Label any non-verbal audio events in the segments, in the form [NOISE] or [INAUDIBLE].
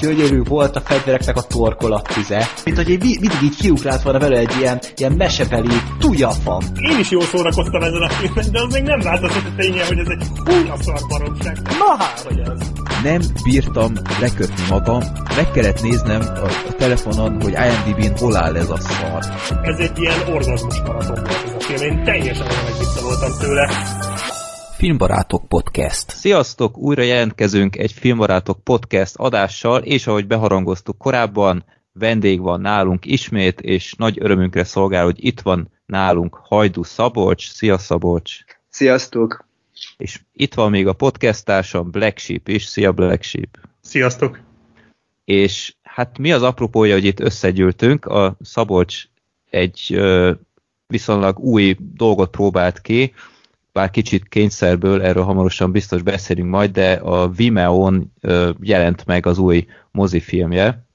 gyönyörű volt a fegyvereknek a torkolattize, mint hogy egy, mindig így kiugrált volna vele egy ilyen, ilyen mesebeli tujafam. Én is jól szórakoztam ezen a filmen, de az még nem változott a ténye, hogy ez egy húnya szar baromság. Na hát, hogy ez. Nem bírtam lekötni magam, meg kellett néznem a, a telefonon, hogy IMDb-n hol áll ez a szar. Ez egy ilyen orgazmus maraton volt ez a film, én teljesen olyan voltam tőle. Filmbarátok Podcast. Sziasztok! Újra jelentkezünk egy Filmbarátok Podcast adással, és ahogy beharangoztuk korábban, vendég van nálunk ismét, és nagy örömünkre szolgál, hogy itt van nálunk Hajdu Szabolcs. Szia Szabolcs! Sziasztok! És itt van még a podcastársam Black Sheep is. Szia Black Sheep! Sziasztok! És hát mi az apropója, hogy itt összegyűltünk? A Szabolcs egy ö, viszonylag új dolgot próbált ki, bár kicsit kényszerből, erről hamarosan biztos beszélünk majd, de a Vimeo-n jelent meg az új mozifilmje,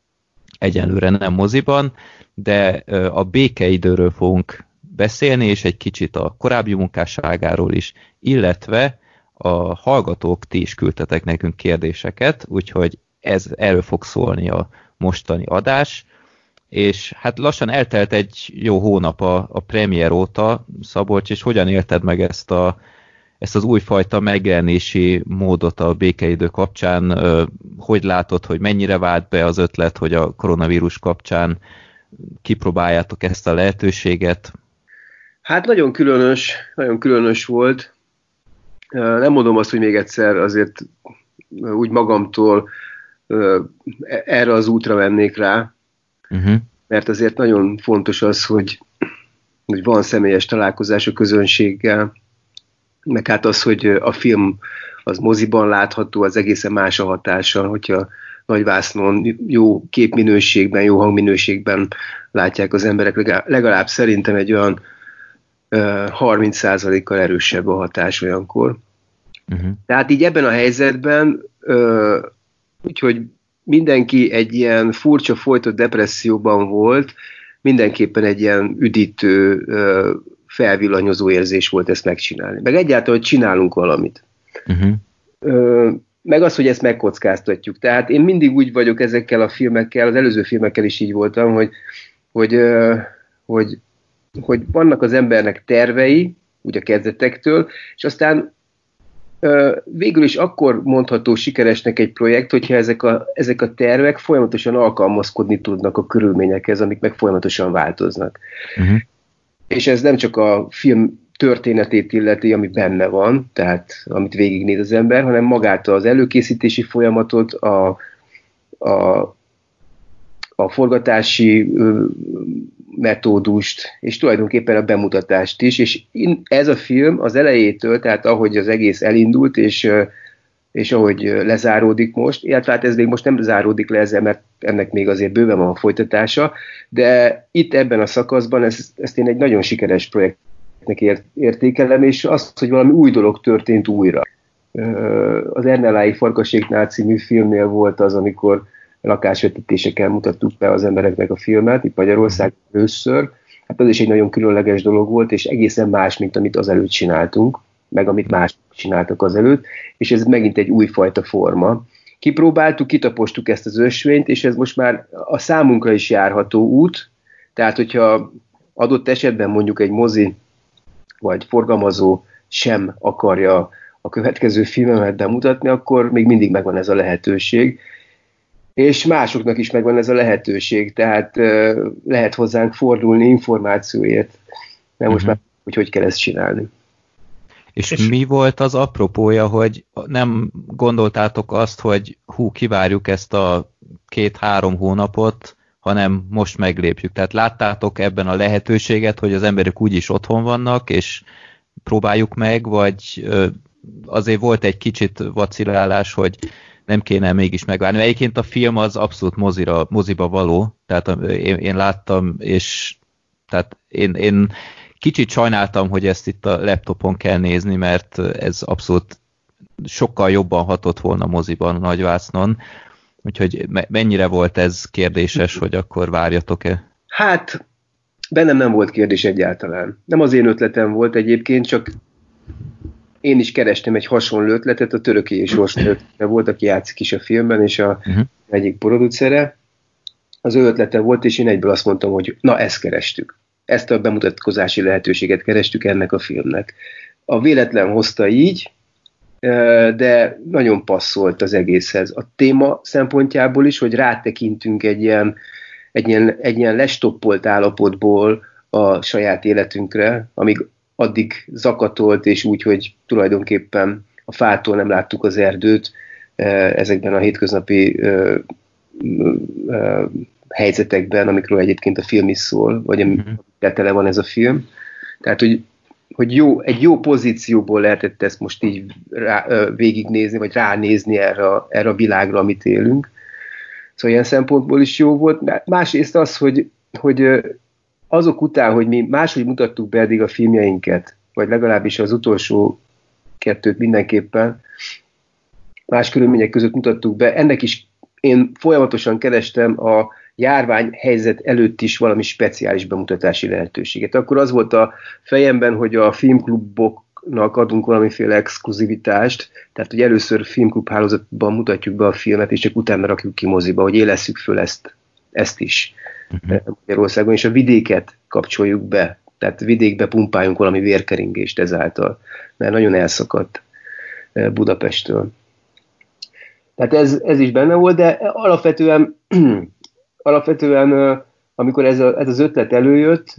egyenlőre nem moziban, de a békeidőről fogunk beszélni, és egy kicsit a korábbi munkásságáról is, illetve a hallgatók ti is küldtetek nekünk kérdéseket, úgyhogy ez erről fog szólni a mostani adás és hát lassan eltelt egy jó hónap a, a premier óta, Szabolcs, és hogyan élted meg ezt, a, ezt az újfajta megjelenési módot a békeidő kapcsán? Hogy látod, hogy mennyire vált be az ötlet, hogy a koronavírus kapcsán kipróbáljátok ezt a lehetőséget? Hát nagyon különös, nagyon különös volt. Nem mondom azt, hogy még egyszer azért úgy magamtól erre az útra vennék rá, Uh-huh. Mert azért nagyon fontos az, hogy, hogy van személyes találkozás a közönséggel, meg hát az, hogy a film az moziban látható, az egészen más a hatása, hogyha nagyvásznon jó képminőségben, jó hangminőségben látják az emberek, legalább, legalább szerintem egy olyan 30%-kal erősebb a hatás olyankor. Uh-huh. Tehát így ebben a helyzetben, úgyhogy mindenki egy ilyen furcsa folytott depresszióban volt, mindenképpen egy ilyen üdítő, felvillanyozó érzés volt ezt megcsinálni. Meg egyáltalán, hogy csinálunk valamit. Uh-huh. Meg az, hogy ezt megkockáztatjuk. Tehát én mindig úgy vagyok ezekkel a filmekkel, az előző filmekkel is így voltam, hogy, hogy, hogy, hogy vannak az embernek tervei, úgy a kezdetektől, és aztán végül is akkor mondható sikeresnek egy projekt, hogyha ezek a, ezek a tervek folyamatosan alkalmazkodni tudnak a körülményekhez, amik meg folyamatosan változnak. Uh-huh. És ez nem csak a film történetét illeti, ami benne van, tehát amit végignéz az ember, hanem magát az előkészítési folyamatot, a, a, a forgatási metódust, és tulajdonképpen a bemutatást is, és ez a film az elejétől, tehát ahogy az egész elindult, és, és ahogy lezáródik most, illetve hát ez még most nem záródik le ezzel, mert ennek még azért bőven van a folytatása, de itt ebben a szakaszban ezt, ezt én egy nagyon sikeres projektnek ért, értékelem, és azt, hogy valami új dolog történt újra. Az Ernelái Farkaséknál című filmnél volt az, amikor lakásvetítésekkel mutattuk be az embereknek a filmet, itt Magyarország először. Hát az is egy nagyon különleges dolog volt, és egészen más, mint amit az előtt csináltunk, meg amit más csináltak az előtt, és ez megint egy újfajta forma. Kipróbáltuk, kitapostuk ezt az ösvényt, és ez most már a számunkra is járható út, tehát hogyha adott esetben mondjuk egy mozi vagy forgalmazó sem akarja a következő filmemet bemutatni, akkor még mindig megvan ez a lehetőség és másoknak is megvan ez a lehetőség, tehát lehet hozzánk fordulni információért, mert most uh-huh. már hogy hogy kell ezt csinálni. És, és mi volt az apropója, hogy nem gondoltátok azt, hogy hú, kivárjuk ezt a két-három hónapot, hanem most meglépjük. Tehát láttátok ebben a lehetőséget, hogy az emberek úgyis otthon vannak, és próbáljuk meg, vagy azért volt egy kicsit vacilálás, hogy nem kéne mégis megvárni. Egyébként a film az abszolút mozira, moziba való, tehát én, én láttam, és tehát én, én kicsit sajnáltam, hogy ezt itt a laptopon kell nézni, mert ez abszolút sokkal jobban hatott volna moziban, nagyvásznon. Úgyhogy mennyire volt ez kérdéses, hogy akkor várjatok-e? Hát, bennem nem volt kérdés egyáltalán. Nem az én ötletem volt egyébként, csak én is kerestem egy hasonló ötletet, a töröki és Rosnőt volt, aki játszik is a filmben, és a uh-huh. egyik producere. Az ő ötlete volt, és én egyből azt mondtam, hogy na, ezt kerestük. Ezt a bemutatkozási lehetőséget kerestük ennek a filmnek. A véletlen hozta így, de nagyon passzolt az egészhez. A téma szempontjából is, hogy rátekintünk egy ilyen, egy ilyen, egy ilyen lestoppolt állapotból a saját életünkre, amíg addig zakatolt, és úgy, hogy tulajdonképpen a fától nem láttuk az erdőt ezekben a hétköznapi helyzetekben, amikről egyébként a film is szól, vagy ami mm-hmm. tele van ez a film. Tehát, hogy hogy jó, egy jó pozícióból lehetett ezt most így rá, végignézni, vagy ránézni erre, erre a világra, amit élünk. Szóval ilyen szempontból is jó volt. Másrészt az, hogy, hogy azok után, hogy mi máshogy mutattuk be eddig a filmjeinket, vagy legalábbis az utolsó kettőt mindenképpen, más körülmények között mutattuk be, ennek is én folyamatosan kerestem a járvány helyzet előtt is valami speciális bemutatási lehetőséget. Akkor az volt a fejemben, hogy a filmkluboknak adunk valamiféle exkluzivitást, tehát hogy először filmklub hálózatban mutatjuk be a filmet, és csak utána rakjuk ki moziba, hogy élesszük föl ezt, ezt is uh-huh. [LAUGHS] Magyarországon, és a vidéket kapcsoljuk be, tehát vidékbe pumpáljunk valami vérkeringést ezáltal, mert nagyon elszakadt eh, Budapesttől. Tehát ez, ez is benne volt, de alapvetően [CLEARS THROAT] alapvetően, amikor ez, a, ez az ötlet előjött,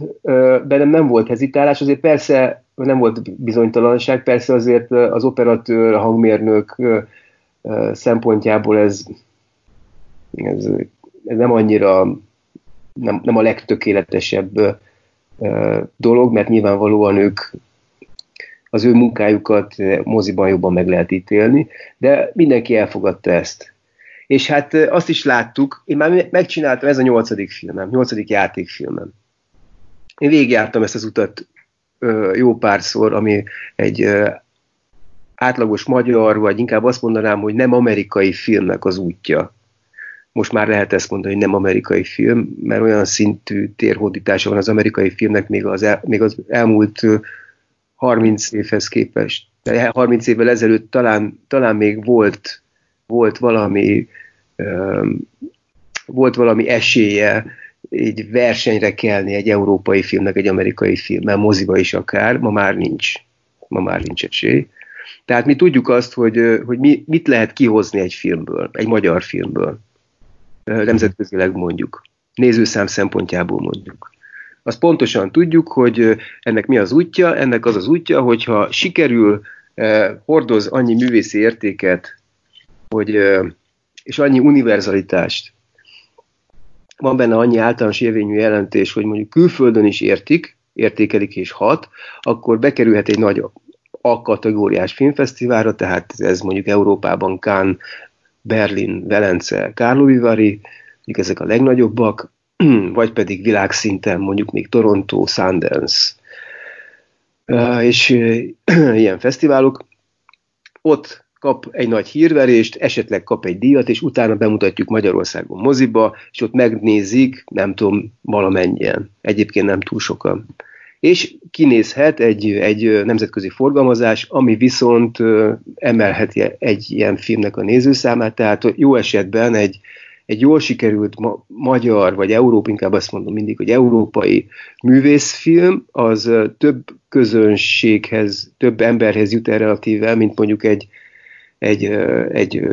bennem nem volt hezitálás, azért persze nem volt bizonytalanság, persze azért az operatőr, a hangmérnök szempontjából ez, ez, ez nem annyira nem, nem a legtökéletesebb dolog, mert nyilvánvalóan ők az ő munkájukat moziban jobban meg lehet ítélni, de mindenki elfogadta ezt. És hát azt is láttuk, én már megcsináltam, ez a nyolcadik filmem, nyolcadik játékfilmem. Én végigjártam ezt az utat jó párszor, ami egy átlagos magyar, vagy inkább azt mondanám, hogy nem amerikai filmnek az útja. Most már lehet ezt mondani, hogy nem amerikai film, mert olyan szintű térhódítása van az amerikai filmnek még az, el, még az elmúlt 30 évhez képest. 30 évvel ezelőtt talán, talán még volt volt valami, volt valami esélye egy versenyre kelni egy európai filmnek, egy amerikai filmmel, moziba is akár, ma már nincs. Ma már nincs esély. Tehát mi tudjuk azt, hogy, hogy mi, mit lehet kihozni egy filmből, egy magyar filmből. Nemzetközileg mondjuk. Nézőszám szempontjából mondjuk. Azt pontosan tudjuk, hogy ennek mi az útja, ennek az az útja, hogyha sikerül hordoz annyi művészi értéket hogy, és annyi univerzalitást, van benne annyi általános érvényű jelentés, hogy mondjuk külföldön is értik, értékelik és hat, akkor bekerülhet egy nagy A-kategóriás filmfesztiválra, tehát ez mondjuk Európában Cannes, Berlin, Velence, Karlovy ezek a legnagyobbak, [CLEARS THROAT] vagy pedig világszinten mondjuk még Toronto, Sundance, és [CLEARS THROAT] ilyen fesztiválok. Ott kap egy nagy hírverést, esetleg kap egy díjat, és utána bemutatjuk Magyarországon moziba, és ott megnézik, nem tudom, valamennyien. Egyébként nem túl sokan. És kinézhet egy, egy nemzetközi forgalmazás, ami viszont emelheti egy ilyen filmnek a nézőszámát, tehát jó esetben egy, egy jól sikerült ma, magyar, vagy Európa, inkább azt mondom mindig, hogy európai művészfilm, az több közönséghez, több emberhez jut el relatíve, mint mondjuk egy, egy, egy,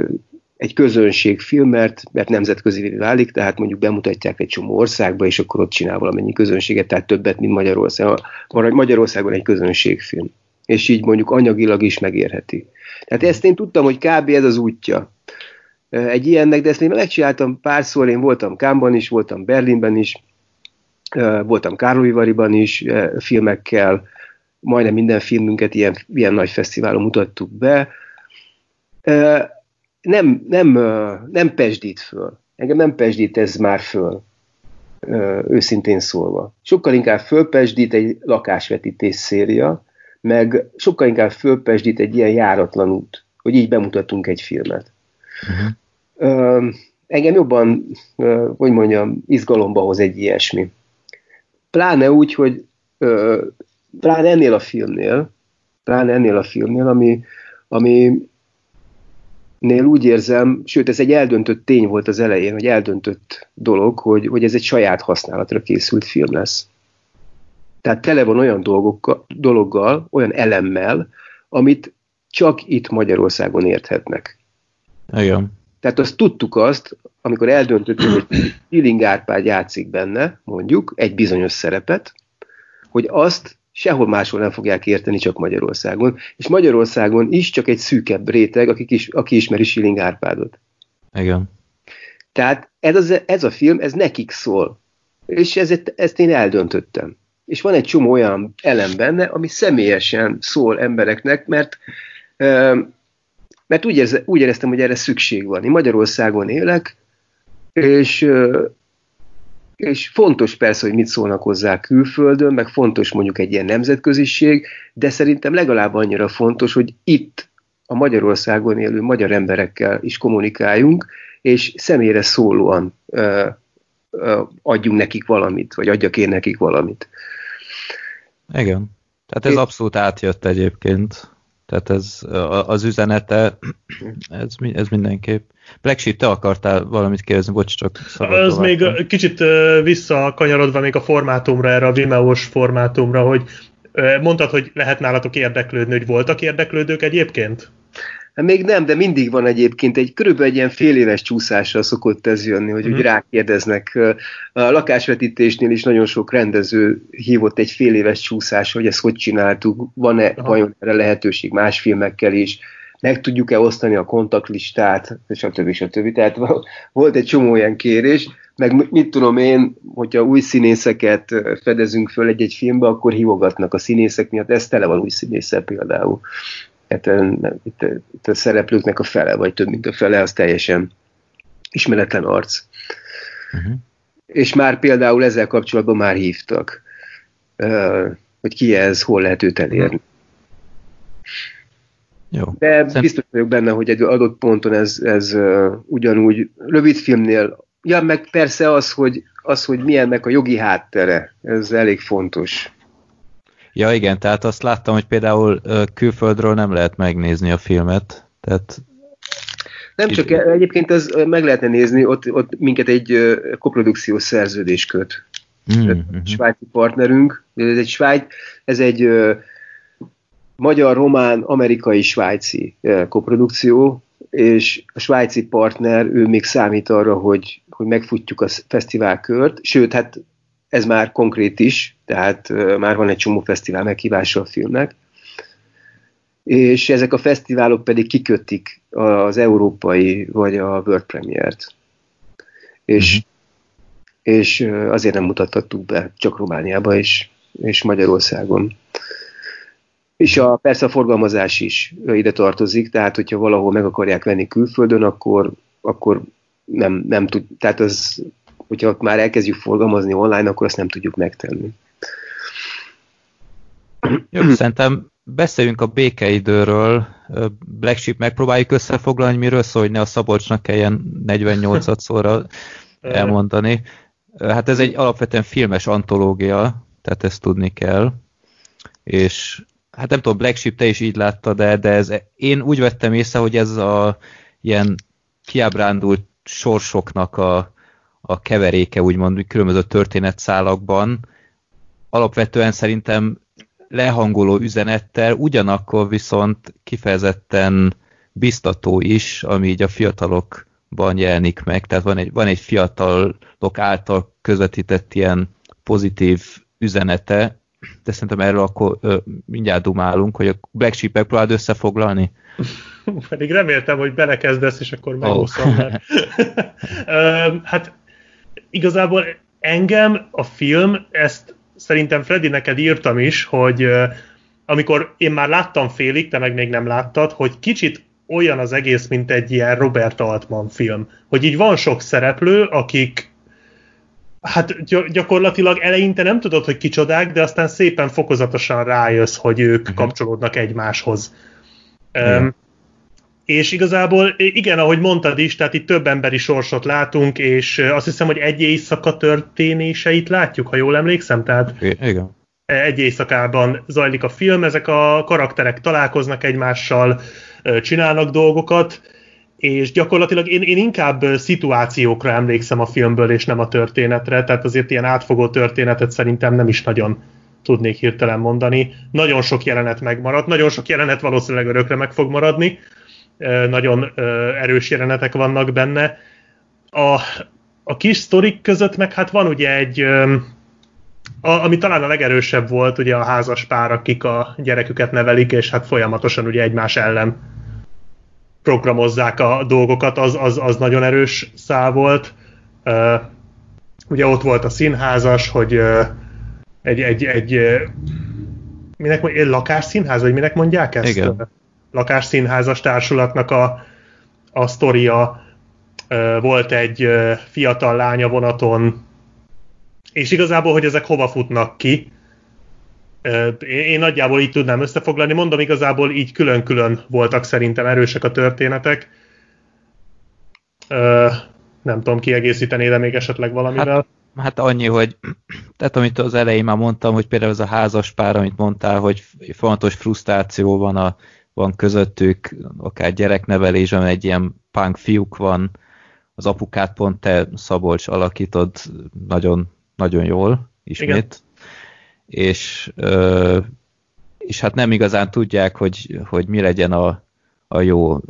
egy közönségfilm, mert, mert nemzetközi válik, tehát mondjuk bemutatják egy csomó országba, és akkor ott csinál valamennyi közönséget, tehát többet, mint Magyarországon. Magyarországon egy közönségfilm. És így mondjuk anyagilag is megérheti. Tehát ezt én tudtam, hogy kb. ez az útja egy ilyennek, de ezt én megcsináltam párszor, én voltam Kámban is, voltam Berlinben is, voltam Károlivariban is filmekkel, majdnem minden filmünket ilyen, ilyen nagy fesztiválon mutattuk be, nem, nem, nem pesdít föl. Engem nem pesdít ez már föl, őszintén szólva. Sokkal inkább fölpesdít egy lakásvetítés széria, meg sokkal inkább fölpesdít egy ilyen járatlan út, hogy így bemutatunk egy filmet. Uh-huh. Engem jobban, hogy mondjam, izgalomba hoz egy ilyesmi. Pláne úgy, hogy pláne ennél a filmnél, pláne ennél a filmnél, ami, ami nél úgy érzem, sőt ez egy eldöntött tény volt az elején, hogy eldöntött dolog, hogy, hogy ez egy saját használatra készült film lesz. Tehát tele van olyan dolgokkal, dologgal, olyan elemmel, amit csak itt Magyarországon érthetnek. Igen. Tehát azt tudtuk azt, amikor eldöntöttük, hogy Illing Árpád játszik benne, mondjuk, egy bizonyos szerepet, hogy azt sehol máshol nem fogják érteni, csak Magyarországon. És Magyarországon is csak egy szűkebb réteg, akik is, aki ismeri Schilling Árpádot. Igen. Tehát ez, az, ez a film, ez nekik szól. És ez, ezt én eldöntöttem. És van egy csomó olyan elem benne, ami személyesen szól embereknek, mert mert úgy, érze, úgy éreztem, hogy erre szükség van. Én Magyarországon élek, és és fontos persze, hogy mit szólnak hozzá külföldön, meg fontos mondjuk egy ilyen nemzetköziség, de szerintem legalább annyira fontos, hogy itt a Magyarországon élő magyar emberekkel is kommunikáljunk, és személyre szólóan ö, ö, adjunk nekik valamit, vagy adjak én nekik valamit. Igen. Tehát ez én... abszolút átjött egyébként. Tehát ez az üzenete, ez, ez mindenképp. Black Sheep, te akartál valamit kérdezni, bocs, csak Az még kicsit visszakanyarodva még a formátumra, erre a Vimeo-s formátumra, hogy mondtad, hogy lehet nálatok érdeklődni, hogy voltak érdeklődők egyébként? Hát még nem, de mindig van egyébként egy körülbelül egy ilyen fél éves csúszásra szokott ez jönni, hogy mm-hmm. úgy rákérdeznek. A lakásvetítésnél is nagyon sok rendező hívott egy fél éves csúszás, hogy ezt hogy csináltuk, van-e Aha. vajon erre lehetőség más filmekkel is, meg tudjuk-e osztani a kontaktlistát, stb. stb. Tehát volt egy csomó ilyen kérés, meg mit tudom én, hogyha új színészeket fedezünk föl egy-egy filmbe, akkor hívogatnak a színészek miatt, ez tele van új színésszel például hát itt, itt a szereplőknek a fele, vagy több mint a fele, az teljesen ismeretlen arc. Uh-huh. És már például ezzel kapcsolatban már hívtak, hogy ki ez, hol lehet őt elérni. Jó. De biztos vagyok benne, hogy egy adott ponton ez, ez ugyanúgy rövid filmnél, ja, meg persze az, hogy, az, hogy milyennek a jogi háttere, ez elég fontos. Ja igen, tehát azt láttam, hogy például külföldről nem lehet megnézni a filmet, tehát nem csak e- egyébként ez meg lehetne nézni, ott, ott minket egy koprodukciós szerződés köt. Mm-hmm. Svájci partnerünk, ez egy Svájc, ez egy magyar, román, amerikai, svájci koprodukció, és a svájci partner, ő még számít arra, hogy, hogy megfutjuk a fesztiválkört, sőt, hát ez már konkrét is, tehát már van egy csomó fesztivál meghívása a filmnek, és ezek a fesztiválok pedig kikötik az európai vagy a World Premiere-t. És, mm-hmm. és azért nem mutathattuk be, csak Romániába és, és Magyarországon. És a, persze a forgalmazás is ide tartozik, tehát hogyha valahol meg akarják venni külföldön, akkor, akkor nem, nem tud, tehát az hogyha már elkezdjük forgalmazni online, akkor azt nem tudjuk megtenni. Jó, szerintem beszéljünk a békeidőről. Black Sheep megpróbáljuk összefoglalni, miről szól, hogy ne a Szabolcsnak kelljen 48 szóra [LAUGHS] elmondani. Hát ez egy alapvetően filmes antológia, tehát ezt tudni kell. És hát nem tudom, Black Sheep te is így látta, de, de ez, én úgy vettem észre, hogy ez a ilyen kiábrándult sorsoknak a, a keveréke, úgymond különböző történetszálakban, alapvetően szerintem lehangoló üzenettel, ugyanakkor viszont kifejezetten biztató is, ami így a fiatalokban jelenik meg. Tehát van egy, van egy fiatalok által közvetített ilyen pozitív üzenete, de szerintem erről akkor ö, mindjárt dumálunk, hogy a Black Sheep megpróbáld összefoglalni. Pedig reméltem, hogy belekezdesz, és akkor megúszom. Oh. [LAUGHS] hát igazából engem a film, ezt szerintem Freddy neked írtam is, hogy amikor én már láttam félig, te meg még nem láttad, hogy kicsit olyan az egész, mint egy ilyen Robert Altman film. Hogy így van sok szereplő, akik hát gyakorlatilag eleinte nem tudod, hogy kicsodák, de aztán szépen fokozatosan rájössz, hogy ők uh-huh. kapcsolódnak egymáshoz. Um, és igazából, igen, ahogy mondtad is, tehát itt több emberi sorsot látunk, és azt hiszem, hogy egy éjszaka történéseit látjuk, ha jól emlékszem. Tehát, igen. egy éjszakában zajlik a film, ezek a karakterek találkoznak egymással, csinálnak dolgokat, és gyakorlatilag én, én inkább szituációkra emlékszem a filmből, és nem a történetre, tehát azért ilyen átfogó történetet szerintem nem is nagyon tudnék hirtelen mondani. Nagyon sok jelenet megmaradt, nagyon sok jelenet valószínűleg örökre meg fog maradni, nagyon erős jelenetek vannak benne. A, a kis sztorik között meg hát van ugye egy, a, ami talán a legerősebb volt, ugye a házas pár, akik a gyereküket nevelik, és hát folyamatosan ugye egymás ellen programozzák a dolgokat, az, az, az nagyon erős szál volt. Ugye ott volt a színházas, hogy uh, egy, egy, egy minek mondják, lakásszínház, vagy minek mondják ezt? Igen. Lakásszínházas társulatnak a, a sztoria, volt egy fiatal lánya vonaton, és igazából, hogy ezek hova futnak ki, én nagyjából így tudnám összefoglalni, mondom, igazából így külön-külön voltak szerintem erősek a történetek. Nem tudom, kiegészíteni, de még esetleg valamivel. Hát, hát annyi, hogy [CLEARS THROAT] tehát amit az elején már mondtam, hogy például ez a házas pár, amit mondtál, hogy fontos frusztráció van, a, van közöttük, akár gyereknevelés, ami egy ilyen punk fiúk van, az apukát pont te, Szabolcs, alakítod nagyon, nagyon jól, ismét. Igen és, és hát nem igazán tudják, hogy, hogy mi legyen a, a jó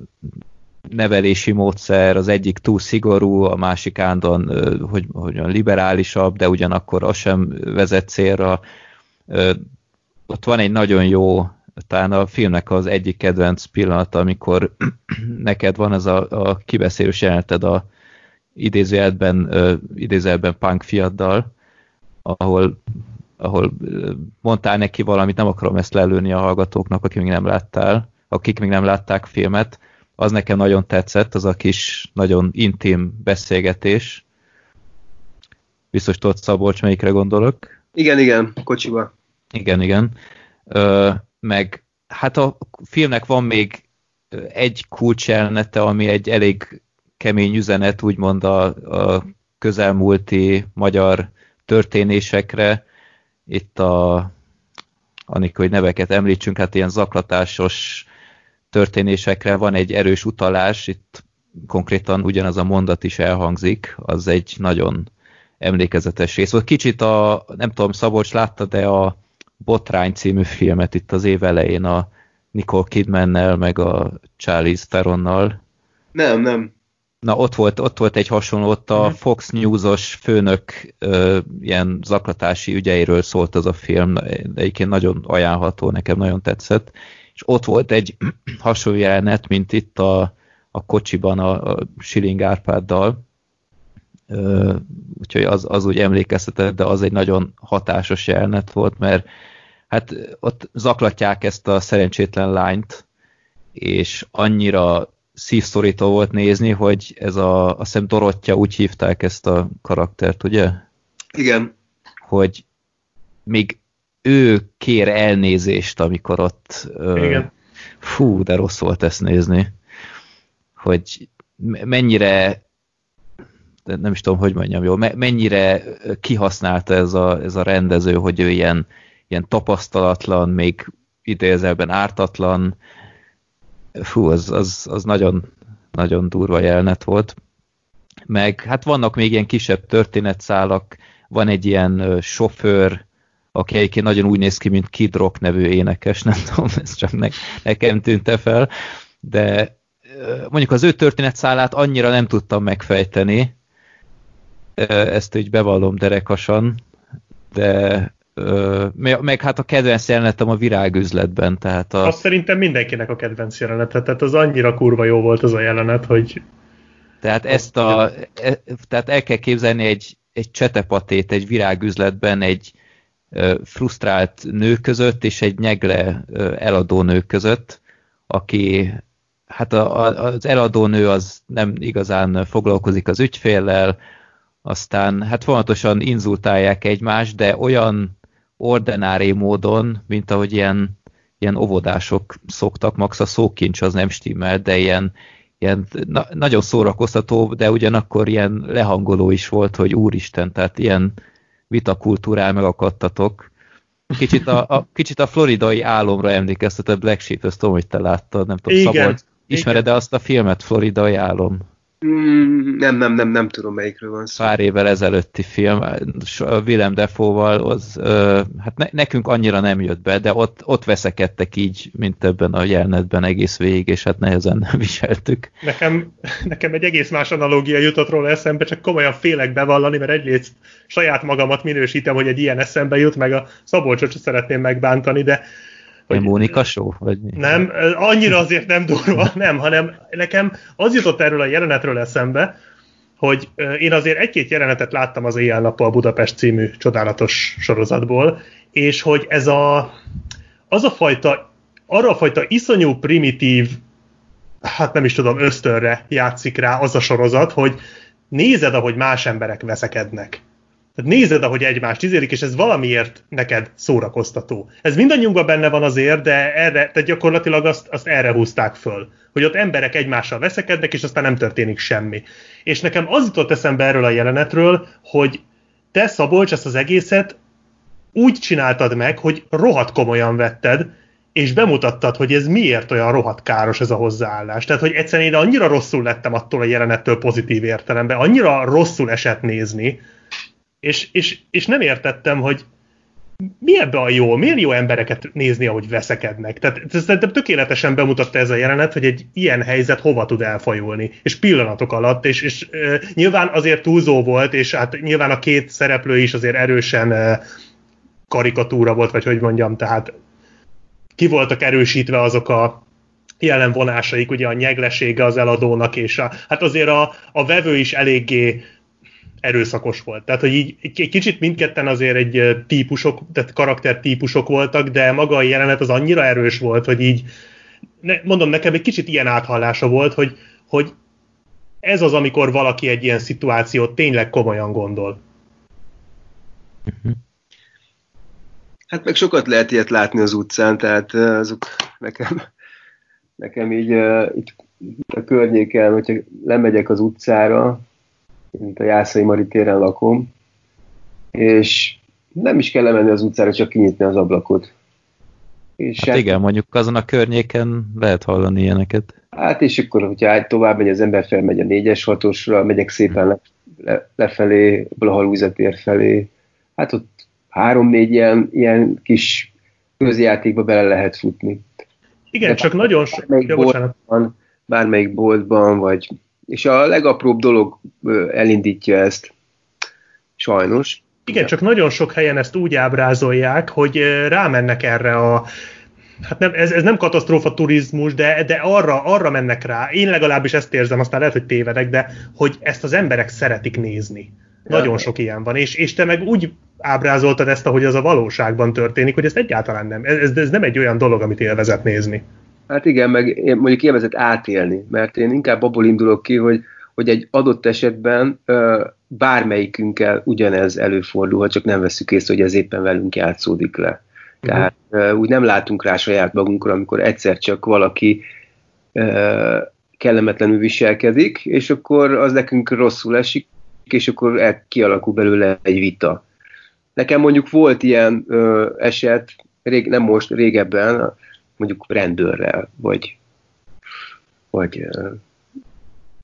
nevelési módszer, az egyik túl szigorú, a másik ándon, hogy, hogy liberálisabb, de ugyanakkor az sem vezet célra. Ott van egy nagyon jó, talán a filmnek az egyik kedvenc pillanata, amikor [CLEARS THROAT] neked van ez a, a kibeszélős jeleneted a idézőjelben, idézőjelben punk fiaddal, ahol ahol mondtál neki valamit, nem akarom ezt lelőni a hallgatóknak, akik még nem láttál, akik még nem látták filmet, az nekem nagyon tetszett, az a kis, nagyon intim beszélgetés. Biztos tudod, Szabolcs, melyikre gondolok? Igen, igen, kocsiba. Igen, igen. Ö, meg hát a filmnek van még egy kulcselnete, ami egy elég kemény üzenet, úgymond a, a közelmúlti magyar történésekre, itt a amikor hogy neveket említsünk, hát ilyen zaklatásos történésekre van egy erős utalás, itt konkrétan ugyanaz a mondat is elhangzik, az egy nagyon emlékezetes rész. Volt kicsit a, nem tudom, Szabolcs látta, de a Botrány című filmet itt az év elején a Nicole Kidmannel, meg a Charlize Theronnal. Nem, nem. Na, ott volt, ott volt egy hasonló, ott a mhm. Fox News-os főnök ö, ilyen zaklatási ügyeiről szólt az a film, egyébként nagyon ajánlható, nekem nagyon tetszett, és ott volt egy [CLEARS THROAT] hasonló jelenet, mint itt a, a kocsiban a, a Siling Árpáddal, ö, úgyhogy az, az úgy emlékeztetett, de az egy nagyon hatásos jelenet volt, mert hát ott zaklatják ezt a szerencsétlen lányt, és annyira szívszorító volt nézni, hogy ez a, azt hiszem Dorottya úgy hívták ezt a karaktert, ugye? Igen. Hogy még ő kér elnézést, amikor ott... Igen. fú, de rossz volt ezt nézni. Hogy mennyire de nem is tudom, hogy mondjam jól, mennyire kihasználta ez a, ez a rendező, hogy ő ilyen, ilyen tapasztalatlan, még idézelben ártatlan, fú, az, az, az nagyon, nagyon durva jelenet volt. Meg hát vannak még ilyen kisebb történetszálak, van egy ilyen sofőr, aki egyébként nagyon úgy néz ki, mint Kid Rock nevű énekes, [LAUGHS] nem tudom, ez csak ne, nekem tűnte fel, de mondjuk az ő történetszálát annyira nem tudtam megfejteni, ezt úgy bevallom derekasan, de meg hát a kedvenc jelenetem a virágüzletben, tehát a... Azt szerintem mindenkinek a kedvenc jelenete, tehát az annyira kurva jó volt az a jelenet, hogy... Tehát ezt a... E, tehát el kell képzelni egy, egy csetepatét egy virágüzletben egy frusztrált nő között és egy nyegle eladó nő között, aki hát a, a, az eladó nő az nem igazán foglalkozik az ügyféllel, aztán hát folyamatosan inzultálják egymást, de olyan ordinári módon, mint ahogy ilyen, ilyen óvodások szoktak, max a szókincs az nem stimmel, de ilyen, ilyen na, nagyon szórakoztató, de ugyanakkor ilyen lehangoló is volt, hogy úristen, tehát ilyen vitakultúrál megakadtatok, Kicsit a, a, kicsit a floridai álomra emlékeztet a Black Sheep, ezt tudom, hogy te láttad, nem tudom, Igen, Szabolcs. Ismered-e azt a filmet, Floridai álom? Mm, nem, nem, nem, nem tudom melyikről van szó. Pár évvel ezelőtti film, Willem Defoe-val, az, ö, hát ne, nekünk annyira nem jött be, de ott, ott veszekedtek így, mint ebben a jelenetben egész végig, és hát nehezen [LAUGHS] viseltük. Nekem, nekem egy egész más analógia jutott róla eszembe, csak komolyan félek bevallani, mert egyrészt saját magamat minősítem, hogy egy ilyen eszembe jut, meg a Szabolcsot szeretném megbántani, de Hogy Mónika show? Vagy mi? Nem, annyira azért nem durva, [LAUGHS] nem, hanem nekem az jutott erről a jelenetről eszembe, hogy én azért egy-két jelenetet láttam az Éjjel-nappal Budapest című csodálatos sorozatból, és hogy ez a, az a fajta, arra a fajta iszonyú primitív, hát nem is tudom, ösztönre játszik rá az a sorozat, hogy nézed, ahogy más emberek veszekednek. Tehát nézed, ahogy egymást izélik, és ez valamiért neked szórakoztató. Ez mindannyiunkban benne van azért, de erre, tehát gyakorlatilag azt, azt erre húzták föl. Hogy ott emberek egymással veszekednek, és aztán nem történik semmi. És nekem az jutott eszembe erről a jelenetről, hogy te, Szabolcs, ezt az egészet úgy csináltad meg, hogy rohadt komolyan vetted, és bemutattad, hogy ez miért olyan rohadt káros ez a hozzáállás. Tehát, hogy egyszerűen én annyira rosszul lettem attól a jelenettől pozitív értelemben, annyira rosszul esett nézni, és, és, és nem értettem, hogy mi ebbe a jó? Miért jó embereket nézni, ahogy veszekednek? Tehát szerintem tökéletesen bemutatta ez a jelenet, hogy egy ilyen helyzet hova tud elfajulni, és pillanatok alatt, és, és uh, nyilván azért túlzó volt, és hát nyilván a két szereplő is azért erősen uh, karikatúra volt, vagy hogy mondjam, tehát ki voltak erősítve azok a jelenvonásaik, ugye a nyeglesége az eladónak, és a, hát azért a, a vevő is eléggé erőszakos volt. Tehát, hogy így egy kicsit mindketten azért egy típusok, tehát karaktertípusok voltak, de maga a jelenet az annyira erős volt, hogy így, ne, mondom, nekem egy kicsit ilyen áthallása volt, hogy, hogy ez az, amikor valaki egy ilyen szituációt tényleg komolyan gondol. Hát meg sokat lehet ilyet látni az utcán, tehát azok nekem, nekem így uh, itt a környéken, hogyha lemegyek az utcára, mint a Jászai Mari téren lakom, és nem is kell lemenni az utcára, csak kinyitni az ablakot. És hát igen, mondjuk azon a környéken lehet hallani ilyeneket. Hát és akkor, hogyha tovább megy az ember, felmegy a 4-es 6 megyek szépen le, le, lefelé, a halúzetér felé, hát ott három-négy ilyen, ilyen kis közjátékba bele lehet futni. Igen, De csak nagyon sok... Bármelyik, boltban, bármelyik boltban, vagy és a legapróbb dolog elindítja ezt. Sajnos. Igen, csak nagyon sok helyen ezt úgy ábrázolják, hogy rámennek erre a hát nem, ez, ez nem katasztrófa turizmus, de, de arra, arra mennek rá. Én legalábbis ezt érzem, aztán lehet, hogy tévedek, de hogy ezt az emberek szeretik nézni. Nagyon sok ilyen van, és, és te meg úgy ábrázoltad ezt, ahogy az a valóságban történik, hogy ezt egyáltalán nem. Ez, ez nem egy olyan dolog, amit élvezet nézni. Hát igen, meg mondjuk élvezett átélni, mert én inkább abból indulok ki, hogy, hogy egy adott esetben bármelyikünkkel ugyanez előfordul, csak nem veszük észre, hogy ez éppen velünk játszódik le. Uh-huh. Tehát ö, úgy nem látunk rá saját magunkra, amikor egyszer csak valaki kellemetlenül viselkedik, és akkor az nekünk rosszul esik, és akkor el, kialakul belőle egy vita. Nekem mondjuk volt ilyen ö, eset, rég, nem most, régebben, mondjuk rendőrrel, vagy, vagy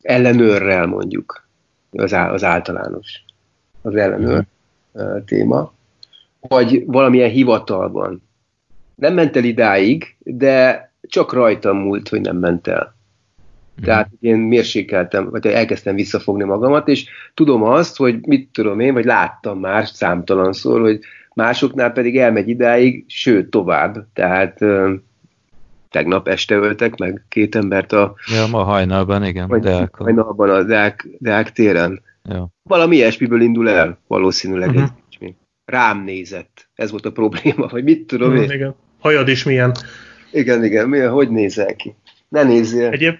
ellenőrrel mondjuk, az, á, az általános, az ellenőr uh, téma, vagy valamilyen hivatalban. Nem ment el idáig, de csak rajtam múlt, hogy nem ment el. Tehát én mérsékeltem, vagy elkezdtem visszafogni magamat, és tudom azt, hogy mit tudom én, vagy láttam már számtalanszor, hogy másoknál pedig elmegy idáig, sőt tovább. Tehát tegnap este öltek meg két embert a... Ja, ma hajnalban, igen, vagy Deákon. Hajnalban a Deák, Deák téren. Ja. Valami ilyesmiből indul el, valószínűleg uh-huh. egy Rám nézett. Ez volt a probléma, vagy mit tudom én. Igen. Hajad is milyen. Igen, igen, milyen, hogy nézel ki? Ne nézzél. Egyéb...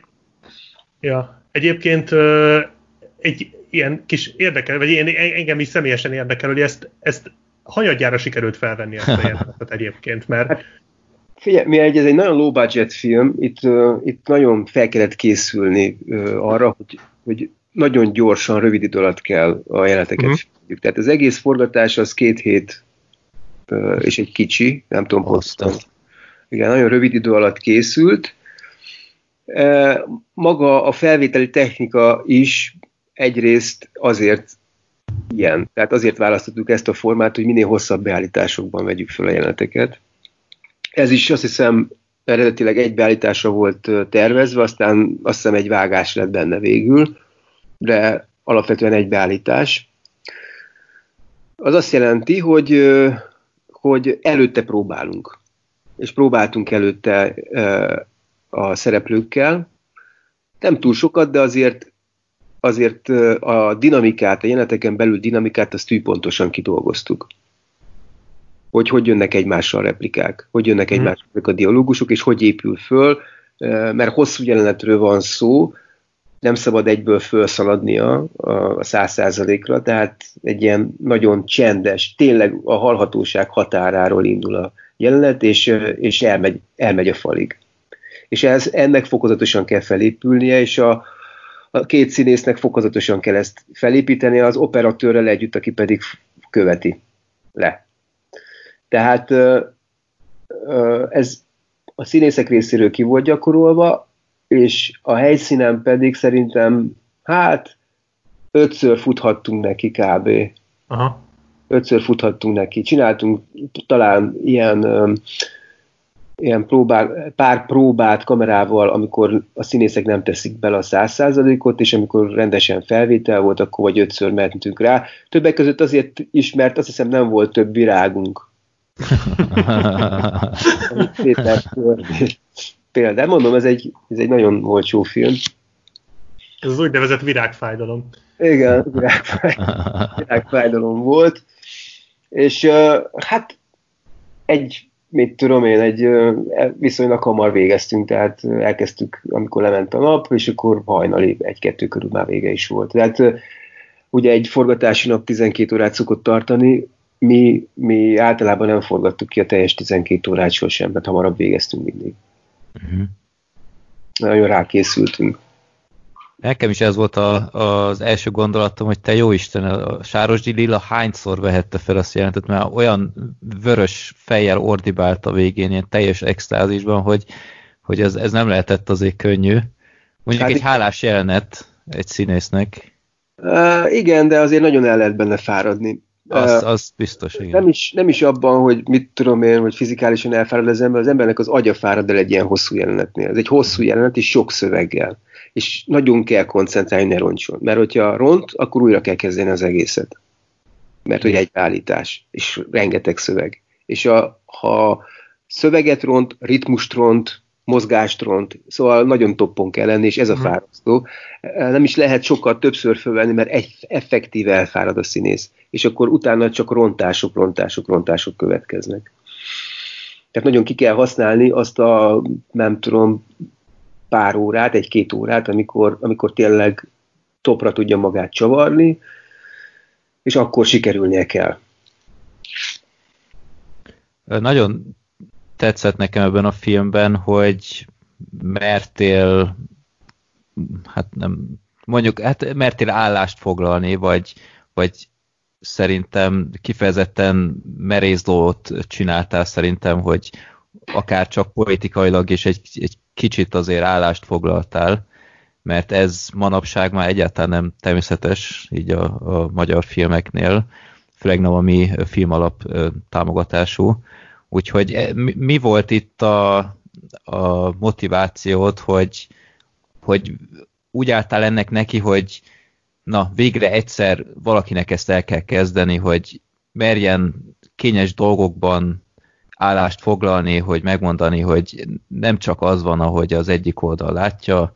Ja. Egyébként egy ilyen kis érdekel, vagy én, engem is személyesen érdekel, hogy ezt, ezt hanyadjára sikerült felvenni ezt a jelenetet egyébként, mert hát, Figyelj, mi egy, ez egy nagyon low budget film, itt, uh, itt nagyon fel kellett készülni uh, arra, hogy, hogy nagyon gyorsan, rövid idő alatt kell a jeleneteket uh-huh. Tehát az egész forgatás az két hét és egy kicsi, nem tudom pontosan. Igen, nagyon rövid idő alatt készült. Maga a felvételi technika is egyrészt azért ilyen. Tehát azért választottuk ezt a formát, hogy minél hosszabb beállításokban vegyük fel a jeleneteket. Ez is azt hiszem eredetileg egy beállításra volt tervezve, aztán azt hiszem egy vágás lett benne végül, de alapvetően egy beállítás. Az azt jelenti, hogy, hogy előtte próbálunk. És próbáltunk előtte a szereplőkkel. Nem túl sokat, de azért azért a dinamikát, a jeleneteken belül dinamikát, azt tűpontosan kidolgoztuk. Hogy hogy jönnek egymással replikák, hogy jönnek hmm. egymással a dialógusok, és hogy épül föl, mert hosszú jelenetről van szó, nem szabad egyből felszaladnia a száz százalékra, tehát egy ilyen nagyon csendes, tényleg a hallhatóság határáról indul a jelenet, és, és elmegy, elmegy a falig. És ez, ennek fokozatosan kell felépülnie, és a, a két színésznek fokozatosan kell ezt felépíteni, az operatőrrel együtt, aki pedig követi le. Tehát ez a színészek részéről ki volt gyakorolva, és a helyszínen pedig szerintem, hát, ötször futhattunk neki kb. Aha. Ötször futhattunk neki. Csináltunk talán ilyen ilyen próbál, pár próbát kamerával, amikor a színészek nem teszik bele a száz százalékot, és amikor rendesen felvétel volt, akkor vagy ötször mentünk rá. Többek között azért is, mert azt hiszem nem volt több virágunk. [LAUGHS] Például, mondom, ez egy, ez egy nagyon olcsó film. Ez az úgynevezett virágfájdalom. Igen, virágfájdalom, virágfájdalom volt. És hát egy mit tudom én, egy e, viszonylag hamar végeztünk, tehát elkezdtük, amikor lement a nap, és akkor hajnali egy-kettő körül már vége is volt. Tehát ugye egy forgatási nap 12 órát szokott tartani, mi, mi általában nem forgattuk ki a teljes 12 órát sosem, mert hamarabb végeztünk mindig. Uh-huh. Nagyon rákészültünk. Nekem is ez volt a, az első gondolatom, hogy te jó Isten, a Sárosdi Lila hányszor vehette fel azt jelentet, mert olyan vörös fejjel ordibált a végén, ilyen teljes extázisban, hogy, hogy ez, ez nem lehetett azért könnyű. Mondjuk hát egy hálás jelenet egy színésznek. Uh, igen, de azért nagyon el lehet benne fáradni. Az, az biztos, igen. Nem is, nem is abban, hogy mit tudom én, hogy fizikálisan elfárad az ember, az embernek az agya fárad el egy ilyen hosszú jelenetnél. Ez egy hosszú jelenet, és sok szöveggel és nagyon kell koncentrálni, ne roncson. Mert hogyha ront, akkor újra kell kezdeni az egészet. Mert hogy egy állítás, és rengeteg szöveg. És a, ha szöveget ront, ritmust ront, mozgást ront, szóval nagyon toppon kell lenni, és ez a hmm. fárasztó. Nem is lehet sokkal többször fölvenni, mert egy effektíve elfárad a színész, és akkor utána csak rontások, rontások, rontások következnek. Tehát nagyon ki kell használni azt a, nem tudom, pár órát, egy-két órát, amikor, amikor tényleg topra tudja magát csavarni, és akkor sikerülnie kell. Nagyon tetszett nekem ebben a filmben, hogy mertél hát nem, mondjuk, hát mertél állást foglalni, vagy, vagy szerintem kifejezetten merész dolgot csináltál szerintem, hogy akár csak politikailag és egy, egy kicsit azért állást foglaltál, mert ez manapság már egyáltalán nem természetes így a, a magyar filmeknél, főleg nem a mi film alap támogatású. Úgyhogy e, mi, volt itt a, a motivációt, hogy, hogy úgy álltál ennek neki, hogy na, végre egyszer valakinek ezt el kell kezdeni, hogy merjen kényes dolgokban állást foglalni, hogy megmondani, hogy nem csak az van, ahogy az egyik oldal látja,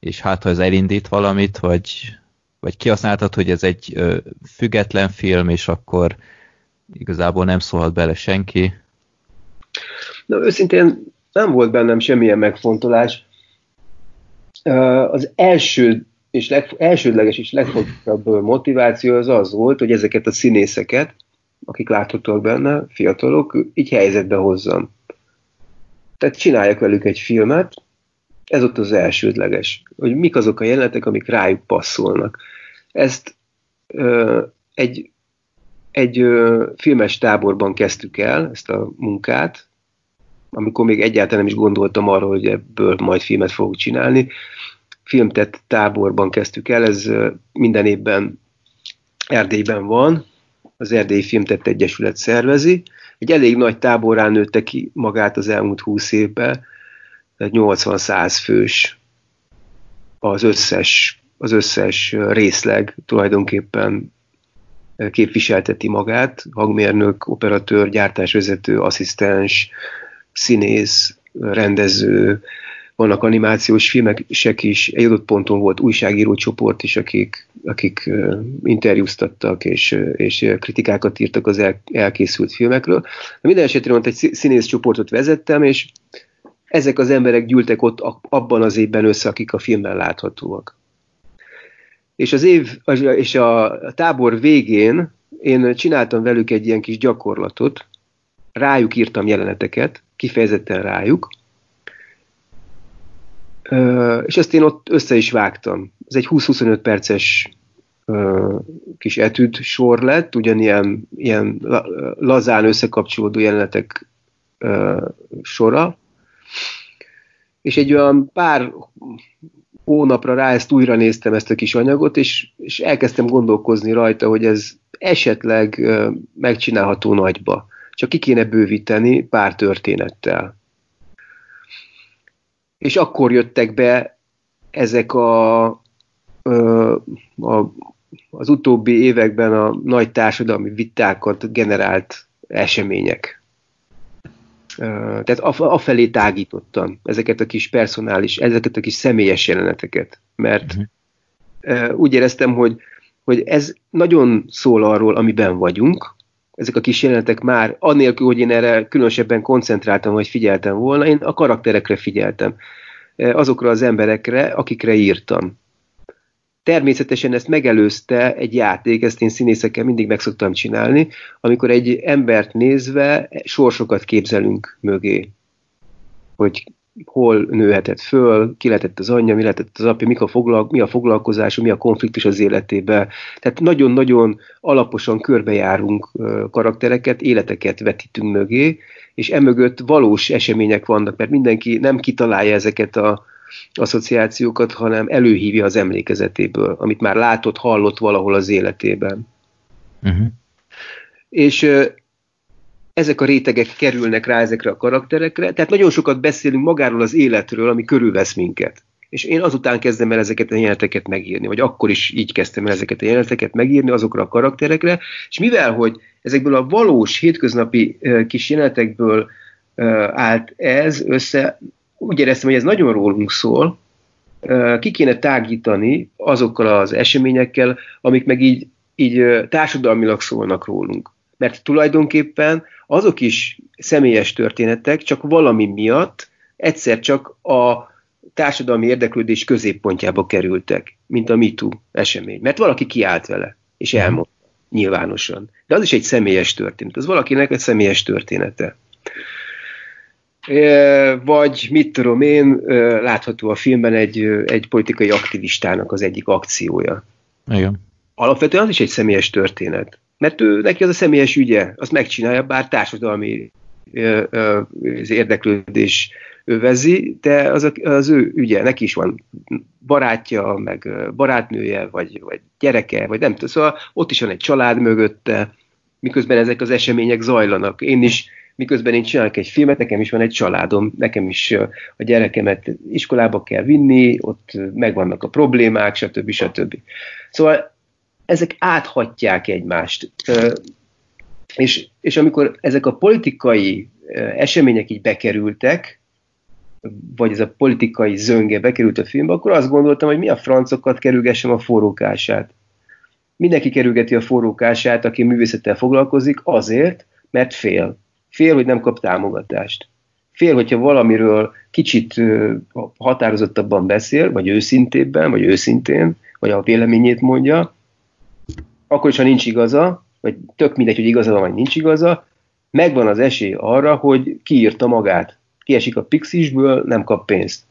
és hát ha ez elindít valamit, vagy, vagy kihasználtad, hogy ez egy ö, független film, és akkor igazából nem szólhat bele senki. Na, őszintén nem volt bennem semmilyen megfontolás. Az első és leg, elsődleges és legfontosabb motiváció az az volt, hogy ezeket a színészeket, akik láthatóak benne, fiatalok, így helyzetbe hozzam. Tehát csináljak velük egy filmet, ez ott az elsődleges, hogy mik azok a jelenetek, amik rájuk passzolnak. Ezt ö, egy egy ö, filmes táborban kezdtük el ezt a munkát, amikor még egyáltalán nem is gondoltam arra, hogy ebből majd filmet fogok csinálni. Filmtett táborban kezdtük el, ez minden évben Erdélyben van, az Erdélyi Filmtett Egyesület szervezi. Egy elég nagy táborán nőtte ki magát az elmúlt húsz évben, 80-100 fős az összes, az összes részleg tulajdonképpen képviselteti magát, hangmérnök, operatőr, gyártásvezető, asszisztens, színész, rendező, vannak animációs filmesek is, egy adott ponton volt újságíró csoport is, akik, akik interjúztattak és, és kritikákat írtak az el, elkészült filmekről. De minden esetre ott egy színész csoportot vezettem, és ezek az emberek gyűltek ott abban az évben össze, akik a filmben láthatóak. És az év, és a tábor végén én csináltam velük egy ilyen kis gyakorlatot, rájuk írtam jeleneteket, kifejezetten rájuk, és ezt én ott össze is vágtam. Ez egy 20-25 perces kis etűd sor lett, ugyanilyen ilyen lazán összekapcsolódó jelenetek sora, és egy olyan pár hónapra rá ezt újra néztem ezt a kis anyagot, és, és elkezdtem gondolkozni rajta, hogy ez esetleg megcsinálható nagyba. Csak ki kéne bővíteni pár történettel. És akkor jöttek be ezek a, a, az utóbbi években a nagy társadalmi vitákat generált események. Tehát afelé tágítottam ezeket a kis personális, ezeket a kis személyes jeleneteket, mert uh-huh. úgy éreztem, hogy, hogy ez nagyon szól arról, amiben vagyunk, ezek a kis jelenetek már, anélkül, hogy én erre különösebben koncentráltam, vagy figyeltem volna, én a karakterekre figyeltem, azokra az emberekre, akikre írtam. Természetesen ezt megelőzte egy játék, ezt én színészekkel mindig meg szoktam csinálni, amikor egy embert nézve sorsokat képzelünk mögé. Hogy hol nőhetett föl, ki lehetett az anyja, mi lehetett az apja, mik a foglalk, mi a foglalkozása, mi a konfliktus az életébe. Tehát nagyon-nagyon alaposan körbejárunk karaktereket, életeket vetítünk mögé, és emögött valós események vannak, mert mindenki nem kitalálja ezeket a asszociációkat, hanem előhívja az emlékezetéből, amit már látott, hallott valahol az életében. Uh-huh. És ezek a rétegek kerülnek rá ezekre a karakterekre, tehát nagyon sokat beszélünk magáról az életről, ami körülvesz minket. És én azután kezdem el ezeket a jeleneteket megírni, vagy akkor is így kezdtem el ezeket a jeleneteket megírni azokra a karakterekre, és mivel, hogy ezekből a valós hétköznapi kis jelenetekből állt ez össze, úgy éreztem, hogy ez nagyon rólunk szól, ki kéne tágítani azokkal az eseményekkel, amik meg így, így társadalmilag szólnak rólunk. Mert tulajdonképpen azok is személyes történetek, csak valami miatt egyszer csak a társadalmi érdeklődés középpontjába kerültek, mint a MeToo esemény. Mert valaki kiállt vele, és mhm. elmondta nyilvánosan. De az is egy személyes történet. Az valakinek egy személyes története. Vagy mit tudom én, látható a filmben egy, egy politikai aktivistának az egyik akciója. Igen. Alapvetően az is egy személyes történet. Mert ő, neki az a személyes ügye, azt megcsinálja, bár társadalmi az érdeklődés övezi, de az, a, az ő ügye, neki is van barátja, meg barátnője, vagy, vagy gyereke, vagy nem tudom, szóval ott is van egy család mögötte, miközben ezek az események zajlanak. Én is, miközben én csinálok egy filmet, nekem is van egy családom, nekem is a gyerekemet iskolába kell vinni, ott megvannak a problémák, stb. stb. Szóval ezek áthatják egymást. És, és amikor ezek a politikai események így bekerültek, vagy ez a politikai zönge bekerült a filmbe, akkor azt gondoltam, hogy mi a francokat kerülgessem a forrókását. Mindenki kerülgeti a forrókását, aki művészettel foglalkozik, azért, mert fél. Fél, hogy nem kap támogatást. Fél, hogyha valamiről kicsit határozottabban beszél, vagy őszintébben, vagy őszintén, vagy a véleményét mondja, akkor is, ha nincs igaza, vagy tök mindegy, hogy igaza van, vagy nincs igaza, megvan az esély arra, hogy kiírta magát. Kiesik a pixisből, nem kap pénzt.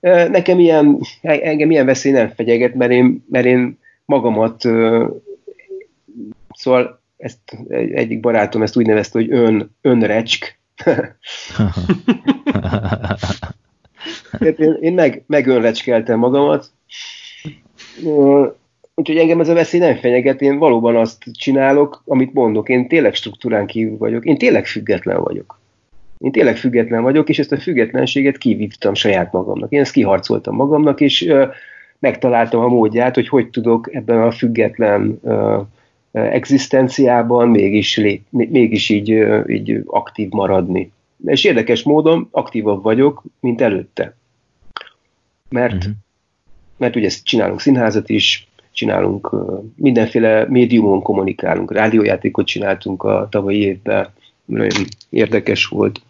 Nekem ilyen, engem ilyen veszély nem fegyeget, mert én, mert én magamat, szóval ezt egy, egyik barátom ezt úgy nevezte, hogy ön, önrecsk. én, én meg, megönrecskeltem magamat. Úgyhogy engem ez a veszély nem fenyeget, én valóban azt csinálok, amit mondok, én tényleg struktúrán kívül vagyok, én tényleg független vagyok. Én tényleg független vagyok, és ezt a függetlenséget kivívtam saját magamnak. Én ezt kiharcoltam magamnak, és ö, megtaláltam a módját, hogy hogy tudok ebben a független ö, egzisztenciában mégis, lé, mégis így, így aktív maradni. És érdekes módon aktívabb vagyok, mint előtte. Mert, uh-huh. mert ugye ezt csinálunk színházat is, csinálunk, mindenféle médiumon kommunikálunk, rádiójátékot csináltunk a tavalyi évben, nagyon érdekes volt.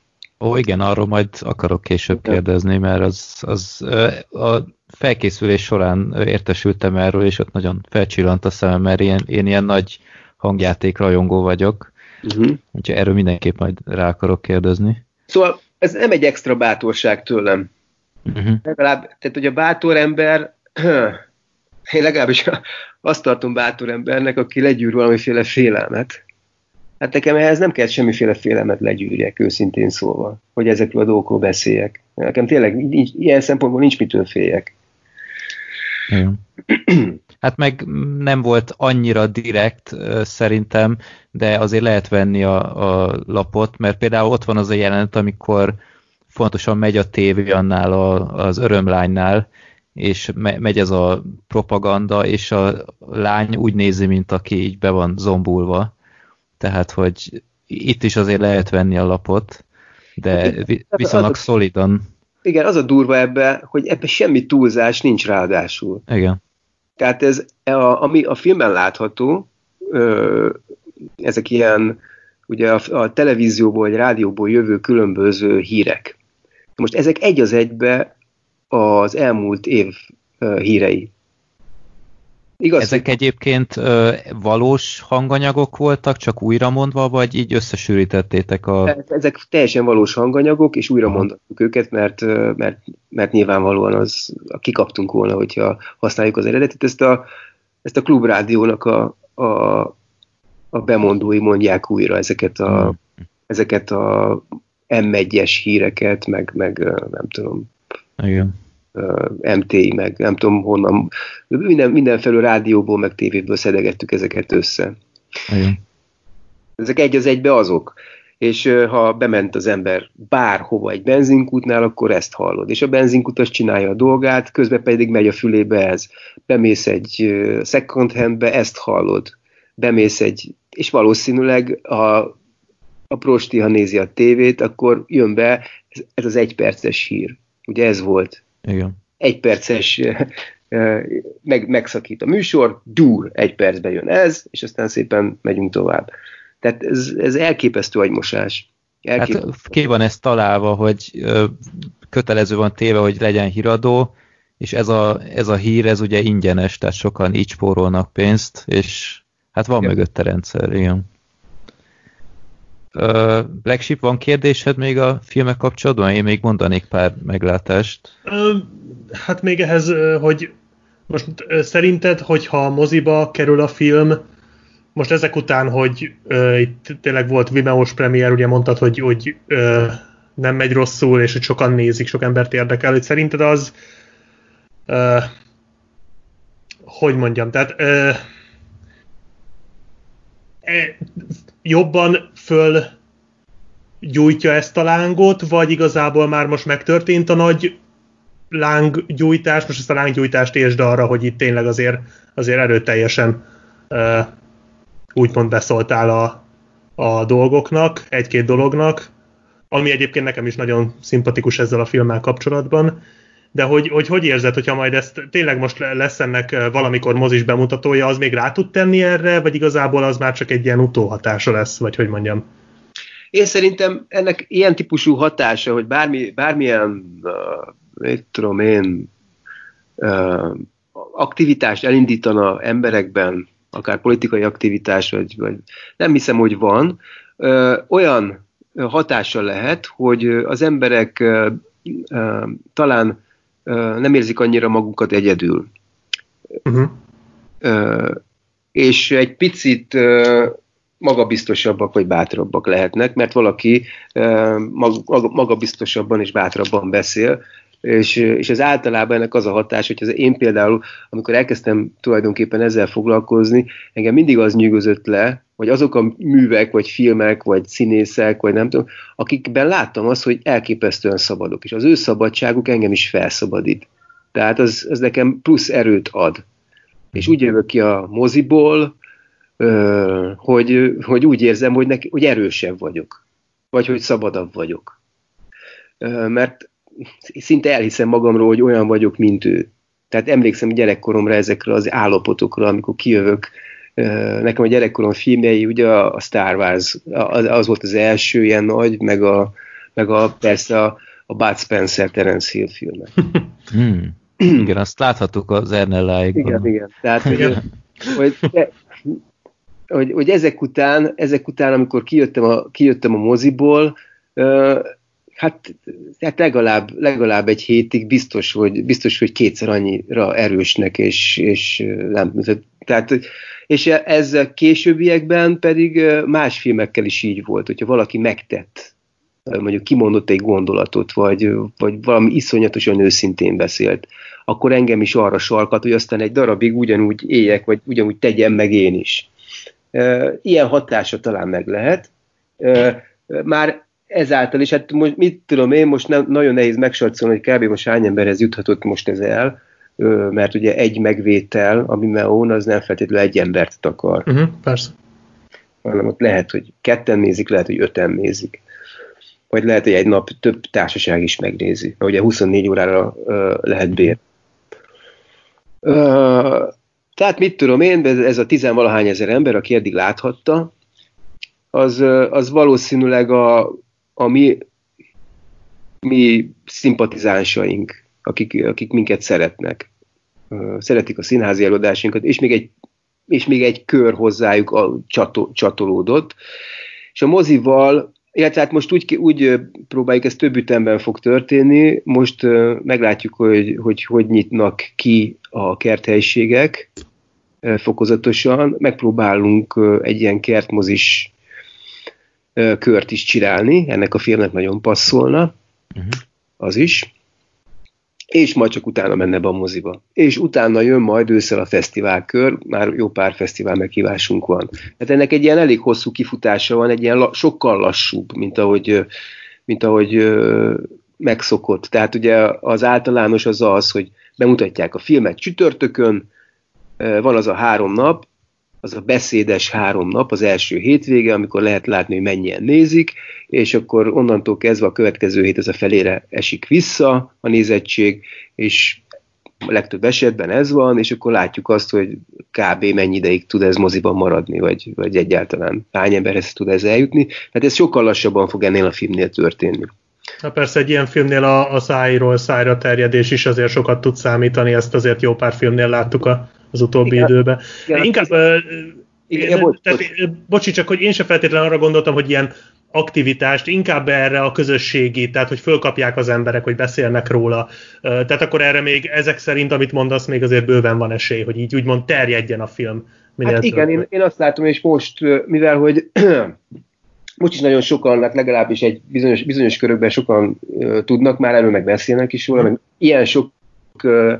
Ó, igen, arról majd akarok később kérdezni, mert az, az a felkészülés során értesültem erről, és ott nagyon felcsillant a szemem, mert én, én ilyen nagy hangjáték rajongó vagyok, uh-huh. úgyhogy erről mindenképp majd rá akarok kérdezni. Szóval ez nem egy extra bátorság tőlem. Uh-huh. Legalább, tehát hogy a bátor ember [CLEARS THROAT] én legalábbis [LAUGHS] azt tartom bátor embernek, aki legyűr valamiféle félelmet. Hát nekem ehhez nem kell semmiféle félelmet legyűrjek, őszintén szólva, hogy ezekről a dolgokról beszéljek. Nekem tényleg nincs, ilyen szempontból nincs mitől féljek. [CLEARS THROAT] Hát meg nem volt annyira direkt szerintem, de azért lehet venni a, a lapot, mert például ott van az a jelenet, amikor fontosan megy a tévé annál a, az örömlánynál, és me megy ez a propaganda, és a lány úgy nézi, mint aki így be van zombulva. Tehát, hogy itt is azért lehet venni a lapot, de viszonylag szolidan. Igen, az a durva ebbe, hogy ebbe semmi túlzás nincs ráadásul. Igen. Tehát ez, a, ami a filmben látható, ö, ezek ilyen, ugye a, a televízióból vagy rádióból jövő különböző hírek. Most ezek egy az egybe az elmúlt év hírei. Igaz, Ezek hogy... egyébként ö, valós hanganyagok voltak, csak újra mondva, vagy így összesűrítettétek a... Ezek teljesen valós hanganyagok, és újra mondtuk őket, mert, mert, mert nyilvánvalóan az kikaptunk volna, hogyha használjuk az eredetit. Ezt a, ezt a klubrádiónak a, a, a bemondói mondják újra ezeket a, hmm. ezeket a M1-es híreket, meg, meg nem tudom. Igen MTI, meg nem tudom honnan, minden, mindenfelől rádióból, meg tévéből szedegettük ezeket össze. Igen. Ezek egy az egybe azok. És ha bement az ember bárhova egy benzinkútnál, akkor ezt hallod. És a benzinkutas csinálja a dolgát, közben pedig megy a fülébe ez. Bemész egy second handbe, ezt hallod. Bemész egy, és valószínűleg a, a prosti, ha nézi a tévét, akkor jön be ez, ez az egyperces hír. Ugye ez volt igen. Egy perces meg, megszakít a műsor, dur, egy percbe jön ez, és aztán szépen megyünk tovább. Tehát ez, ez elképesztő agymosás. Elképesztő. Hát ki van ez találva, hogy kötelező van téve, hogy legyen híradó, és ez a, ez a hír, ez ugye ingyenes, tehát sokan így spórolnak pénzt, és hát van igen. mögötte rendszer, igen. Black Sheep, van kérdésed még a filmek kapcsolatban? Én még mondanék pár meglátást. Hát még ehhez, hogy most szerinted, hogyha a moziba kerül a film, most ezek után, hogy itt tényleg volt Vimeo-s premier, ugye mondtad, hogy, hogy nem megy rosszul, és hogy sokan nézik, sok embert érdekel, hogy szerinted az hogy mondjam, tehát uh, jobban föl gyújtja ezt a lángot, vagy igazából már most megtörtént a nagy lánggyújtás, most ezt a lánggyújtást értsd arra, hogy itt tényleg azért, azért erőteljesen uh, úgymond beszóltál a, a dolgoknak, egy-két dolognak, ami egyébként nekem is nagyon szimpatikus ezzel a filmmel kapcsolatban, de hogy, hogy hogy érzed, hogyha majd ezt tényleg most lesz ennek valamikor mozis bemutatója, az még rá tud tenni erre, vagy igazából az már csak egy ilyen utóhatása lesz, vagy hogy mondjam? Én szerintem ennek ilyen típusú hatása, hogy bármi, bármilyen, uh, mit tudom én, uh, aktivitást elindítana emberekben, akár politikai aktivitás, vagy, vagy nem hiszem, hogy van, uh, olyan hatása lehet, hogy az emberek uh, talán nem érzik annyira magukat egyedül. Uh-huh. És egy picit magabiztosabbak vagy bátrabbak lehetnek, mert valaki magabiztosabban és bátrabban beszél, és, és ez általában ennek az a hatás, hogy az én például, amikor elkezdtem tulajdonképpen ezzel foglalkozni, engem mindig az nyűgözött le, hogy azok a művek, vagy filmek, vagy színészek, vagy nem tudom, akikben láttam azt, hogy elképesztően szabadok, és az ő szabadságuk engem is felszabadít. Tehát az, az nekem plusz erőt ad. És úgy jövök ki a moziból, hogy, hogy úgy érzem, hogy, neki, hogy erősebb vagyok, vagy hogy szabadabb vagyok. Mert szinte elhiszem magamról, hogy olyan vagyok, mint ő. Tehát emlékszem gyerekkoromra ezekre az állapotokra, amikor kijövök. Nekem a gyerekkorom filmjei, ugye a Star Wars, az, az volt az első ilyen nagy, meg a, meg a persze a, a Bud Spencer Terence Hill filmek. [LAUGHS] Hmm. Igen, azt láthattuk az Ernelláikban. Igen, igen. Tehát, hogy, hogy, hogy, hogy ezek után, ezek után, amikor kijöttem a, kijöttem a moziból, hát, hát legalább, legalább egy hétig biztos, hogy, biztos, hogy kétszer annyira erősnek, és, és nem, tehát, és ez későbbiekben pedig más filmekkel is így volt, hogyha valaki megtett, mondjuk kimondott egy gondolatot, vagy, vagy valami iszonyatosan őszintén beszélt, akkor engem is arra sarkat, hogy aztán egy darabig ugyanúgy éljek, vagy ugyanúgy tegyem meg én is. Ilyen hatása talán meg lehet. Már ezáltal is, hát most mit tudom én, most nem, nagyon nehéz megsatszolni, hogy kb. most hány emberhez juthatott most ez el, mert ugye egy megvétel, ami meón, az nem feltétlenül egy embert takar. Uh-huh, persze. Hanem ott lehet, hogy ketten nézik, lehet, hogy öten nézik. Vagy lehet, hogy egy nap több társaság is megnézi. Mert ugye 24 órára uh, lehet bér. Uh, tehát mit tudom én, ez a tizenvalahány ezer ember, aki eddig láthatta, az, az valószínűleg a, a mi, mi szimpatizánsaink, akik, akik minket szeretnek. Szeretik a színházi előadásunkat, és még egy, és még egy kör hozzájuk a, csatol, csatolódott. És a mozival, illetve hát most úgy, úgy próbáljuk, ez több ütemben fog történni, most meglátjuk, hogy, hogy hogy nyitnak ki a kerthelyiségek fokozatosan, megpróbálunk egy ilyen kertmozis kört is csinálni, ennek a filmnek nagyon passzolna, uh-huh. az is, és majd csak utána menne be a moziba. És utána jön majd ősszel a fesztiválkör, már jó pár fesztivál meghívásunk van. Hát ennek egy ilyen elég hosszú kifutása van, egy ilyen la, sokkal lassúbb, mint ahogy, mint ahogy megszokott. Tehát ugye az általános az az, hogy bemutatják a filmet csütörtökön, van az a három nap, az a beszédes három nap, az első hétvége, amikor lehet látni, hogy mennyien nézik, és akkor onnantól kezdve a következő hét ez a felére esik vissza a nézettség, és a legtöbb esetben ez van, és akkor látjuk azt, hogy kb. mennyi ideig tud ez moziban maradni, vagy, vagy egyáltalán hány emberhez tud ez eljutni. Tehát ez sokkal lassabban fog ennél a filmnél történni. Na persze egy ilyen filmnél a, a szájról szájra terjedés is azért sokat tud számítani, ezt azért jó pár filmnél láttuk a az utóbbi igen, időben. Igen, Inkább, igen, igen, bocs, tehát, bocs. bocsi, csak hogy én sem feltétlenül arra gondoltam, hogy ilyen aktivitást, inkább erre a közösségi, tehát hogy fölkapják az emberek, hogy beszélnek róla. Tehát akkor erre még ezek szerint, amit mondasz, még azért bőven van esély, hogy így úgymond terjedjen a film. Hát igen, én, én azt látom, és most, mivel hogy [CLEARS THROAT] most is nagyon sokan, legalábbis egy bizonyos, bizonyos körökben sokan uh, tudnak már, erről meg beszélnek is róla, meg ilyen sok uh,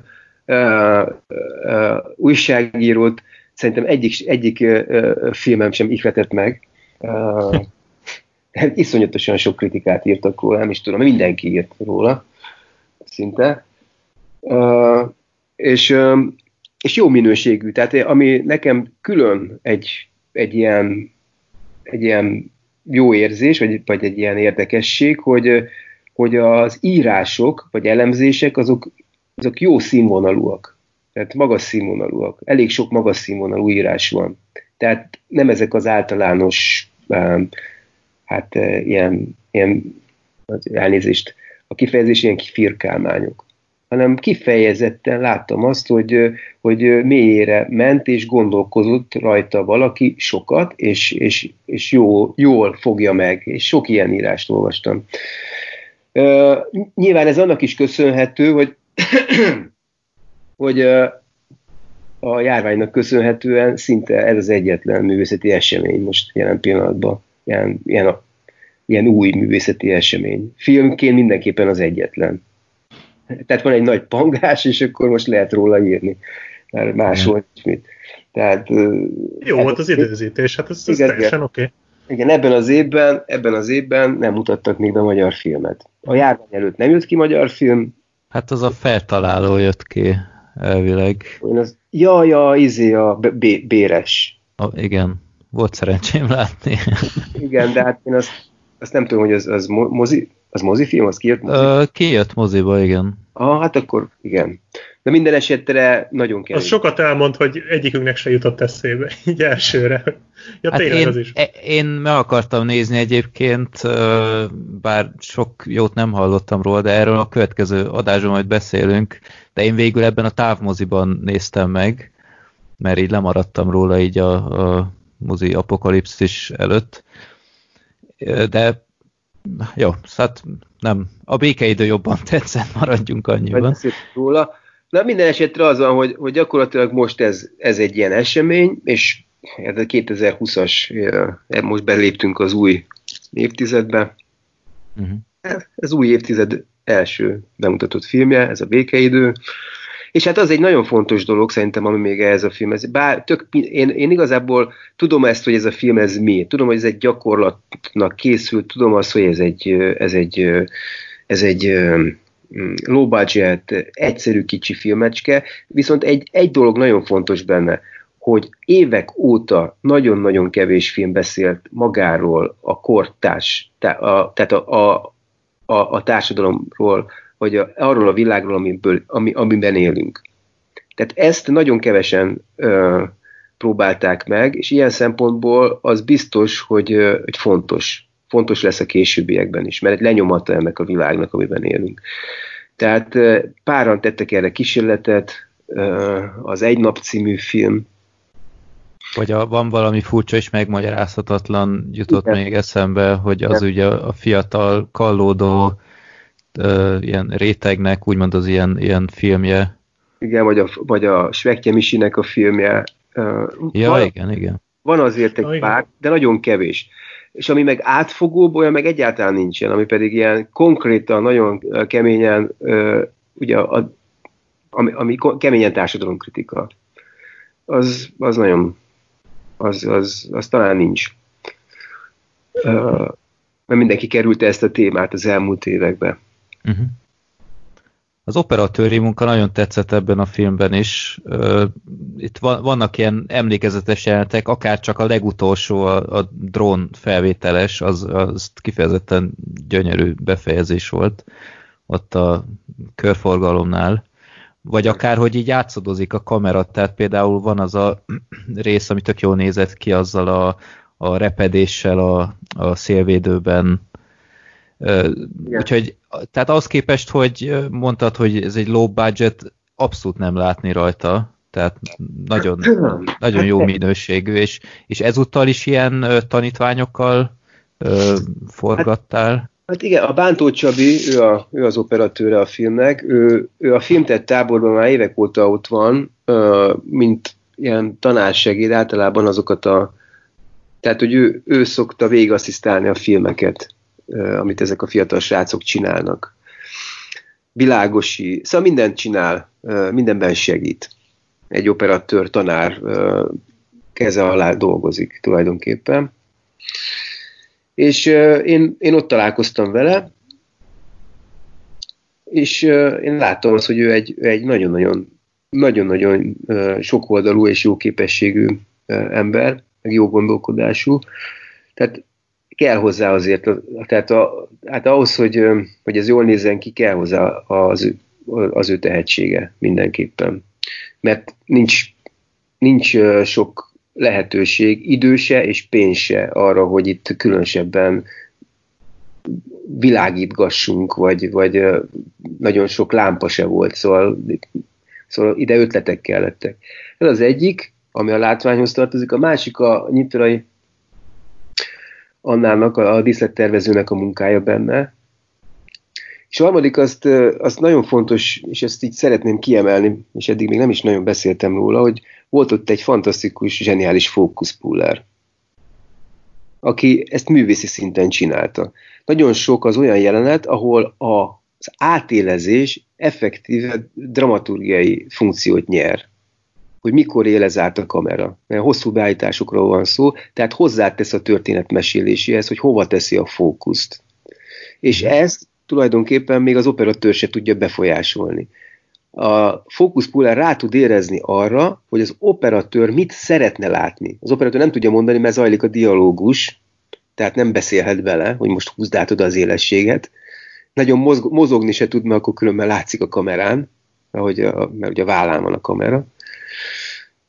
újságírót szerintem egyik, egyik filmem sem ihletett meg. [LAUGHS] Iszonyatosan sok kritikát írtak róla, nem is tudom, mindenki írt róla, szinte. És, és jó minőségű, tehát ami nekem külön egy, egy ilyen, egy ilyen jó érzés, vagy, vagy egy ilyen érdekesség, hogy, hogy az írások, vagy elemzések, azok azok jó színvonalúak. Tehát magas színvonalúak. Elég sok magas színvonalú írás van. Tehát nem ezek az általános, hát eh, ilyen, ilyen elnézést, a kifejezés ilyen kifirkálmányok hanem kifejezetten láttam azt, hogy, hogy mélyére ment és gondolkozott rajta valaki sokat, és, és, és jó, jól fogja meg, és sok ilyen írást olvastam. Uh, nyilván ez annak is köszönhető, hogy [CLEARS THROAT] hogy a járványnak köszönhetően szinte ez az egyetlen művészeti esemény most jelen pillanatban. Ilyen, ilyen, ilyen új művészeti esemény. Filmként mindenképpen az egyetlen. Tehát van egy nagy pangás, és akkor most lehet róla írni. Mert máshol mit. Tehát, Jó volt az időzítés, hát ez, ez igen, teljesen oké. Okay. Igen, ebben az évben, ebben az évben nem mutattak még be magyar filmet. A járvány előtt nem jött ki magyar film. Hát az a feltaláló jött ki elvileg. Az, ja, ja, izé a béres. A, igen, volt szerencsém látni. [LAUGHS] igen, de hát én azt, azt nem tudom, hogy az, az mozi, az mozifilm, az kijött moziba? Ö, kijött moziba, igen. Ah, hát akkor igen. De minden esetre nagyon kell. Az sokat elmond, hogy egyikünknek se jutott eszébe, [LAUGHS] így elsőre. Ja, hát én, az is. E- én meg akartam nézni egyébként, bár sok jót nem hallottam róla, de erről a következő adásban majd beszélünk, de én végül ebben a távmoziban néztem meg, mert így lemaradtam róla így a, a mozi apokalipszis előtt. De jó, hát nem, a békeidő jobban [LAUGHS] tetszett, maradjunk annyiban. róla. Na minden esetre az van, hogy, hogy gyakorlatilag most ez, ez egy ilyen esemény, és ez a 2020-as, most beléptünk az új évtizedbe. Uh-huh. Ez új évtized első bemutatott filmje, ez a békeidő. És hát az egy nagyon fontos dolog szerintem, ami még ez a film. Ez, bár tök, én, én igazából tudom ezt, hogy ez a film ez mi. Tudom, hogy ez egy gyakorlatnak készült, tudom azt, hogy ez egy, ez egy, ez egy low budget, egyszerű kicsi filmecske, viszont egy, egy dolog nagyon fontos benne, hogy évek óta nagyon-nagyon kevés film beszélt magáról, a kortás, tehát a, a, a, a társadalomról, vagy a, arról a világról, amiből, ami, amiben élünk. Tehát ezt nagyon kevesen ö, próbálták meg, és ilyen szempontból az biztos, hogy, ö, hogy fontos. Fontos lesz a későbbiekben is, mert egy lenyomata ennek a világnak, amiben élünk. Tehát páran tettek erre kísérletet, az Egy nap című film, vagy a, van valami furcsa és megmagyarázhatatlan jutott Igen. még eszembe, hogy az Igen. ugye a fiatal kallódó ilyen rétegnek, úgymond az ilyen, ilyen filmje. Igen, vagy a, vagy a Svekje Misinek a filmje. Ja, van, igen, igen. Van azért egy pár, de nagyon kevés. És ami meg átfogóbb, olyan meg egyáltalán nincsen, ami pedig ilyen konkrétan, nagyon keményen, ugye, a, ami, ami keményen társadalomkritika. Az, az nagyon, az, az, az talán nincs. Mert mindenki kerülte ezt a témát az elmúlt években. Uh-huh. Az operatőri munka nagyon tetszett ebben a filmben is. Itt van, vannak ilyen emlékezetes jelenetek, akár csak a legutolsó, a, a drón felvételes, az, az kifejezetten gyönyörű befejezés volt ott a körforgalomnál. Vagy akár, hogy így játszadozik a kamera, tehát például van az a [CLEARS THROAT] rész, ami tök jól nézett ki azzal a, a repedéssel a, a szélvédőben, igen. Úgyhogy, tehát az képest, hogy mondtad, hogy ez egy low budget, abszolút nem látni rajta, tehát nagyon, [CLEARS THROAT] nagyon jó minőségű, és, és ezúttal is ilyen tanítványokkal ö, forgattál. Hát, hát igen, a Bántó Csabi, ő, a, ő az operatőre a filmnek, ő, ő a filmtett táborban már évek óta ott van, ö, mint ilyen tanársegéd, általában azokat a tehát, hogy ő, ő szokta végigasszisztálni a filmeket amit ezek a fiatal srácok csinálnak. Világosi, szóval mindent csinál, mindenben segít. Egy operatőr, tanár keze alá dolgozik tulajdonképpen. És én, én ott találkoztam vele, és én láttam azt, hogy ő egy, egy nagyon-nagyon nagyon-nagyon sokoldalú és jó képességű ember, meg jó gondolkodású. Tehát kell hozzá azért, tehát a, hát ahhoz, hogy, hogy ez jól nézzen ki, kell hozzá az az ő tehetsége mindenképpen. Mert nincs, nincs sok lehetőség, időse és pénzse arra, hogy itt különösebben világítgassunk, vagy, vagy nagyon sok lámpa se volt, szóval, szóval ide ötletek kellettek. Ez az egyik, ami a látványhoz tartozik, a másik a nyitrai Annának, a, a díszlettervezőnek a munkája benne, És a harmadik, azt, azt nagyon fontos, és ezt így szeretném kiemelni, és eddig még nem is nagyon beszéltem róla, hogy volt ott egy fantasztikus, zseniális fókuszpuller, aki ezt művészi szinten csinálta. Nagyon sok az olyan jelenet, ahol a, az átélezés effektíve dramaturgiai funkciót nyer hogy mikor élez át a kamera. Mert hosszú beállításokról van szó, tehát hozzátesz a történet meséléséhez, hogy hova teszi a fókuszt. És ezt tulajdonképpen még az operatőr se tudja befolyásolni. A fókuszpuller rá tud érezni arra, hogy az operatőr mit szeretne látni. Az operatőr nem tudja mondani, mert zajlik a dialógus, tehát nem beszélhet bele, hogy most húzd át oda az élességet. Nagyon mozog, mozogni se tud, mert akkor különben látszik a kamerán, ahogy a, mert ugye a vállán van a kamera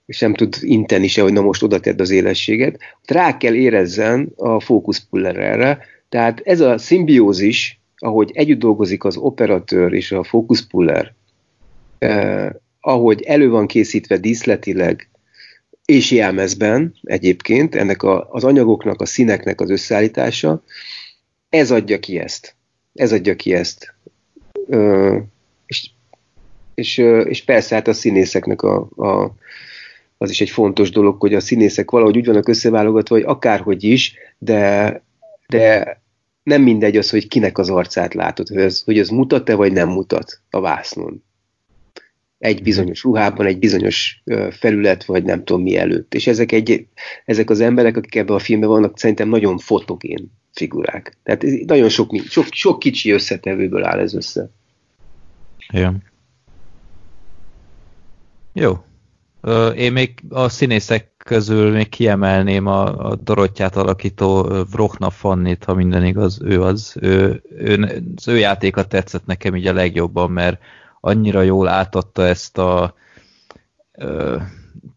és nem tud inteni se, hogy na most oda tedd az élességet. Rá kell érezzen a fókuszpuller erre, tehát ez a szimbiózis, ahogy együtt dolgozik az operatőr és a fókuszpuller, eh, ahogy elő van készítve díszletileg, és jelmezben egyébként, ennek a, az anyagoknak, a színeknek az összeállítása, ez adja ki ezt. Ez adja ki ezt. Ö, és, és, és persze hát a színészeknek a, a, az is egy fontos dolog, hogy a színészek valahogy úgy vannak összeválogatva, hogy akárhogy is, de, de nem mindegy az, hogy kinek az arcát látod, hogy ez, hogy ez mutat-e, vagy nem mutat a vásznon. Egy bizonyos ruhában, egy bizonyos felület, vagy nem tudom mi előtt. És ezek, egy, ezek az emberek, akik ebben a filmben vannak, szerintem nagyon fotogén figurák. Tehát nagyon sok, sok, sok kicsi összetevőből áll ez össze. Igen. Jó. Én még a színészek közül még kiemelném a, a Dorottyát alakító Vrochna Fannit, ha minden igaz, ő az. Ő, ő, az ő játéka tetszett nekem így a legjobban, mert annyira jól átadta ezt a ö,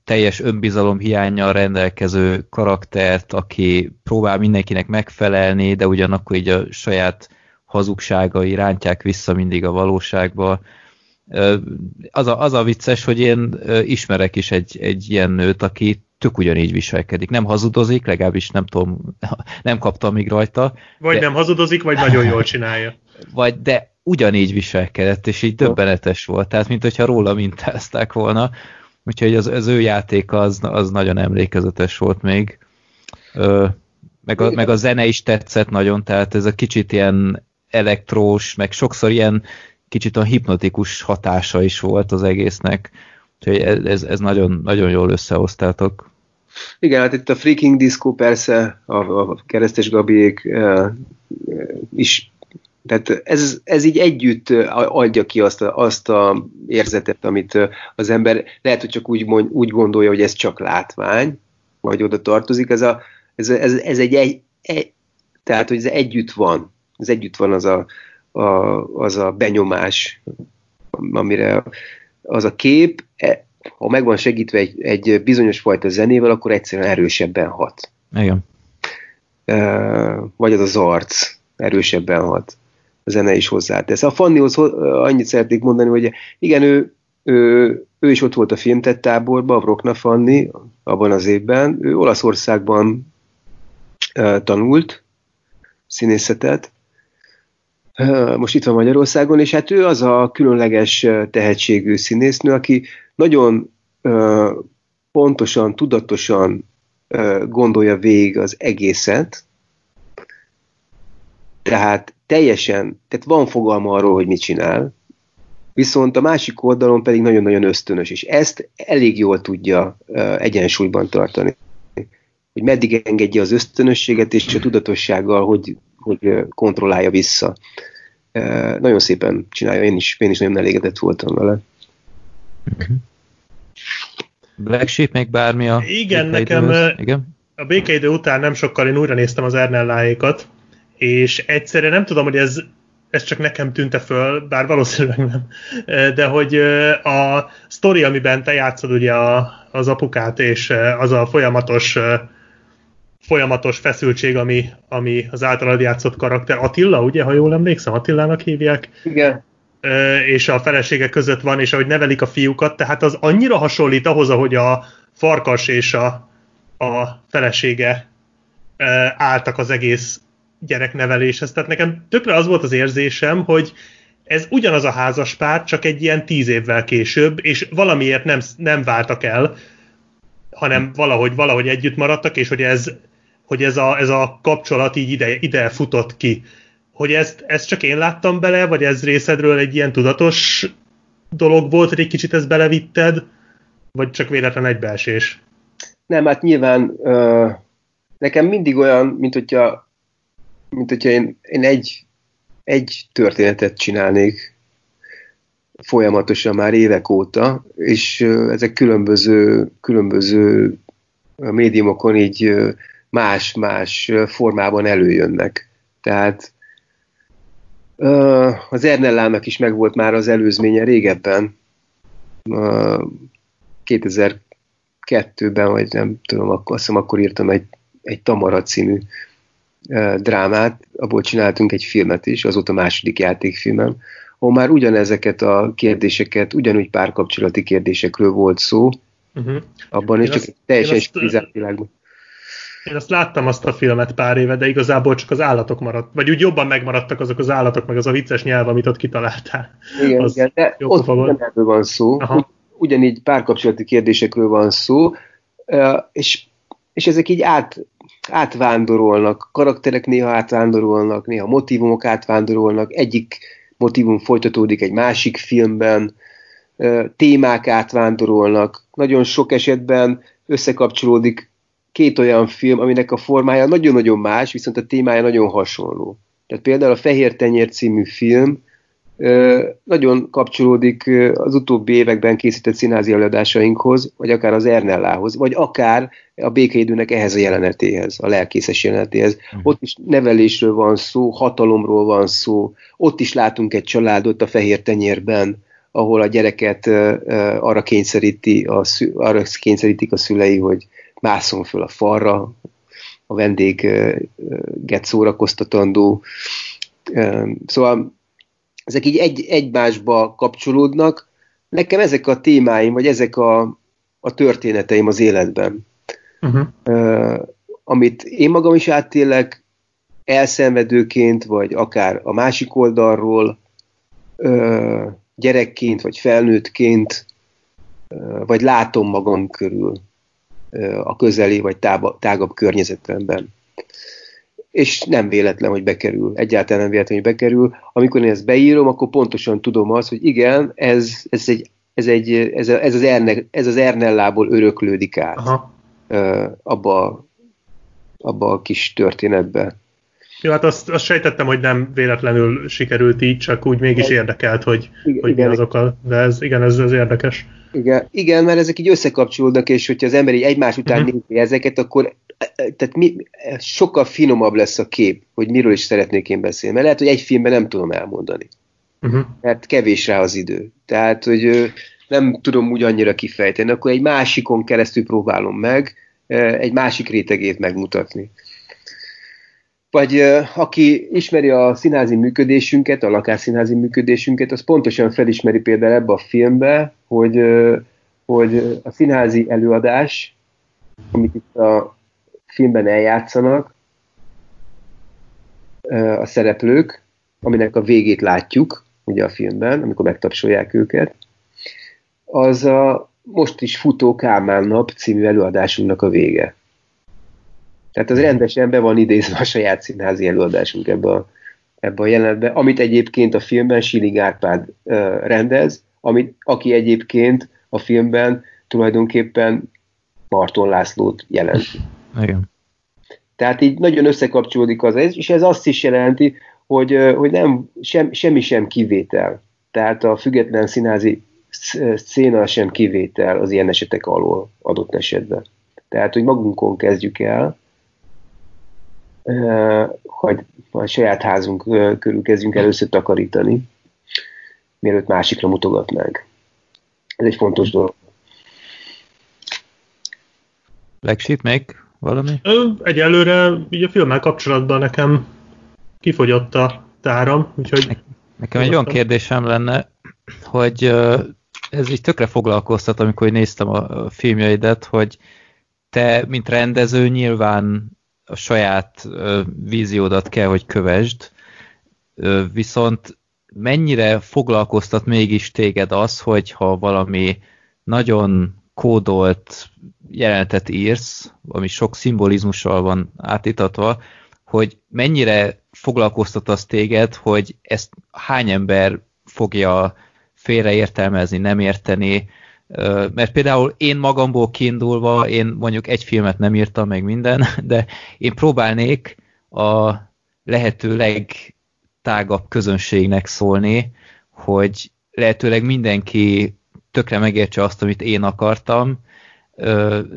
teljes önbizalom hiányjal rendelkező karaktert, aki próbál mindenkinek megfelelni, de ugyanakkor így a saját hazugságai rántják vissza mindig a valóságba az a, az a vicces, hogy én ismerek is egy, egy ilyen nőt, aki tök ugyanígy viselkedik. Nem hazudozik, legalábbis nem tudom, [LAUGHS] nem kaptam még rajta. Vagy de... nem hazudozik, vagy nagyon jól csinálja. [LAUGHS] Vagy, de ugyanígy viselkedett, és így döbbenetes volt. Tehát, mint hogyha róla mintázták volna. Úgyhogy az, az ő játék az, az nagyon emlékezetes volt még. Ö, meg, a, meg a zene is tetszett nagyon, tehát ez a kicsit ilyen elektrós, meg sokszor ilyen kicsit a hipnotikus hatása is volt az egésznek. Úgyhogy ez, ez nagyon, nagyon jól összehoztátok. Igen, hát itt a Freaking Disco persze, a, a keresztes Gabiék e, is, tehát ez, ez így együtt adja ki azt a, azt a érzetet, amit az ember lehet, hogy csak úgy, mond, úgy gondolja, hogy ez csak látvány, vagy oda tartozik, ez, a, ez, ez, ez egy, egy, egy tehát, hogy ez együtt van, ez együtt van az a, a, az a benyomás, amire az a kép, e, ha meg van segítve egy, egy bizonyos fajta zenével, akkor egyszerűen erősebben hat. Igen. Vagy az az arc erősebben hat. A zene is hozzátesz. A Fannihoz annyit szeretnék mondani, hogy igen, ő, ő, ő is ott volt a filmtettáborban, a Vrokna Fanni, abban az évben. Ő Olaszországban tanult színészetet, most itt van Magyarországon, és hát ő az a különleges tehetségű színésznő, aki nagyon pontosan, tudatosan gondolja végig az egészet, tehát teljesen, tehát van fogalma arról, hogy mit csinál, viszont a másik oldalon pedig nagyon-nagyon ösztönös, és ezt elég jól tudja egyensúlyban tartani. Hogy meddig engedje az ösztönösséget és a tudatossággal, hogy hogy kontrollálja vissza. Nagyon szépen csinálja, én is, én is nagyon elégedett voltam vele. Mhm. Black Sheep még bármi a Igen, nekem Igen? a békeidő után nem sokkal én újra néztem az Ernelláékat, és egyszerűen nem tudom, hogy ez, ez csak nekem tűnte föl, bár valószínűleg nem, de hogy a sztori, amiben te játszod ugye a, az apukát, és az a folyamatos folyamatos feszültség, ami, ami az általad játszott karakter. Attila, ugye, ha jól emlékszem, Attilának hívják. Igen. És a felesége között van, és ahogy nevelik a fiúkat, tehát az annyira hasonlít ahhoz, ahogy a farkas és a, a felesége álltak az egész gyerekneveléshez. Tehát nekem tökre az volt az érzésem, hogy ez ugyanaz a házaspár, csak egy ilyen tíz évvel később, és valamiért nem, nem váltak el, hanem valahogy, valahogy együtt maradtak, és hogy ez, hogy ez, a, ez a kapcsolat így ide, ide futott ki. Hogy ezt, ezt csak én láttam bele, vagy ez részedről egy ilyen tudatos dolog volt, hogy egy kicsit ezt belevitted, vagy csak véletlen egybeesés? Nem, hát nyilván uh, nekem mindig olyan, mint hogyha, mint hogyha én, én egy, egy történetet csinálnék folyamatosan már évek óta, és ezek különböző, különböző médiumokon így más-más formában előjönnek. Tehát az Ernellának is megvolt már az előzménye régebben, uh, 2002-ben, vagy nem tudom, akkor, azt hiszem, akkor írtam egy, egy Tamara című drámát, abból csináltunk egy filmet is, az volt a második játékfilmem, ahol már ugyanezeket a kérdéseket, ugyanúgy párkapcsolati kérdésekről volt szó, uh-huh. abban is csak egy teljesen stilizált világban. Én azt láttam azt a filmet pár éve, de igazából csak az állatok maradt, vagy úgy jobban megmaradtak azok az állatok, meg az a vicces nyelv, amit ott kitaláltál. Igen, az igen de ott ugyanerről van szó, Aha. ugyanígy párkapcsolati kérdésekről van szó, és, és ezek így át, átvándorolnak, karakterek néha átvándorolnak, néha motivumok átvándorolnak, egyik motivum folytatódik egy másik filmben, témák átvándorolnak, nagyon sok esetben összekapcsolódik két olyan film, aminek a formája nagyon-nagyon más, viszont a témája nagyon hasonló. Tehát például a Fehér Tenyér című film nagyon kapcsolódik az utóbbi években készített színházi előadásainkhoz, vagy akár az Ernellához, vagy akár a békeidőnek ehhez a jelenetéhez, a lelkészes jelenetéhez. Mm. Ott is nevelésről van szó, hatalomról van szó, ott is látunk egy családot a Fehér Tenyérben, ahol a gyereket arra, kényszeríti a, arra kényszerítik a szülei, hogy mászom föl a falra, a vendéget szórakoztatandó. Szóval ezek így egy, egymásba kapcsolódnak. Nekem ezek a témáim, vagy ezek a, a történeteim az életben, uh-huh. amit én magam is átélek, elszenvedőként, vagy akár a másik oldalról, gyerekként, vagy felnőttként, vagy látom magam körül a közeli vagy tágabb környezetemben. És nem véletlen, hogy bekerül. Egyáltalán nem véletlen, hogy bekerül. Amikor én ezt beírom, akkor pontosan tudom azt, hogy igen, ez, ez, egy, ez, egy, ez, ez, az, Erne, ez az Ernellából öröklődik át Aha. abba, abba a kis történetbe. Jó, hát azt, azt sejtettem, hogy nem véletlenül sikerült így, csak úgy mégis érdekelt, hogy, igen, hogy mi azok a... De ez, igen, ez, ez érdekes. Igen, igen, mert ezek így összekapcsolódnak, és hogyha az ember így egymás után uh-huh. nézi ezeket, akkor tehát mi, sokkal finomabb lesz a kép, hogy miről is szeretnék én beszélni. Mert lehet, hogy egy filmben nem tudom elmondani. Uh-huh. Mert kevés rá az idő. Tehát, hogy nem tudom úgy annyira kifejteni, akkor egy másikon keresztül próbálom meg egy másik rétegét megmutatni. Vagy aki ismeri a színházi működésünket, a lakásszínházi működésünket, az pontosan felismeri például ebbe a filmbe, hogy, hogy a színházi előadás, amit itt a filmben eljátszanak, a szereplők, aminek a végét látjuk, ugye a filmben, amikor megtapsolják őket, az a most is futó Kálmán nap című előadásunknak a vége. Tehát az rendesen be van idézve a saját színházi előadásunk ebbe a, ebbe a jelenetbe, amit egyébként a filmben Sili Árpád rendez, amit, aki egyébként a filmben tulajdonképpen Marton Lászlót jelent. Igen. Tehát így nagyon összekapcsolódik az, és ez azt is jelenti, hogy, hogy nem, sem, semmi sem kivétel. Tehát a független színházi széna sem kivétel az ilyen esetek alól adott esetben. Tehát, hogy magunkon kezdjük el, hogy a saját házunk körül kezdjünk először takarítani, mielőtt másikra mutogatnánk. Ez egy fontos dolog. Legsit még valami? Egyelőre így a filmmel kapcsolatban nekem kifogyott a táram, úgyhogy... Nekem egy olyan kérdésem lenne, hogy ez így tökre foglalkoztat, amikor néztem a filmjeidet, hogy te, mint rendező, nyilván a saját víziódat kell, hogy kövesd, viszont mennyire foglalkoztat mégis téged az, hogy ha valami nagyon kódolt jelenetet írsz, ami sok szimbolizmussal van átítatva, hogy mennyire foglalkoztat az téged, hogy ezt hány ember fogja félreértelmezni, nem érteni, mert például én magamból kiindulva, én mondjuk egy filmet nem írtam meg minden, de én próbálnék a lehető legtágabb közönségnek szólni, hogy lehetőleg mindenki tökre megértse azt, amit én akartam,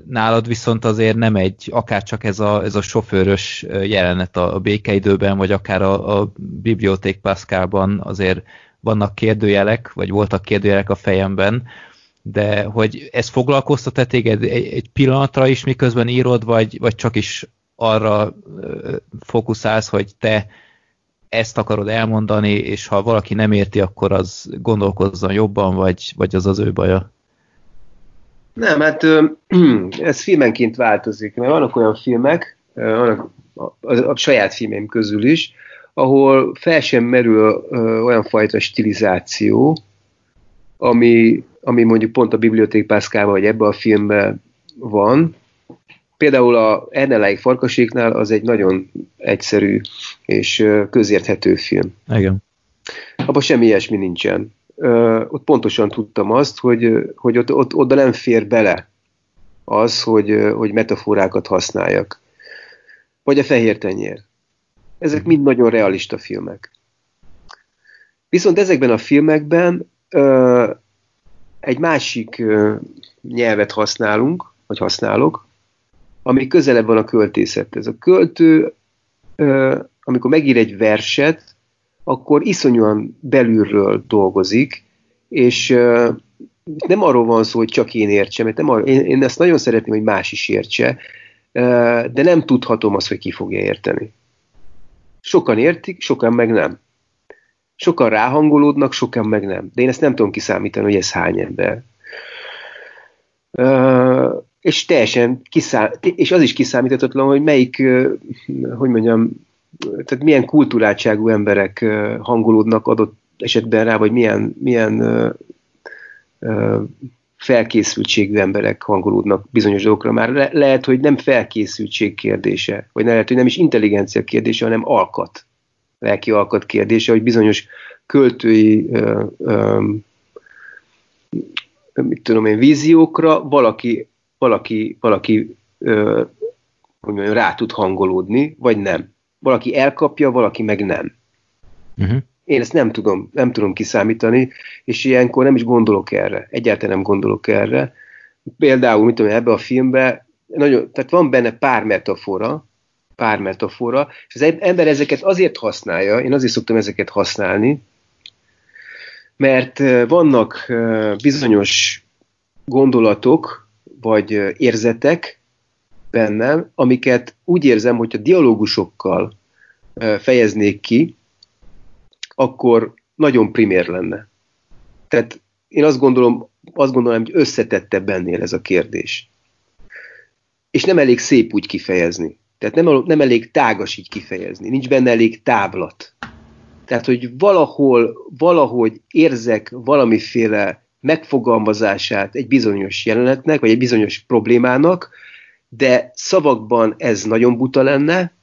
nálad viszont azért nem egy, akár csak ez a, ez a sofőrös jelenet a, a békeidőben, vagy akár a, a biblioték Pascalban azért vannak kérdőjelek, vagy voltak kérdőjelek a fejemben, de hogy ez foglalkoztat-e téged egy, egy pillanatra is, miközben írod, vagy, vagy csak is arra fókuszálsz, hogy te ezt akarod elmondani, és ha valaki nem érti, akkor az gondolkozzon jobban, vagy, vagy az az ő baja? Nem, hát [CLEARS THROAT] ez filmenként változik, mert vannak olyan filmek, vannak a, a, a saját filmem közül is, ahol fel sem merül ö, olyan fajta stilizáció, ami, ami mondjuk pont a Biblioték Pászkával, vagy ebben a filmben van. Például a Erneleik Farkaséknál az egy nagyon egyszerű és közérthető film. Igen. Abban semmi ilyesmi nincsen. Ö, ott pontosan tudtam azt, hogy, hogy ott, ott, oda nem fér bele az, hogy, hogy metaforákat használjak. Vagy a fehér tenyér. Ezek mind nagyon realista filmek. Viszont ezekben a filmekben ö, egy másik ö, nyelvet használunk, vagy használok, ami közelebb van a költészethez. A költő, amikor megír egy verset, akkor iszonyúan belülről dolgozik, és nem arról van szó, hogy csak én értsem, mert nem arról, én, én ezt nagyon szeretném, hogy más is értse, de nem tudhatom azt, hogy ki fogja érteni. Sokan értik, sokan meg nem. Sokan ráhangolódnak, sokan meg nem. De én ezt nem tudom kiszámítani, hogy ez hány ember. És teljesen kiszám, és az is kiszámíthatatlan, hogy melyik, hogy mondjam, tehát milyen kulturáltságú emberek hangolódnak adott esetben rá, vagy milyen, milyen felkészültségű emberek hangolódnak bizonyos dolgokra. Már le- lehet, hogy nem felkészültség kérdése, vagy lehet, hogy nem is intelligencia kérdése, hanem alkat, lelki alkat kérdése, hogy bizonyos költői ö, ö, mit tudom én, víziókra valaki, valaki, valaki ö, hogy mondjam, rá tud hangolódni, vagy nem. Valaki elkapja, valaki meg nem. Uh-huh. Én ezt nem tudom, nem tudom kiszámítani, és ilyenkor nem is gondolok erre. Egyáltalán nem gondolok erre. Például, mit tudom, ebbe a filmbe, nagyon, tehát van benne pár metafora, pár metafora, és az ember ezeket azért használja, én azért szoktam ezeket használni, mert vannak bizonyos gondolatok, vagy érzetek bennem, amiket úgy érzem, hogy a dialógusokkal fejeznék ki, akkor nagyon primér lenne. Tehát én azt gondolom, azt gondolom, hogy összetettebb ennél ez a kérdés. És nem elég szép úgy kifejezni. Tehát nem, nem elég tágas így kifejezni. Nincs benne elég távlat. Tehát, hogy valahol, valahogy érzek valamiféle megfogalmazását egy bizonyos jelenetnek, vagy egy bizonyos problémának, de szavakban ez nagyon buta lenne,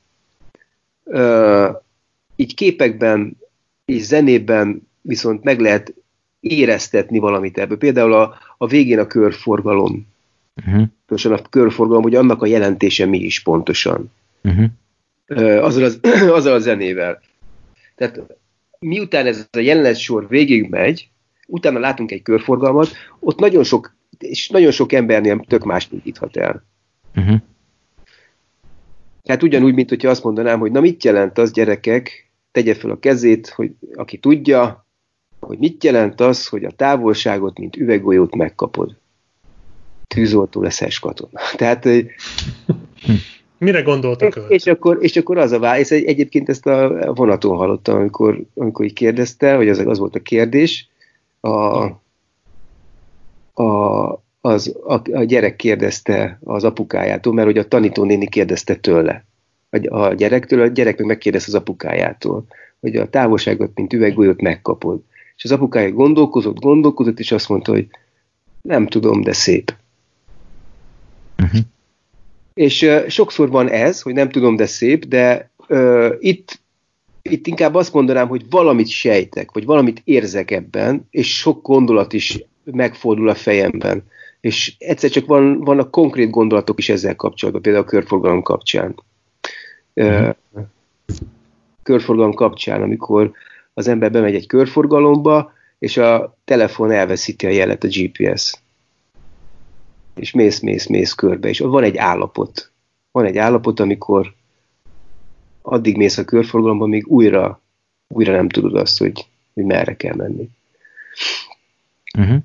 így képekben és zenében viszont meg lehet éreztetni valamit ebből. Például a, a végén a körforgalom. Uh-huh. Pontosan a körforgalom, hogy annak a jelentése mi is pontosan. Uh-huh. Azzal, az, [CLEARS THROAT] azzal a zenével. Tehát miután ez a jelenet sor végig megy, utána látunk egy körforgalmat, ott nagyon sok, és nagyon sok embernél tök más indíthat el. Uh-huh. Tehát ugyanúgy, mint hogyha azt mondanám, hogy na mit jelent az gyerekek, tegye fel a kezét, hogy aki tudja, hogy mit jelent az, hogy a távolságot, mint üveggolyót megkapod. Tűzoltó leszel katona. [LAUGHS] Tehát [LAUGHS] Mire gondoltak és, és, akkor, és akkor az a válasz, és egyébként ezt a vonaton hallottam, amikor, amikor így kérdezte, hogy az, az volt a kérdés, a, a, az, a, a gyerek kérdezte az apukájától, mert hogy a tanítónéni kérdezte tőle a, a gyerektől, a gyerek meg megkérdez az apukájától, hogy a távolságot, mint üveggolyót megkapod. És az apukája gondolkozott, gondolkozott, és azt mondta, hogy nem tudom, de szép. Uh-huh. És uh, sokszor van ez, hogy nem tudom, de szép, de uh, itt, itt inkább azt mondanám, hogy valamit sejtek, vagy valamit érzek ebben, és sok gondolat is megfordul a fejemben. És egyszer csak van, vannak konkrét gondolatok is ezzel kapcsolatban, például a körforgalom kapcsán. Körforgalom kapcsán, amikor az ember bemegy egy körforgalomba, és a telefon elveszíti a jelet, a GPS. És mész, mész, mész körbe, és van egy állapot. Van egy állapot, amikor addig mész a körforgalomba, míg újra, újra nem tudod azt, hogy, hogy merre kell menni. Uh-huh.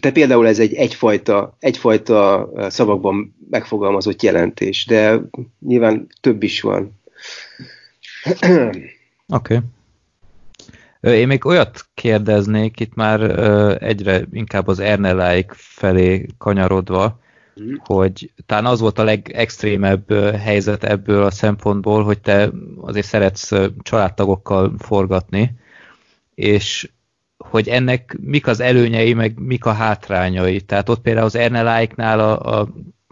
Tehát például ez egy egyfajta, egyfajta szavakban megfogalmazott jelentés, de nyilván több is van. [CLEARS THROAT] Oké. Okay. Én még olyat kérdeznék, itt már egyre inkább az Ernelláik felé kanyarodva. Hogy talán az volt a legextrémebb helyzet ebből a szempontból, hogy te azért szeretsz családtagokkal forgatni, és hogy ennek mik az előnyei, meg mik a hátrányai. Tehát ott például az Ernelláiknál a, a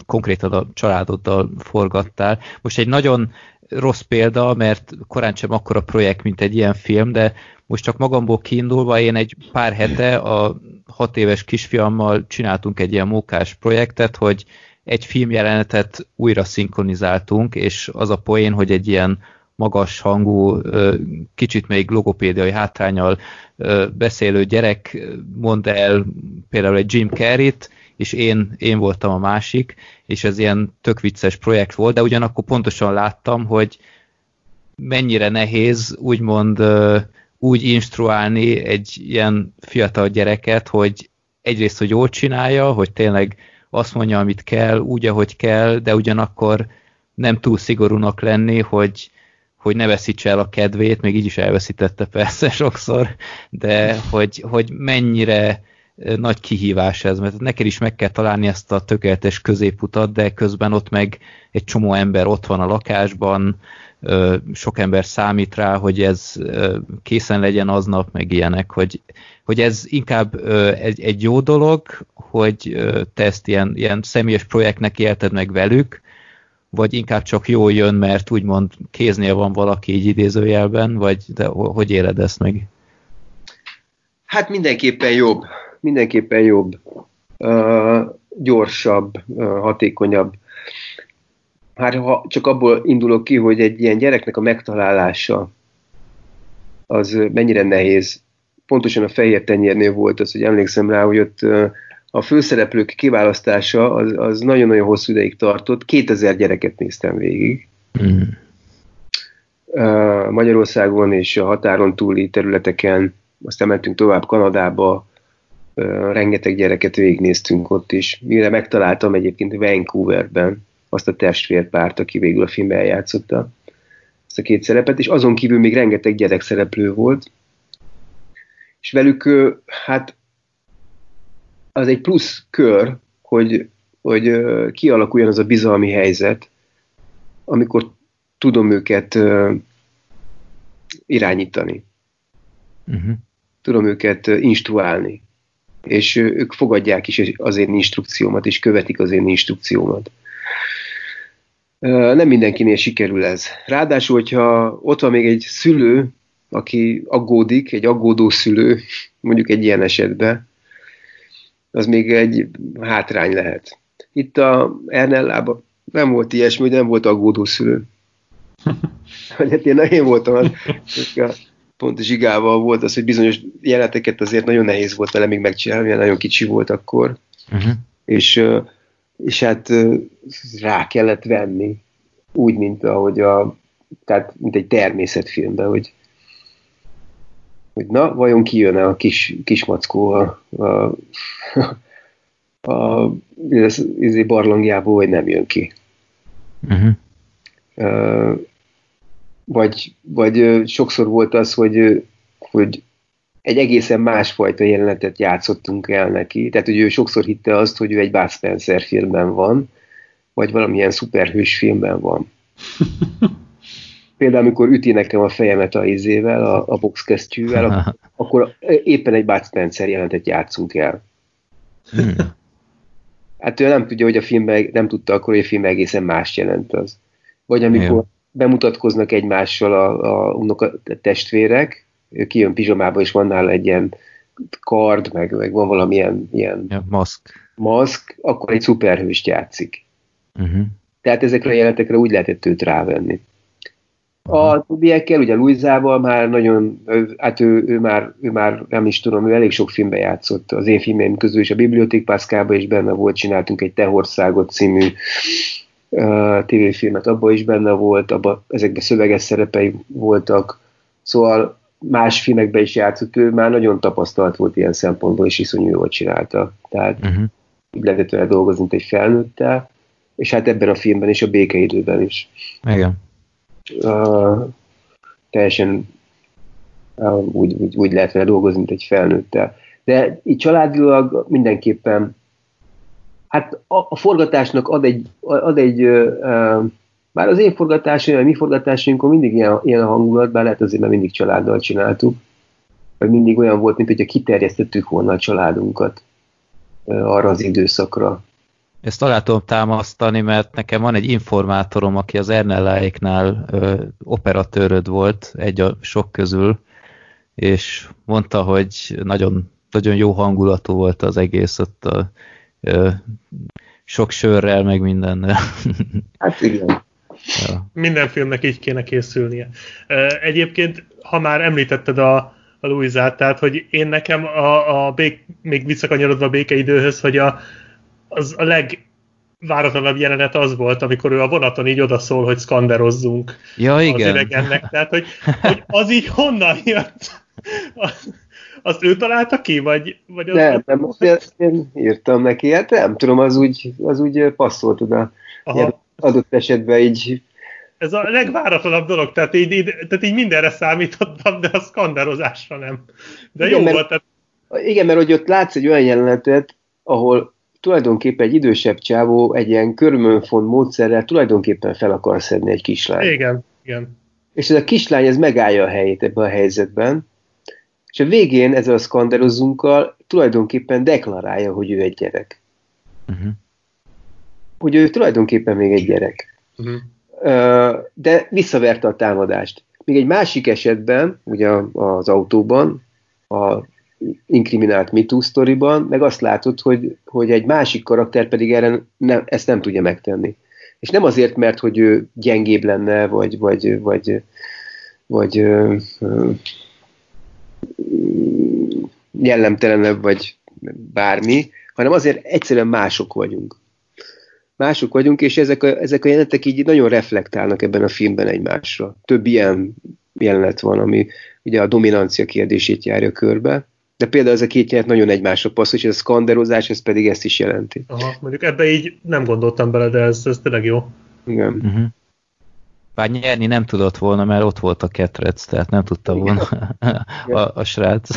konkrétan a családoddal forgattál. Most egy nagyon rossz példa, mert korán sem akkora projekt, mint egy ilyen film, de most csak magamból kiindulva én egy pár hete a hat éves kisfiammal csináltunk egy ilyen mókás projektet, hogy egy filmjelenetet újra szinkronizáltunk, és az a poén, hogy egy ilyen magas hangú, kicsit még logopédiai hátrányal beszélő gyerek mond el például egy Jim Carrey-t, és én, én voltam a másik, és ez ilyen tök vicces projekt volt, de ugyanakkor pontosan láttam, hogy mennyire nehéz úgymond úgy instruálni egy ilyen fiatal gyereket, hogy egyrészt, hogy jól csinálja, hogy tényleg azt mondja, amit kell, úgy, ahogy kell, de ugyanakkor nem túl szigorúnak lenni, hogy, hogy ne veszítse el a kedvét, még így is elveszítette persze [LAUGHS] sokszor, de hogy, hogy mennyire nagy kihívás ez, mert neked is meg kell találni ezt a tökéletes középutat, de közben ott meg egy csomó ember ott van a lakásban, sok ember számít rá, hogy ez készen legyen aznap, meg ilyenek, hogy, hogy ez inkább egy, egy jó dolog, hogy te ezt ilyen, ilyen személyes projektnek élted meg velük, vagy inkább csak jól jön, mert úgymond kéznél van valaki így idézőjelben, vagy de hogy éled ezt meg? Hát mindenképpen jobb. Mindenképpen jobb. Uh, gyorsabb, uh, hatékonyabb már ha csak abból indulok ki, hogy egy ilyen gyereknek a megtalálása az mennyire nehéz. Pontosan a fehér tenyérnél volt az, hogy emlékszem rá, hogy ott a főszereplők kiválasztása az, az nagyon-nagyon hosszú ideig tartott. 2000 gyereket néztem végig. Mm. Magyarországon és a határon túli területeken, aztán mentünk tovább Kanadába, rengeteg gyereket végignéztünk ott is. Mire megtaláltam egyébként Vancouverben, azt a testvérpárt, aki végül a filmben eljátszotta ezt a két szerepet, és azon kívül még rengeteg gyerek szereplő volt, és velük hát az egy plusz kör, hogy, hogy kialakuljon az a bizalmi helyzet, amikor tudom őket irányítani. Uh-huh. Tudom őket instruálni. És ők fogadják is az én instrukciómat, és követik az én instrukciómat. Nem mindenkinél sikerül ez. Ráadásul, hogyha ott van még egy szülő, aki aggódik, egy aggódó szülő, mondjuk egy ilyen esetben, az még egy hátrány lehet. Itt a Ernellában nem volt ilyesmi, hogy nem volt aggódó szülő. [LAUGHS] hát én, én voltam az, pont Zsigával volt az, hogy bizonyos jeleneteket azért nagyon nehéz volt vele még megcsinálni, mert nagyon kicsi volt akkor. Uh-huh. És és hát rá kellett venni, úgy, mint ahogy a, tehát mint egy természetfilmben, hogy, hogy na, vajon kijön -e a kis, kismackó a, a, a, a izé barlangjából, vagy nem jön ki. Uh-huh. Uh, vagy, vagy sokszor volt az, hogy, hogy egy egészen másfajta jelenetet játszottunk el neki. Tehát, hogy ő sokszor hitte azt, hogy ő egy Bud Spencer filmben van, vagy valamilyen szuperhős filmben van. [LAUGHS] Például, amikor üti nekem a fejemet a izével, a, a boxkesztyűvel, akkor, [LAUGHS] akkor éppen egy Bud Spencer jelentet játszunk el. Hmm. [LAUGHS] Hát ő nem tudja, hogy a filmben, nem tudta akkor, hogy a film egészen más jelent az. Vagy amikor Igen. bemutatkoznak egymással a, a unoka testvérek, kijön pizsomába, és van nála egy ilyen kard, meg, meg van valamilyen ilyen ja, maszk. maszk, akkor egy szuperhőst játszik. Uh-huh. Tehát ezekre a jelenetekre úgy lehetett őt rávenni. A többiekkel, ugye Luizával már nagyon, hát ő, ő, már, ő már nem is tudom, ő elég sok filmbe játszott. Az én filmeim közül is a Biblioték Pászkába is benne volt, csináltunk egy Tehországot című uh, tévéfilmet, abban is benne volt, abba, ezekben szöveges szerepei voltak. Szóval más filmekben is játszott, ő már nagyon tapasztalt volt ilyen szempontból, és iszonyú jól csinálta. Tehát uh-huh. így lehetett vele dolgozni, mint egy felnőttel, és hát ebben a filmben is, a békeidőben is. Igen uh, teljesen uh, úgy, úgy, úgy lehet vele dolgozni, mint egy felnőttel. De így családilag mindenképpen hát a, a forgatásnak ad egy, ad egy uh, bár az én forgatásom, a mi forgatásainkon mindig ilyen, ilyen a hangulat, bár lehet azért, mert mindig családdal csináltuk, vagy mindig olyan volt, mint hogyha kiterjesztettük volna a családunkat arra az időszakra. Ezt alá tudom támasztani, mert nekem van egy informátorom, aki az Ernelláéknál operatőröd volt, egy a sok közül, és mondta, hogy nagyon, nagyon jó hangulatú volt az egész ott a, ö, sok sörrel, meg mindennel. Hát igen. Ja. Minden filmnek így kéne készülnie. Egyébként, ha már említetted a, a Louisát, tehát, hogy én nekem a, a bék, még visszakanyarodva a békeidőhöz, hogy a, az a legváratlanabb jelenet az volt, amikor ő a vonaton így odaszól, hogy szkanderozzunk ja, igen. az idegennek. Tehát, hogy, hogy az így honnan jött? [LAUGHS] Azt ő találta ki, vagy, vagy az nem, nem, azt én írtam neki, hát nem tudom, az úgy, az úgy passzolt oda. Aha. Adott esetben így ez a legváratlanabb dolog, tehát így, így, tehát így mindenre számítottam, de a szkanderozásra nem. De igen, jó mert, volt. Tehát... Igen, mert hogy ott látsz egy olyan jelenetet, ahol tulajdonképpen egy idősebb csávó egy ilyen körmönfont módszerrel tulajdonképpen fel akar szedni egy kislány. Igen, igen. És ez a kislány ez megállja a helyét ebben a helyzetben, és a végén ezzel a szkanderozunkkal tulajdonképpen deklarálja, hogy ő egy gyerek. Uh-huh. Hogy ő tulajdonképpen még egy gyerek. Uh-huh. De visszaverte a támadást. Még egy másik esetben, ugye az autóban, a inkriminált MeToo sztoriban, meg azt látod, hogy, hogy egy másik karakter pedig erre nem, ezt nem tudja megtenni. És nem azért, mert hogy ő gyengébb lenne, vagy, vagy, vagy, vagy ö, ö, jellemtelenebb, vagy bármi, hanem azért egyszerűen mások vagyunk. Mások vagyunk, és ezek a, ezek a jelenetek így nagyon reflektálnak ebben a filmben egymásra. Több ilyen jelenet van, ami ugye a dominancia kérdését járja körbe, de például ez a két nyelv nagyon egymásra passzol, és a szkanderozás, ez pedig ezt is jelenti. Aha, mondjuk ebbe így nem gondoltam bele, de ez, ez tényleg jó. Igen. Uh-huh. Bár nyerni nem tudott volna, mert ott volt a ketrec, tehát nem tudta volna a, a srác.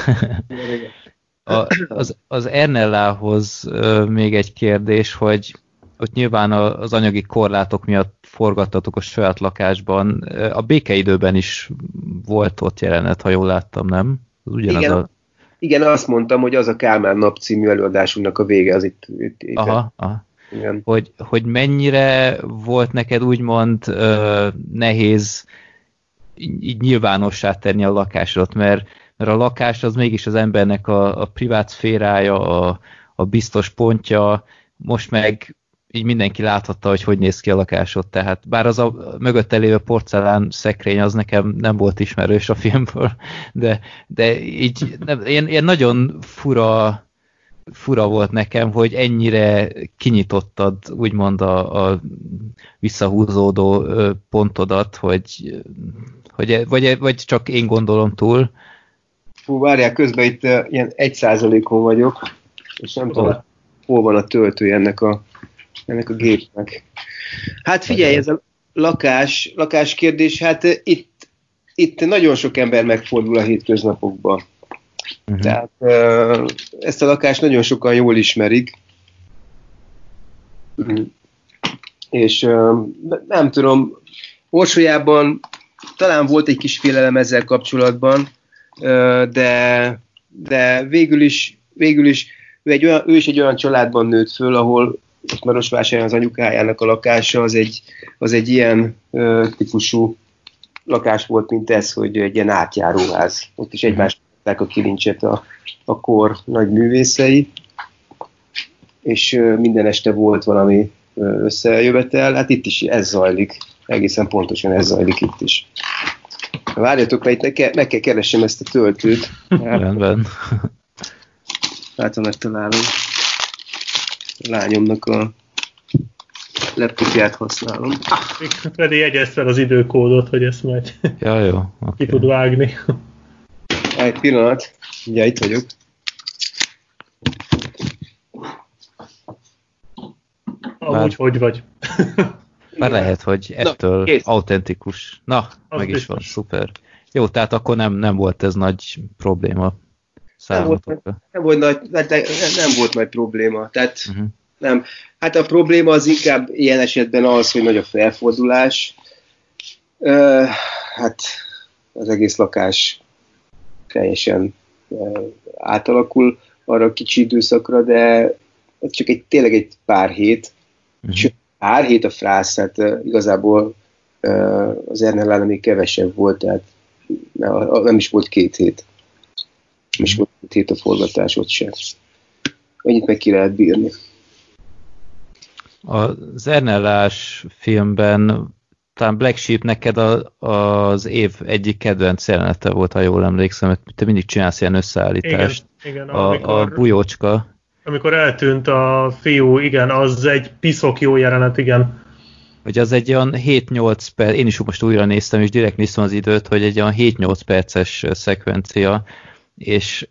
A, az, az Ernellához még egy kérdés, hogy ott nyilván az anyagi korlátok miatt forgattatok a saját lakásban. A békeidőben is volt ott jelenet, ha jól láttam, nem? Ugyanaz Igen, a... Igen, azt mondtam, hogy az a Kálmán nap című előadásunknak a vége, az itt. itt, itt aha, aha. Igen. Hogy, hogy mennyire volt neked úgymond ö, nehéz így nyilvánossá tenni a lakásodat, mert, mert a lakás az mégis az embernek a, a privát szférája, a, a biztos pontja, most meg így mindenki láthatta, hogy hogy néz ki a lakásod, tehát bár az a mögötte lévő porcelán szekrény az nekem nem volt ismerős a filmből, de, de így nem, ilyen, ilyen nagyon fura, fura volt nekem, hogy ennyire kinyitottad úgymond a, a visszahúzódó pontodat, hogy, hogy vagy, vagy csak én gondolom túl. Fú, várják, közben itt uh, ilyen egy százalékon vagyok, és nem tudom, hol van a töltője ennek a ennek a gépnek. Hát figyelj, ez a lakás, lakás kérdés, hát itt, itt nagyon sok ember megfordul a hétköznapokban. Uh-huh. Tehát uh, ezt a lakást nagyon sokan jól ismerik. És nem tudom, Orsolyában talán volt egy kis félelem ezzel kapcsolatban, de, de végül is, végül is ő, egy olyan, ő is egy olyan családban nőtt föl, ahol Marosvásárhelyen az anyukájának a lakása az egy, az egy ilyen ö, típusú lakás volt, mint ez, hogy egy ilyen átjáróház. Ott is egymást a kilincset a, a kor nagy művészei, és ö, minden este volt valami összejövetel, hát itt is ez zajlik, egészen pontosan ez zajlik itt is. Várjatok, mert itt meg kell keresem ezt a töltőt. Rendben. Ha megtalálom. A lányomnak a laptopját használom. Pedig jegyezd fel az időkódot, hogy ezt majd ja, jó. Okay. ki tud vágni. Egy pillanat, ugye itt vagyok. Amúgy hogy vagy? Már lehet, hogy ettől Na, autentikus. Na, Az meg is van, szuper. Jó, tehát akkor nem, nem volt ez nagy probléma nem volt, nem, volt nagy, nem, nem volt nagy probléma. Tehát uh-huh. nem. Hát a probléma az inkább ilyen esetben az, hogy nagy a felfordulás. Uh, hát az egész lakás teljesen uh, átalakul arra a kicsi időszakra, de csak egy, tényleg egy pár hét. Uh-huh. Sőt, pár hét a frász, hát uh, igazából az Ernel még kevesebb volt, tehát nem is volt két hét és volt hét a forgatás ott sem. Annyit meg ki lehet bírni. A Zernellás filmben talán Black Sheep neked a, az év egyik kedvenc jelenete volt, ha jól emlékszem, mert te mindig csinálsz ilyen összeállítást. Igen, igen, a, amikor, a bujócska. Amikor eltűnt a fiú, igen, az egy piszok jó jelenet, igen. Hogy az egy olyan 7-8 perc, én is most újra néztem, és direkt néztem az időt, hogy egy olyan 7-8 perces szekvencia, és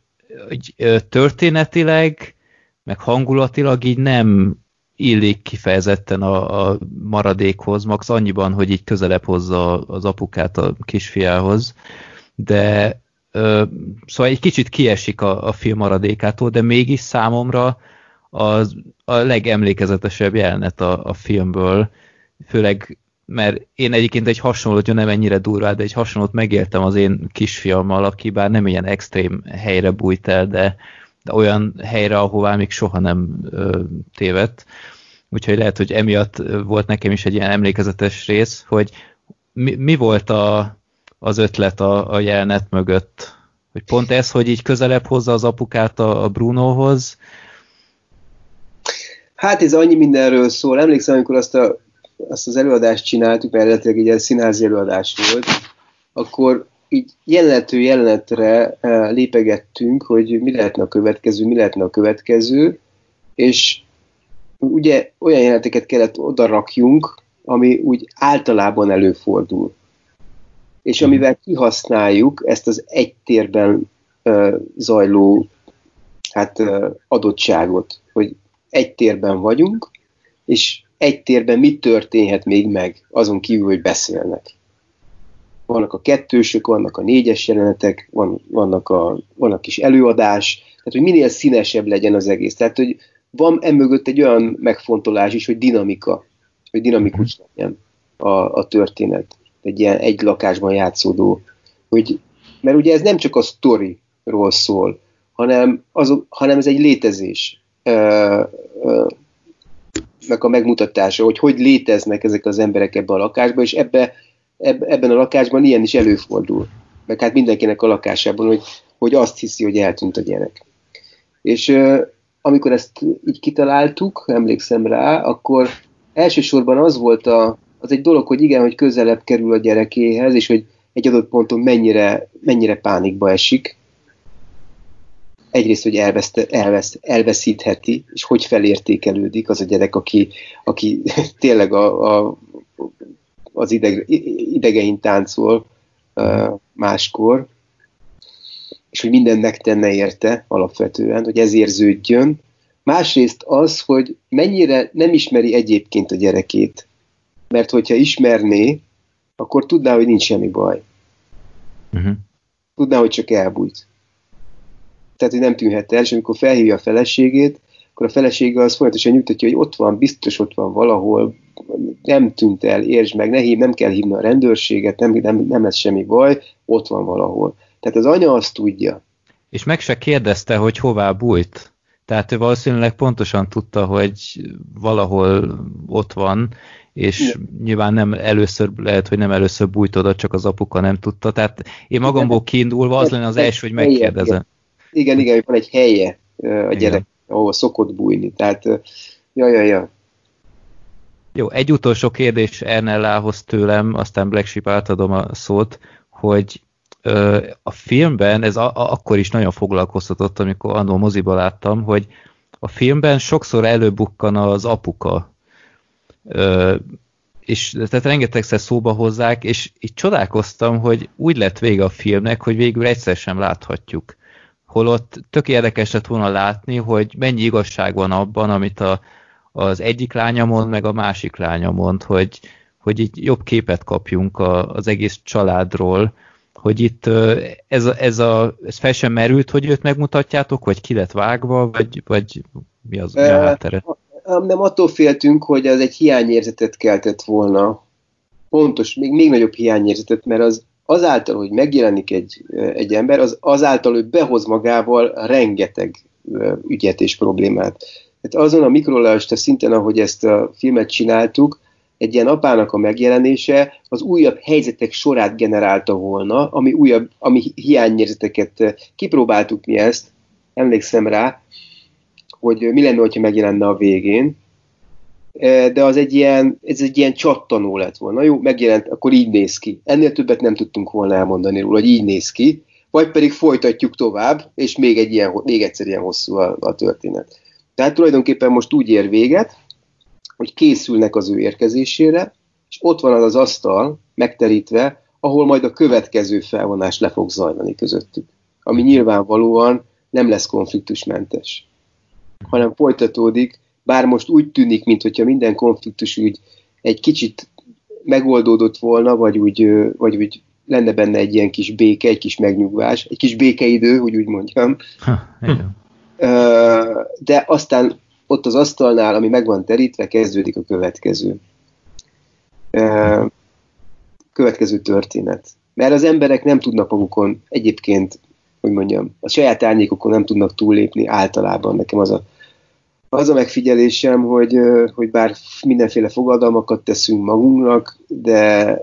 hogy történetileg, meg hangulatilag így nem illik kifejezetten a, a maradékhoz, max annyiban, hogy így közelebb hozza az apukát a kisfiához, de ö, szóval egy kicsit kiesik a, a film maradékától, de mégis számomra az, a legemlékezetesebb jelenet a, a filmből, főleg mert én egyébként egy hasonlót, nem ennyire durvá, de egy hasonlót megéltem az én kisfiammal, aki bár nem ilyen extrém helyre bújt el, de, de olyan helyre, ahová még soha nem ö, tévedt. Úgyhogy lehet, hogy emiatt volt nekem is egy ilyen emlékezetes rész, hogy mi, mi volt a, az ötlet a, a jelenet mögött? Hogy pont ez, hogy így közelebb hozza az apukát a, a Brunohoz? Hát ez annyi mindenről szól. Emlékszem, amikor azt a azt az előadást csináltuk, mert eredetileg egy ilyen színházi előadás volt, akkor így jelenető jelenetre eh, lépegettünk, hogy mi lehetne a következő, mi lehetne a következő, és ugye olyan jeleneteket kellett oda rakjunk, ami úgy általában előfordul. És mhm. amivel kihasználjuk ezt az egy térben uh, zajló hát, uh, adottságot, hogy egy térben vagyunk, és egy térben mi történhet még meg, azon kívül, hogy beszélnek. Vannak a kettősök, vannak a négyes jelenetek, van, vannak a, vannak kis előadás, tehát hogy minél színesebb legyen az egész. Tehát, hogy van emögött egy olyan megfontolás is, hogy dinamika, hogy dinamikus mhm. legyen a, a történet. Egy ilyen egy lakásban játszódó. Hogy, mert ugye ez nem csak a sztoriról szól, hanem, az, hanem ez egy létezés a megmutatása, hogy hogy léteznek ezek az emberek ebbe a lakásba, és ebbe, ebbe, ebben a lakásban ilyen is előfordul. Meg hát mindenkinek a lakásában, hogy, hogy azt hiszi, hogy eltűnt a gyerek. És amikor ezt így kitaláltuk, emlékszem rá, akkor elsősorban az volt a, az egy dolog, hogy igen, hogy közelebb kerül a gyerekéhez, és hogy egy adott ponton mennyire, mennyire pánikba esik, egyrészt, hogy elveszte, elvesz, elveszítheti, és hogy felértékelődik az a gyerek, aki, aki [LAUGHS] tényleg a, a, az ideg, idegein táncol uh, máskor, és hogy mindent megtenne érte alapvetően, hogy ez érződjön. Másrészt az, hogy mennyire nem ismeri egyébként a gyerekét, mert hogyha ismerné, akkor tudná, hogy nincs semmi baj. Uh-huh. Tudná, hogy csak elbújt tehát hogy nem tűnhet el, és amikor felhívja a feleségét, akkor a felesége az folyamatosan nyugtatja, hogy ott van, biztos ott van valahol, nem tűnt el, értsd meg, ne hív, nem kell hívni a rendőrséget, nem, nem, nem lesz semmi baj, ott van valahol. Tehát az anya azt tudja. És meg se kérdezte, hogy hová bújt. Tehát ő valószínűleg pontosan tudta, hogy valahol ott van, és Igen. nyilván nem először, lehet, hogy nem először bújt oda, csak az apuka nem tudta. Tehát én magamból kiindulva az lenne az első, hogy megkérdezem. Igen, igen, van egy helye a gyerek, ahol szokott bújni. Tehát, ja, ja, ja. Jó, egy utolsó kérdés Ernellához tőlem, aztán Black Sheep átadom a szót, hogy ö, a filmben, ez a, a, akkor is nagyon foglalkoztatott, amikor annól moziba láttam, hogy a filmben sokszor előbukkan az apuka, ö, és tehát rengetegszer szóba hozzák, és így csodálkoztam, hogy úgy lett vége a filmnek, hogy végül egyszer sem láthatjuk. Holott tök érdekes lett volna látni, hogy mennyi igazság van abban, amit a, az egyik lánya mond, meg a másik lánya mond, hogy, hogy így jobb képet kapjunk a, az egész családról, hogy itt ez, a, ez, a, ez fel sem merült, hogy őt megmutatjátok, vagy ki lett vágva, vagy, vagy mi az mi a háttere? Nem attól féltünk, hogy az egy hiányérzetet keltett volna. Pontos, még, még nagyobb hiányérzetet, mert az azáltal, hogy megjelenik egy, egy ember, az azáltal, hogy behoz magával rengeteg ügyet és problémát. Tehát azon a mikrorealista szinten, ahogy ezt a filmet csináltuk, egy ilyen apának a megjelenése az újabb helyzetek sorát generálta volna, ami újabb, ami hiányérzeteket kipróbáltuk mi ezt, emlékszem rá, hogy mi lenne, hogyha megjelenne a végén, de az egy ilyen, ez egy ilyen csattanó lett volna. Jó, megjelent, akkor így néz ki. Ennél többet nem tudtunk volna elmondani róla, hogy így néz ki, vagy pedig folytatjuk tovább, és még, egy ilyen, még egyszer ilyen hosszú a, a történet. Tehát tulajdonképpen most úgy ér véget, hogy készülnek az ő érkezésére, és ott van az az asztal megterítve, ahol majd a következő felvonás le fog zajlani közöttük. Ami nyilvánvalóan nem lesz konfliktusmentes, hanem folytatódik, bár most úgy tűnik, mintha minden konfliktus úgy egy kicsit megoldódott volna, vagy úgy, vagy úgy lenne benne egy ilyen kis béke, egy kis megnyugvás, egy kis békeidő, hogy úgy mondjam. Ha, De aztán ott az asztalnál, ami meg van terítve, kezdődik a következő. Következő történet. Mert az emberek nem tudnak magukon egyébként, hogy mondjam, a saját árnyékokon nem tudnak túllépni általában. Nekem az a, az a megfigyelésem, hogy, hogy bár mindenféle fogadalmakat teszünk magunknak, de,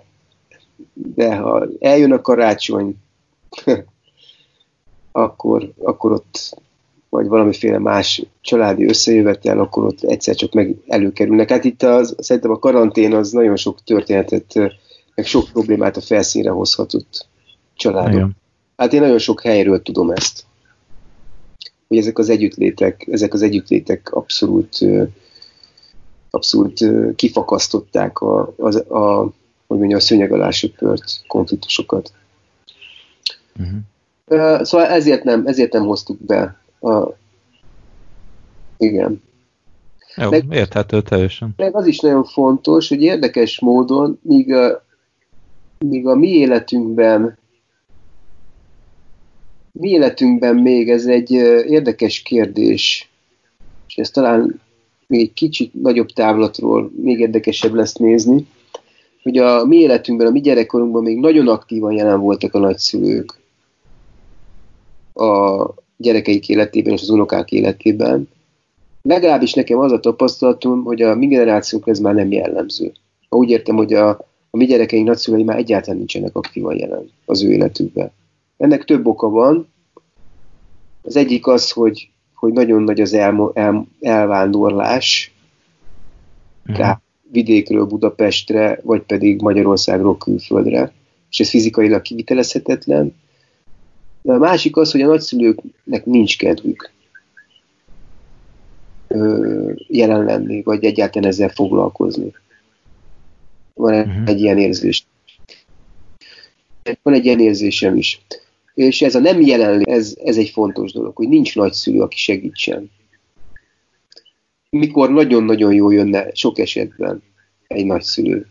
de ha eljön a karácsony, [LAUGHS] akkor, akkor ott vagy valamiféle más családi összejövetel, akkor ott egyszer csak meg előkerülnek. Hát itt az, szerintem a karantén az nagyon sok történetet, meg sok problémát a felszínre hozhatott családok. Igen. Hát én nagyon sok helyről tudom ezt. Hogy ezek az együttlétek, ezek az együttlétek abszolút abszolút kifakasztották a, a, a hogy mondja, a szőnyeg alá söpört konfliktusokat. Uh-huh. Szóval ezért nem, ezért nem hoztuk be a, igen. Jó, meg, érthető teljesen. Meg az is nagyon fontos, hogy érdekes módon, míg a, míg a mi életünkben mi életünkben még ez egy érdekes kérdés, és ez talán még egy kicsit nagyobb távlatról még érdekesebb lesz nézni, hogy a mi életünkben, a mi gyerekkorunkban még nagyon aktívan jelen voltak a nagyszülők. A, gyerekeik életében és az unokák életében. Legalábbis nekem az a tapasztalatom, hogy a mi generációk ez már nem jellemző. Úgy értem, hogy a, a mi gyerekeink nagyszülei már egyáltalán nincsenek aktívan jelen az ő életükben. Ennek több oka van. Az egyik az, hogy, hogy nagyon nagy az el, el, elvándorlás, tehát vidékről Budapestre, vagy pedig Magyarországról külföldre, és ez fizikailag kivitelezhetetlen. De a másik az, hogy a nagyszülőknek nincs kedvük jelen lenni, vagy egyáltalán ezzel foglalkozni. Van uh-huh. egy ilyen érzés. Van egy ilyen érzésem is. És ez a nem jelenlét, ez, ez egy fontos dolog, hogy nincs nagyszülő, aki segítsen. Mikor nagyon-nagyon jó jönne sok esetben egy nagyszülő.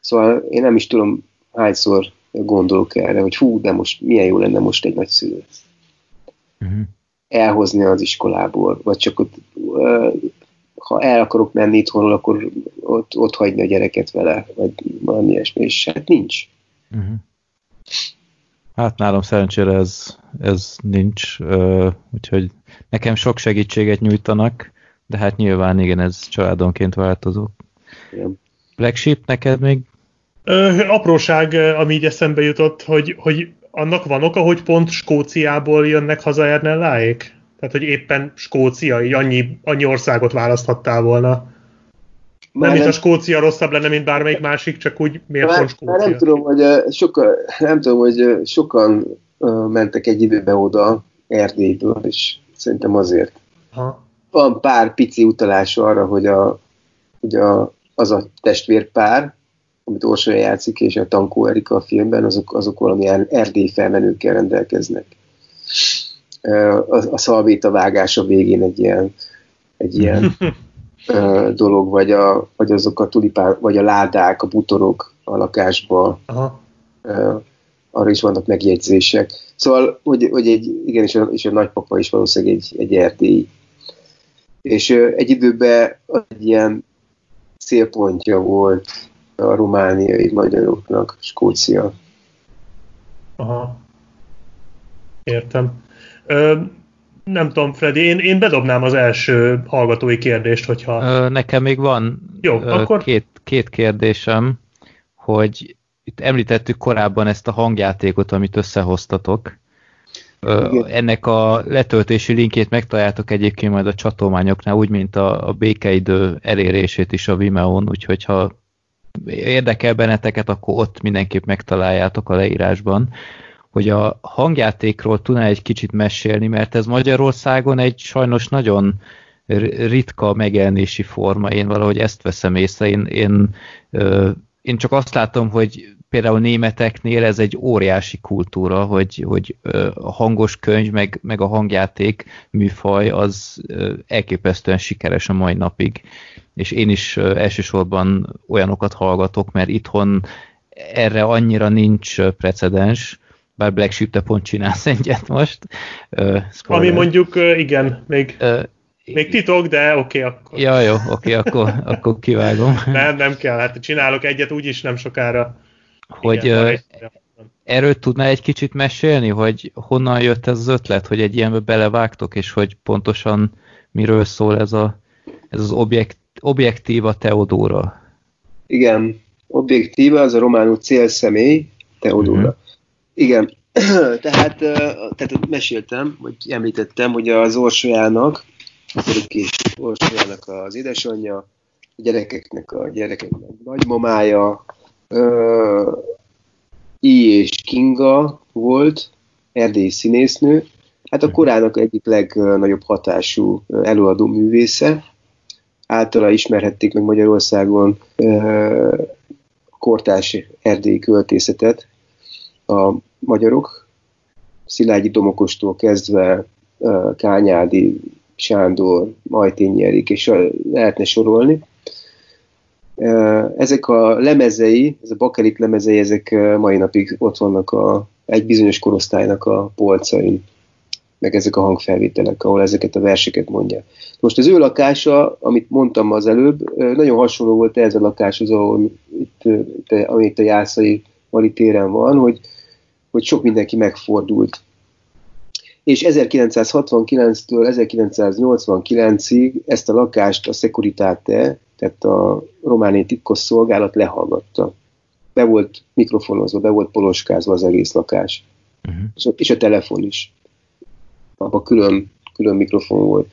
Szóval én nem is tudom hányszor gondolok erre, hogy hú, de most milyen jó lenne most egy nagyszülő. Uh-huh. elhozni az iskolából, vagy csak ott, ha el akarok menni itthonról, akkor ott, ott hagyni a gyereket vele, vagy valami ilyesmi, és hát nincs. Uh-huh. Hát nálam szerencsére ez, ez nincs, úgyhogy nekem sok segítséget nyújtanak, de hát nyilván igen, ez családonként változó. Igen. Black Sheep, neked még? Ö, apróság, ami így eszembe jutott, hogy, hogy annak van oka, hogy pont Skóciából jönnek haza Ernelláék? Tehát, hogy éppen Skócia, így annyi, annyi országot választhattál volna. Már nem, mint a Skócia rosszabb lenne, mint bármelyik másik, csak úgy miért pont Skócia? Nem tudom, hogy, soka, nem tudom, hogy sokan mentek egy időbe oda Erdélyből, és szerintem azért. Ha. Van pár pici utalás arra, hogy, a, hogy a, az a testvérpár, amit Orsolya játszik, és a Tankó Erika a filmben, azok, azok valamilyen erdély felmenőkkel rendelkeznek. A, a szalvéta vágása végén egy ilyen, egy ilyen [LAUGHS] dolog, vagy, a, vagy azok a tulipán, vagy a ládák, a butorok a lakásban. Aha. Arra is vannak megjegyzések. Szóval, hogy, hogy egy, igen, és a, és a nagypapa is valószínűleg egy, egy erdélyi. És egy időben egy ilyen célpontja volt a romániai magyaroknak Skócia. Aha. Értem. Ö, nem tudom, Freddy, én, én bedobnám az első hallgatói kérdést, hogyha... Ö, nekem még van Jó, ö, akkor... két, két kérdésem, hogy itt említettük korábban ezt a hangjátékot, amit összehoztatok. Ö, ennek a letöltési linkjét megtaláltok egyébként majd a csatolmányoknál, úgy, mint a, a békeidő elérését is a Vimeo-n, úgyhogy ha érdekel benneteket, akkor ott mindenképp megtaláljátok a leírásban, hogy a hangjátékról tudná egy kicsit mesélni, mert ez Magyarországon egy sajnos nagyon ritka megjelenési forma, én valahogy ezt veszem észre, én, én, én csak azt látom, hogy például németeknél ez egy óriási kultúra, hogy, hogy a hangos könyv, meg, meg a hangjáték műfaj az elképesztően sikeres a mai napig. És én is elsősorban olyanokat hallgatok, mert itthon erre annyira nincs precedens, bár Black Sheep te pont csinálsz egyet most. Uh, Ami mondjuk, uh, igen, még, uh, még titok, de oké, okay, akkor. Ja, jó, oké, okay, akkor, akkor kivágom. nem, nem kell, hát csinálok egyet úgyis nem sokára. Hogy igen, uh, erről tudnál egy kicsit mesélni, hogy honnan jött ez az ötlet, hogy egy ilyenbe belevágtok, és hogy pontosan miről szól ez, a, ez az objekt, objektíva Teodóra? Igen, objektíva az a románul célszemély, Teodóra. Mm-hmm. Igen, [CLEARS THROAT] tehát, tehát meséltem, vagy említettem, hogy az Orsolyának, a kis Orsolyának az édesanyja, a gyerekeknek a gyerekeknek nagymamája, uh, I és Kinga volt, erdélyi színésznő, hát a korának egyik legnagyobb hatású előadó művésze. Általa ismerhették meg Magyarországon uh, kortás erdélyi költészetet, a magyarok, Szilágyi Domokostól kezdve Kányádi, Sándor, Majtényi Erik, és lehetne sorolni. Ezek a lemezei, ez a bakelit lemezei, ezek mai napig ott vannak a, egy bizonyos korosztálynak a polcain, meg ezek a hangfelvételek, ahol ezeket a verseket mondja. Most az ő lakása, amit mondtam az előbb, nagyon hasonló volt ez a lakáshoz, ahol itt, itt, a Jászai Mali téren van, hogy hogy sok mindenki megfordult. És 1969-től 1989-ig ezt a lakást a Securitate, tehát a romániai titkos szolgálat lehallgatta. Be volt mikrofonozva, be volt poloskázva az egész lakás. Uh-huh. És, a, és a telefon is. Abban külön, külön mikrofon volt.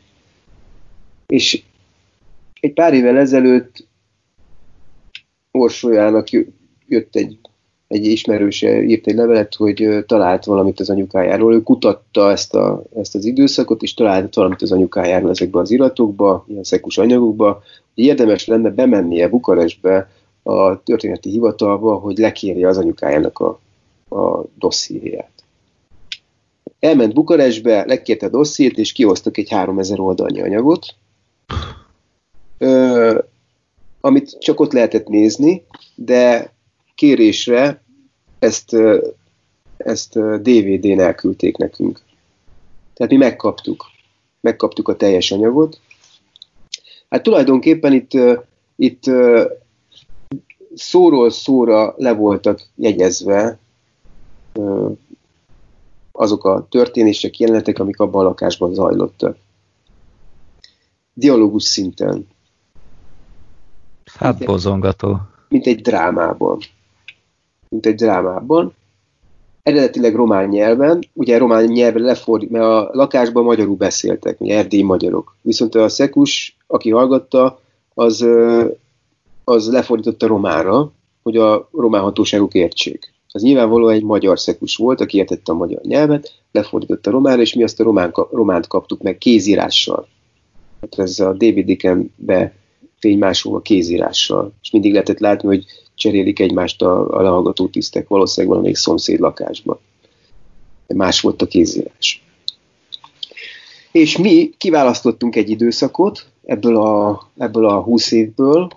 És egy pár évvel ezelőtt Orsolyának jött egy egy ismerőse írt egy levelet, hogy talált valamit az anyukájáról. Ő kutatta ezt, a, ezt az időszakot, és talált valamit az anyukájáról ezekbe az iratokba, ilyen szekus anyagokba, érdemes lenne bemennie Bukarestbe a történeti hivatalba, hogy lekérje az anyukájának a, a dossziéját. Elment Bukarestbe, lekérte a dossziét, és kihoztak egy 3000 oldalnyi anyagot, ö, amit csak ott lehetett nézni, de kérésre ezt, ezt DVD-n elküldték nekünk. Tehát mi megkaptuk. Megkaptuk a teljes anyagot. Hát tulajdonképpen itt, itt szóról szóra le voltak jegyezve azok a történések, jelenetek, amik abban a lakásban zajlottak. Dialógus szinten. Hát bozongató. Mint egy drámában. Mint egy drámában. Eredetileg román nyelven, ugye román nyelven lefordít, mert a lakásban magyarul beszéltek, ugye erdélyi magyarok. Viszont a szekus, aki hallgatta, az, az lefordította románra, hogy a román hatóságok értsék az nyilvánvalóan egy magyar szekus volt, aki értette a magyar nyelvet, lefordította románra, és mi azt a román, románt kaptuk meg kézírással. Hát ez a DVD-ken be fénymásolva kézírással. És mindig lehetett látni, hogy cserélik egymást a, a lehallgató tisztek, valószínűleg valamelyik szomszéd lakásban. Más volt a kézírás. És mi kiválasztottunk egy időszakot ebből a, ebből a 20 évből,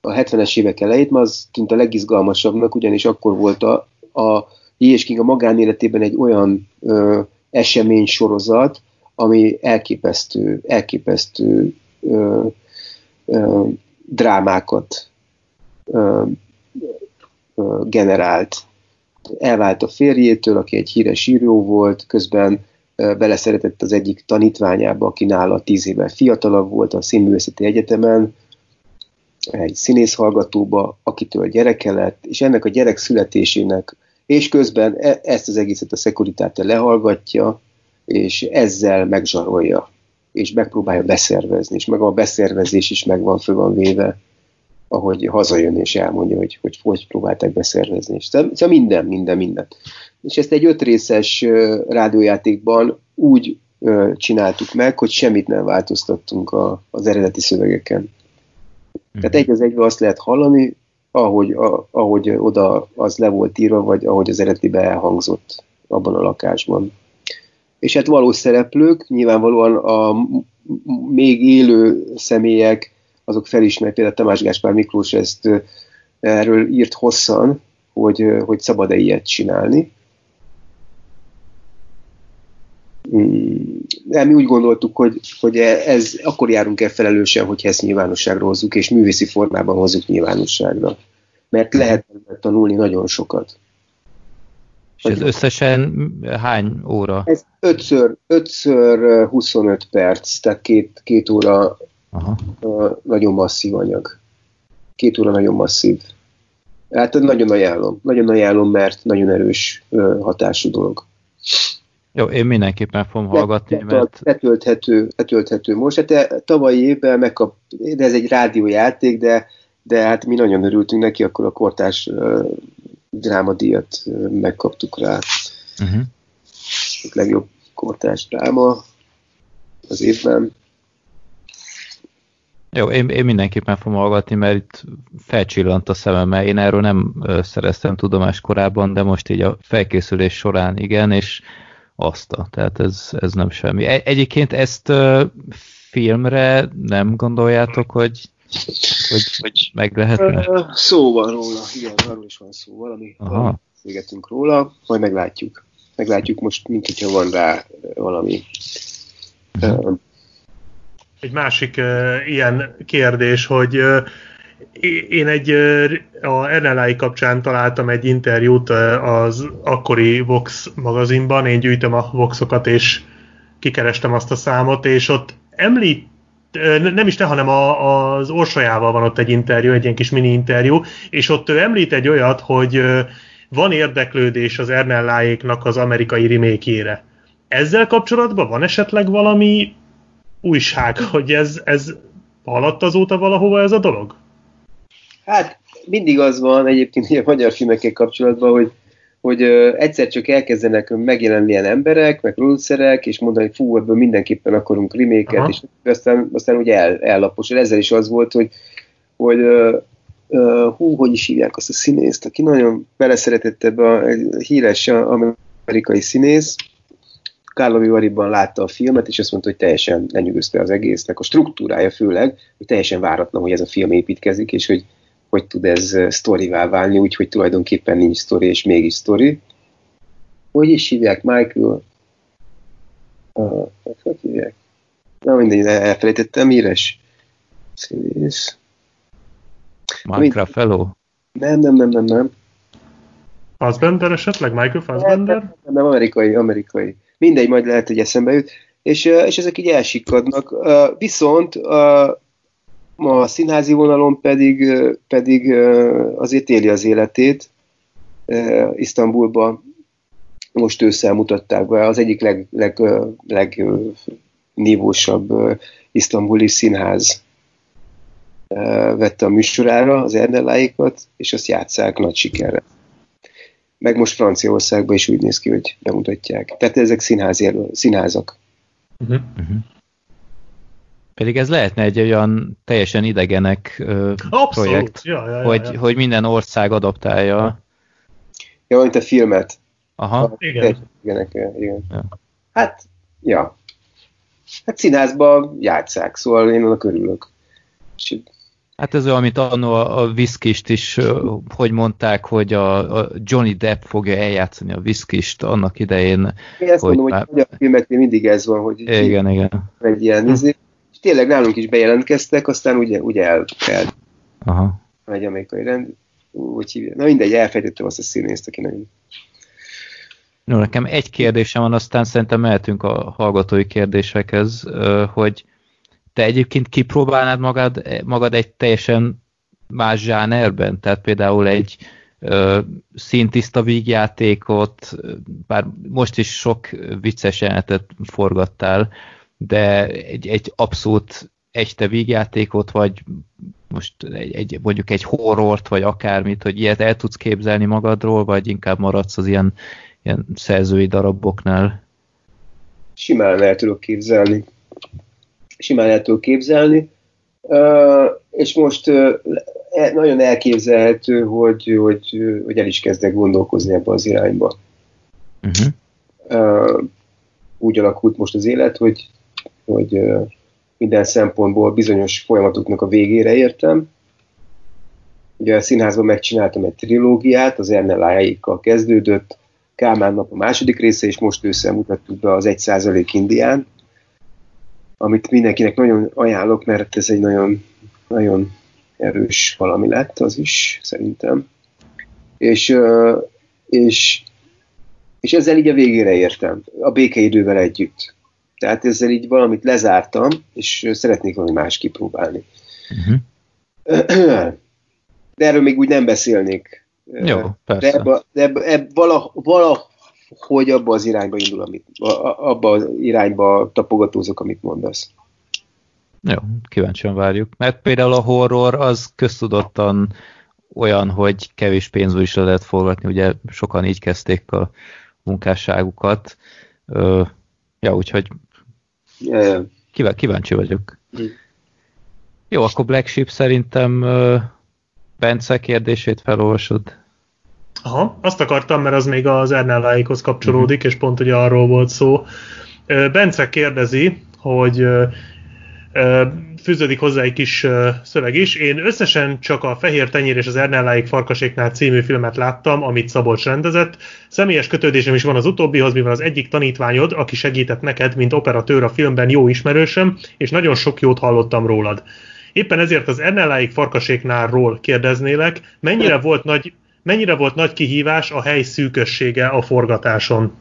a 70-es évek elejét, mert az tűnt a legizgalmasabbnak, ugyanis akkor volt a, a J.S. King a magánéletében egy olyan ö, esemény sorozat, ami elképesztő, elképesztő ö, ö, drámákat ö, generált. Elvált a férjétől, aki egy híres író volt, közben beleszeretett az egyik tanítványába, aki nála tíz évvel fiatalabb volt a Színművészeti Egyetemen, egy színész hallgatóba, akitől gyereke lett, és ennek a gyerek születésének, és közben e- ezt az egészet a szekuritáte lehallgatja, és ezzel megzsarolja, és megpróbálja beszervezni, és meg a beszervezés is meg van, fő van véve, ahogy hazajön és elmondja, hogy hogy, hogy próbálták beszervezni. És szóval minden, minden, minden. És ezt egy ötrészes rádiójátékban úgy csináltuk meg, hogy semmit nem változtattunk a, az eredeti szövegeken. Tehát egy az egyben azt lehet hallani, ahogy, a, ahogy oda az le volt írva, vagy ahogy az eredetiben elhangzott abban a lakásban. És hát valós szereplők, nyilvánvalóan a még élő személyek, azok felismerik, például Tamás Gáspár Miklós ezt erről írt hosszan, hogy, hogy szabad-e ilyet csinálni. de mi úgy gondoltuk, hogy, hogy ez akkor járunk el felelősen, hogy ezt nyilvánosságra hozzuk, és művészi formában hozzuk nyilvánosságra. Mert lehet tanulni nagyon sokat. És ez összesen hány óra? Ez 5 5 25 perc, tehát két, két óra Aha. nagyon masszív anyag. Két óra nagyon masszív. Hát nagyon ajánlom. Nagyon ajánlom, mert nagyon erős hatású dolog. Jó, én mindenképpen fogom hallgatni, mert... Letölthető, letölthető most. Hát tavalyi évben megkap, de ez egy rádiójáték, de, de hát mi nagyon örültünk neki, akkor a kortás uh, drámadíjat uh, megkaptuk rá. Uh-huh. A legjobb kortás dráma az évben. Jó, én, én mindenképpen fogom hallgatni, mert itt felcsillant a szememmel. Én erről nem szereztem tudomást korábban, de most így a felkészülés során igen, és azt a, tehát ez, ez nem semmi. E, egyébként ezt uh, filmre nem gondoljátok, hogy, hogy, hogy meg lehetne? Szó van róla, igen, arról is van szó, valami beszélgetünk róla, majd meglátjuk. Meglátjuk most, mint hogyha van rá valami. Uh-huh. Egy másik uh, ilyen kérdés, hogy uh, én egy a NLI kapcsán találtam egy interjút az akkori Vox magazinban, én gyűjtöm a Voxokat, és kikerestem azt a számot, és ott említ nem is te, hanem a, az Orsolyával van ott egy interjú, egy ilyen kis mini interjú, és ott ő említ egy olyat, hogy van érdeklődés az Ernelláéknak az amerikai remékjére. Ezzel kapcsolatban van esetleg valami újság, hogy ez, ez haladt azóta valahova ez a dolog? Hát mindig az van egyébként a magyar filmekkel kapcsolatban, hogy, hogy ö, egyszer csak elkezdenek megjelenni ilyen emberek, meg producerek, és mondani, hogy fú, ebből mindenképpen akarunk reméket, és aztán, aztán ugye el, ellaposul. Ezzel is az volt, hogy, hogy ö, ö, hú, hogy is hívják azt a színészt, aki nagyon beleszeretett ebbe a híres amerikai színész, Carlo Vivariban látta a filmet, és azt mondta, hogy teljesen lenyűgözte az egésznek, a struktúrája főleg, hogy teljesen váratlan, hogy ez a film építkezik, és hogy hogy tud ez sztorivá válni, úgyhogy tulajdonképpen nincs sztori, és mégis sztori. Hogy is hívják Michael? Uh, hogy hívják? Na mindegy, elfelejtettem, híres színész. Minecraft Fellow? Nem, nem, nem, nem, nem. Fassbender esetleg? Michael Fassbender? Nem, nem, nem, amerikai, amerikai. Mindegy, majd lehet, hogy eszembe jut. És, és ezek így elsikadnak. Viszont a színházi vonalon pedig, pedig azért éli az életét. Isztambulban most ősszel mutatták be az egyik leg, leg, leg nívósabb isztambuli színház vette a műsorára az Erdeláikat, és azt játszák nagy sikerre. Meg most Franciaországban is úgy néz ki, hogy bemutatják. Tehát ezek színházi, színházak. Uh-huh. Uh-huh. Pedig ez lehetne egy olyan teljesen idegenek uh, projekt, ja, ja, ja, hogy, ja. hogy minden ország adaptálja. Ja, mint a filmet. Aha. A, Igen. Idegenek, igen. Ja. Hát, ja. Hát színházban játszák, szóval én annak örülök. És Hát ez olyan, amit annó a, a viszkist is, hogy mondták, hogy a, a Johnny Depp fogja eljátszani a viszkist annak idején. Én ezt Hogy mondom, már- hogy a filmeknél mindig ez van, hogy Igen, igen. egy ilyen izé, és tényleg nálunk is bejelentkeztek, aztán ugye, ugye el, el Aha. egy amerikai rend, úgy hívja. Na mindegy, elfejtettem azt a színészt, aki nagyon... No, nekem egy kérdésem van, aztán szerintem mehetünk a hallgatói kérdésekhez, hogy te egyébként kipróbálnád magad, magad egy teljesen más zsánerben? Tehát például egy ö, színtiszta vígjátékot, bár most is sok vicces jelenetet forgattál, de egy, egy abszolút echte vígjátékot, vagy most egy, egy, mondjuk egy horrort, vagy akármit, hogy ilyet el tudsz képzelni magadról, vagy inkább maradsz az ilyen, ilyen szerzői daraboknál? Simán el tudok képzelni. Simán el tudok képzelni. Uh, és most uh, nagyon elképzelhető, hogy, hogy, hogy el is kezdek gondolkozni ebbe az irányba. Uh-huh. Uh, úgy alakult most az élet, hogy, hogy minden szempontból bizonyos folyamatoknak a végére értem. Ugye a színházban megcsináltam egy trilógiát, az Ernelájaikkal kezdődött, Kálmán nap a második része, és most ősszel mutattuk be az 1% Indián, amit mindenkinek nagyon ajánlok, mert ez egy nagyon, nagyon erős valami lett az is, szerintem. És, és, és ezzel így a végére értem, a békeidővel együtt. Tehát ezzel így valamit lezártam, és szeretnék valami más kipróbálni. Uh-huh. De erről még úgy nem beszélnék. Jó, De, persze. ebbe, de ebbe, ebbe, vala, valahogy abba az irányba indul, amit, abba az irányba tapogatózok, amit mondasz. Jó, kíváncsian várjuk. Mert például a horror az köztudottan olyan, hogy kevés pénzből is le lehet forgatni, ugye sokan így kezdték a munkásságukat. Ö, ja, úgyhogy kíván, kíváncsi vagyok. Hm. Jó, akkor Black Sheep szerintem Bence kérdését felolvasod. Aha, azt akartam, mert az még az Ernelláikhoz kapcsolódik, és pont ugye arról volt szó. Bence kérdezi, hogy fűződik hozzá egy kis szöveg is. Én összesen csak a Fehér Tenyér és az Ernelláik Farkaséknál című filmet láttam, amit Szabolcs rendezett. Személyes kötődésem is van az utóbbihoz, mivel az egyik tanítványod, aki segített neked, mint operatőr a filmben, jó ismerősöm, és nagyon sok jót hallottam rólad. Éppen ezért az Ernelláik Farkaséknálról kérdeznélek, mennyire volt nagy mennyire volt nagy kihívás a hely szűkössége a forgatáson?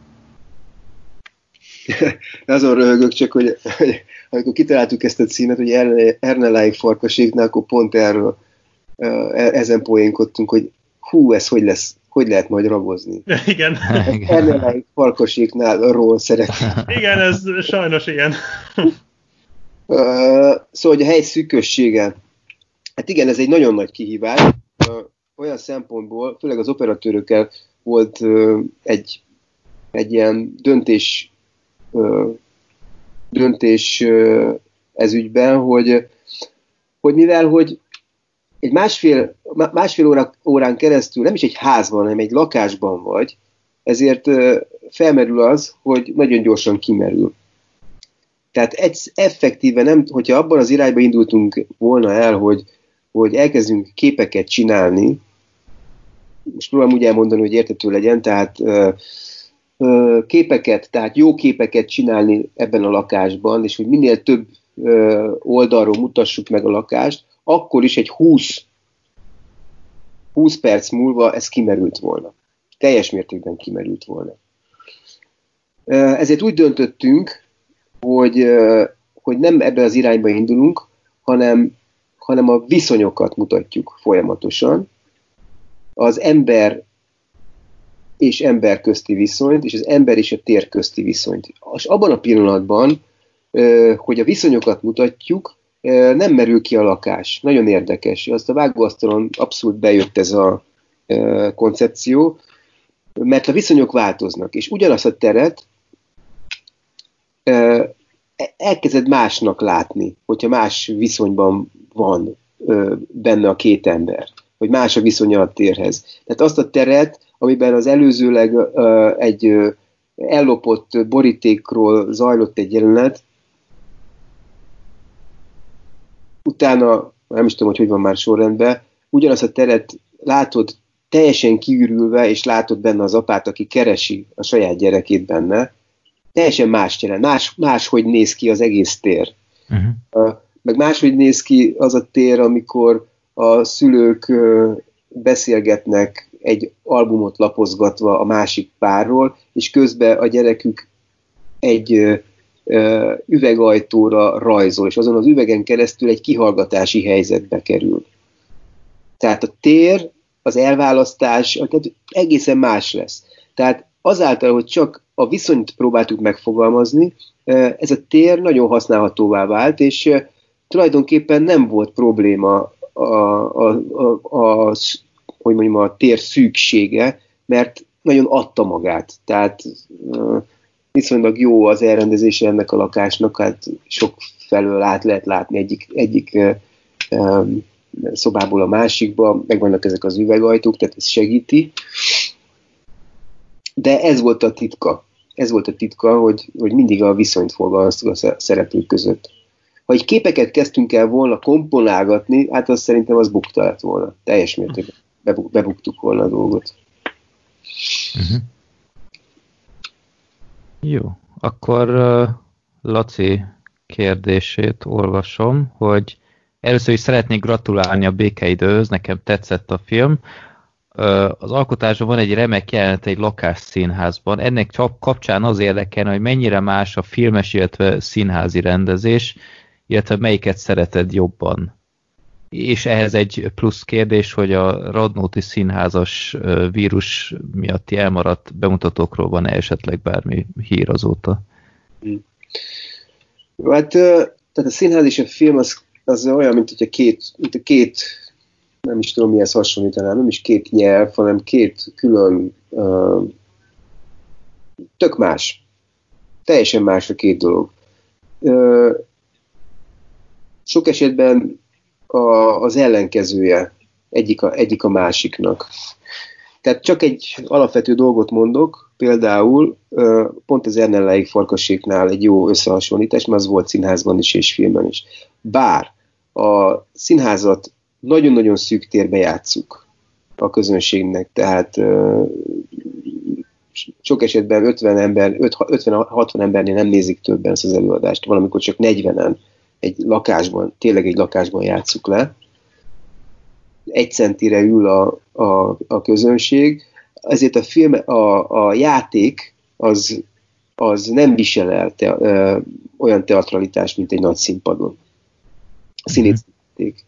[LAUGHS] azon röhögök csak, hogy, hogy amikor kitaláltuk ezt a címet, hogy Erne- Erneláig farkaséknál, akkor pont erről e- ezen poénkodtunk, hogy hú, ez hogy lesz, hogy lehet majd ragozni. [LAUGHS] Igen, [LAUGHS] Erneláig farkaséknál ról szeretnék. igen, ez sajnos ilyen. Szóval, hogy a hely szűkössége, hát igen, ez egy nagyon nagy kihívás. Olyan szempontból, főleg az operatőrökkel volt egy, egy ilyen döntés, döntés ez ügyben, hogy, hogy mivel, hogy egy másfél, má- másfél óra, órán keresztül nem is egy házban, hanem egy lakásban vagy, ezért felmerül az, hogy nagyon gyorsan kimerül. Tehát egy, effektíve nem, hogyha abban az irányba indultunk volna el, hogy, hogy elkezdünk képeket csinálni, most próbálom úgy elmondani, hogy értető legyen, tehát képeket, tehát jó képeket csinálni ebben a lakásban, és hogy minél több oldalról mutassuk meg a lakást, akkor is egy 20 20 perc múlva ez kimerült volna. Teljes mértékben kimerült volna. Ezért úgy döntöttünk, hogy, hogy nem ebbe az irányba indulunk, hanem, hanem a viszonyokat mutatjuk folyamatosan. Az ember és ember közti viszonyt, és az ember és a tér közti viszonyt. És abban a pillanatban, hogy a viszonyokat mutatjuk, nem merül ki a lakás. Nagyon érdekes. Azt a vágóasztalon abszolút bejött ez a koncepció, mert a viszonyok változnak, és ugyanazt a teret elkezded másnak látni, hogyha más viszonyban van benne a két ember, hogy más a viszonya a térhez. Tehát azt a teret, amiben az előzőleg egy ellopott borítékról zajlott egy jelenet, utána, nem is tudom, hogy hogy van már sorrendben, ugyanazt a teret látod teljesen kiürülve, és látod benne az apát, aki keresi a saját gyerekét benne, teljesen más jelent, más, máshogy néz ki az egész tér. Uh-huh. Meg máshogy néz ki az a tér, amikor a szülők beszélgetnek egy albumot lapozgatva a másik párról, és közben a gyerekük egy üvegajtóra rajzol, és azon az üvegen keresztül egy kihallgatási helyzetbe kerül. Tehát a tér, az elválasztás egészen más lesz. Tehát azáltal, hogy csak a viszonyt próbáltuk megfogalmazni, ez a tér nagyon használhatóvá vált, és tulajdonképpen nem volt probléma a, a, a, a, hogy mondjam, a tér szűksége, mert nagyon adta magát. Tehát viszonylag jó az elrendezése ennek a lakásnak, hát sok felől át lehet látni egyik, egyik szobából a másikba, megvannak ezek az üvegajtók, tehát ez segíti. De ez volt a titka. Ez volt a titka, hogy, hogy mindig a viszonyt fogalmaztuk a szereplők között. Ha egy képeket kezdtünk el volna komponálgatni, hát azt szerintem az bukta lett volna. Teljes mértékben bebuktuk volna a dolgot. Uh-huh. Jó, akkor uh, Laci kérdését olvasom, hogy először is szeretnék gratulálni a békeidőhöz, nekem tetszett a film. Az alkotásban van egy remek jelenet egy lakás színházban. Ennek csak kapcsán az érdekel, hogy mennyire más a filmes, illetve színházi rendezés, illetve melyiket szereted jobban és ehhez egy plusz kérdés, hogy a Radnóti színházas vírus miatti elmaradt bemutatókról van -e esetleg bármi hír azóta? Jó, hát tehát a színház és a film az, az olyan, mint hogy a két, mint a két nem is tudom mihez hasonlítanám, nem is két nyelv, hanem két külön tök más. Teljesen más a két dolog. Sok esetben a, az ellenkezője egyik a, egyik a másiknak. Tehát csak egy alapvető dolgot mondok, például pont az Ernelleik farkaséknál egy jó összehasonlítás, mert az volt színházban is és filmben is. Bár a színházat nagyon-nagyon szűk térbe játszuk a közönségnek, tehát sok esetben 50 ember, 50-60 embernél nem nézik többen ezt az előadást, valamikor csak 40-en egy lakásban, tényleg egy lakásban játsszuk le, egy centire ül a, a, a közönség, ezért a film, a, a játék az, az nem visel el te, ö, olyan teatralitás, mint egy nagy színpadon. A színészjáték.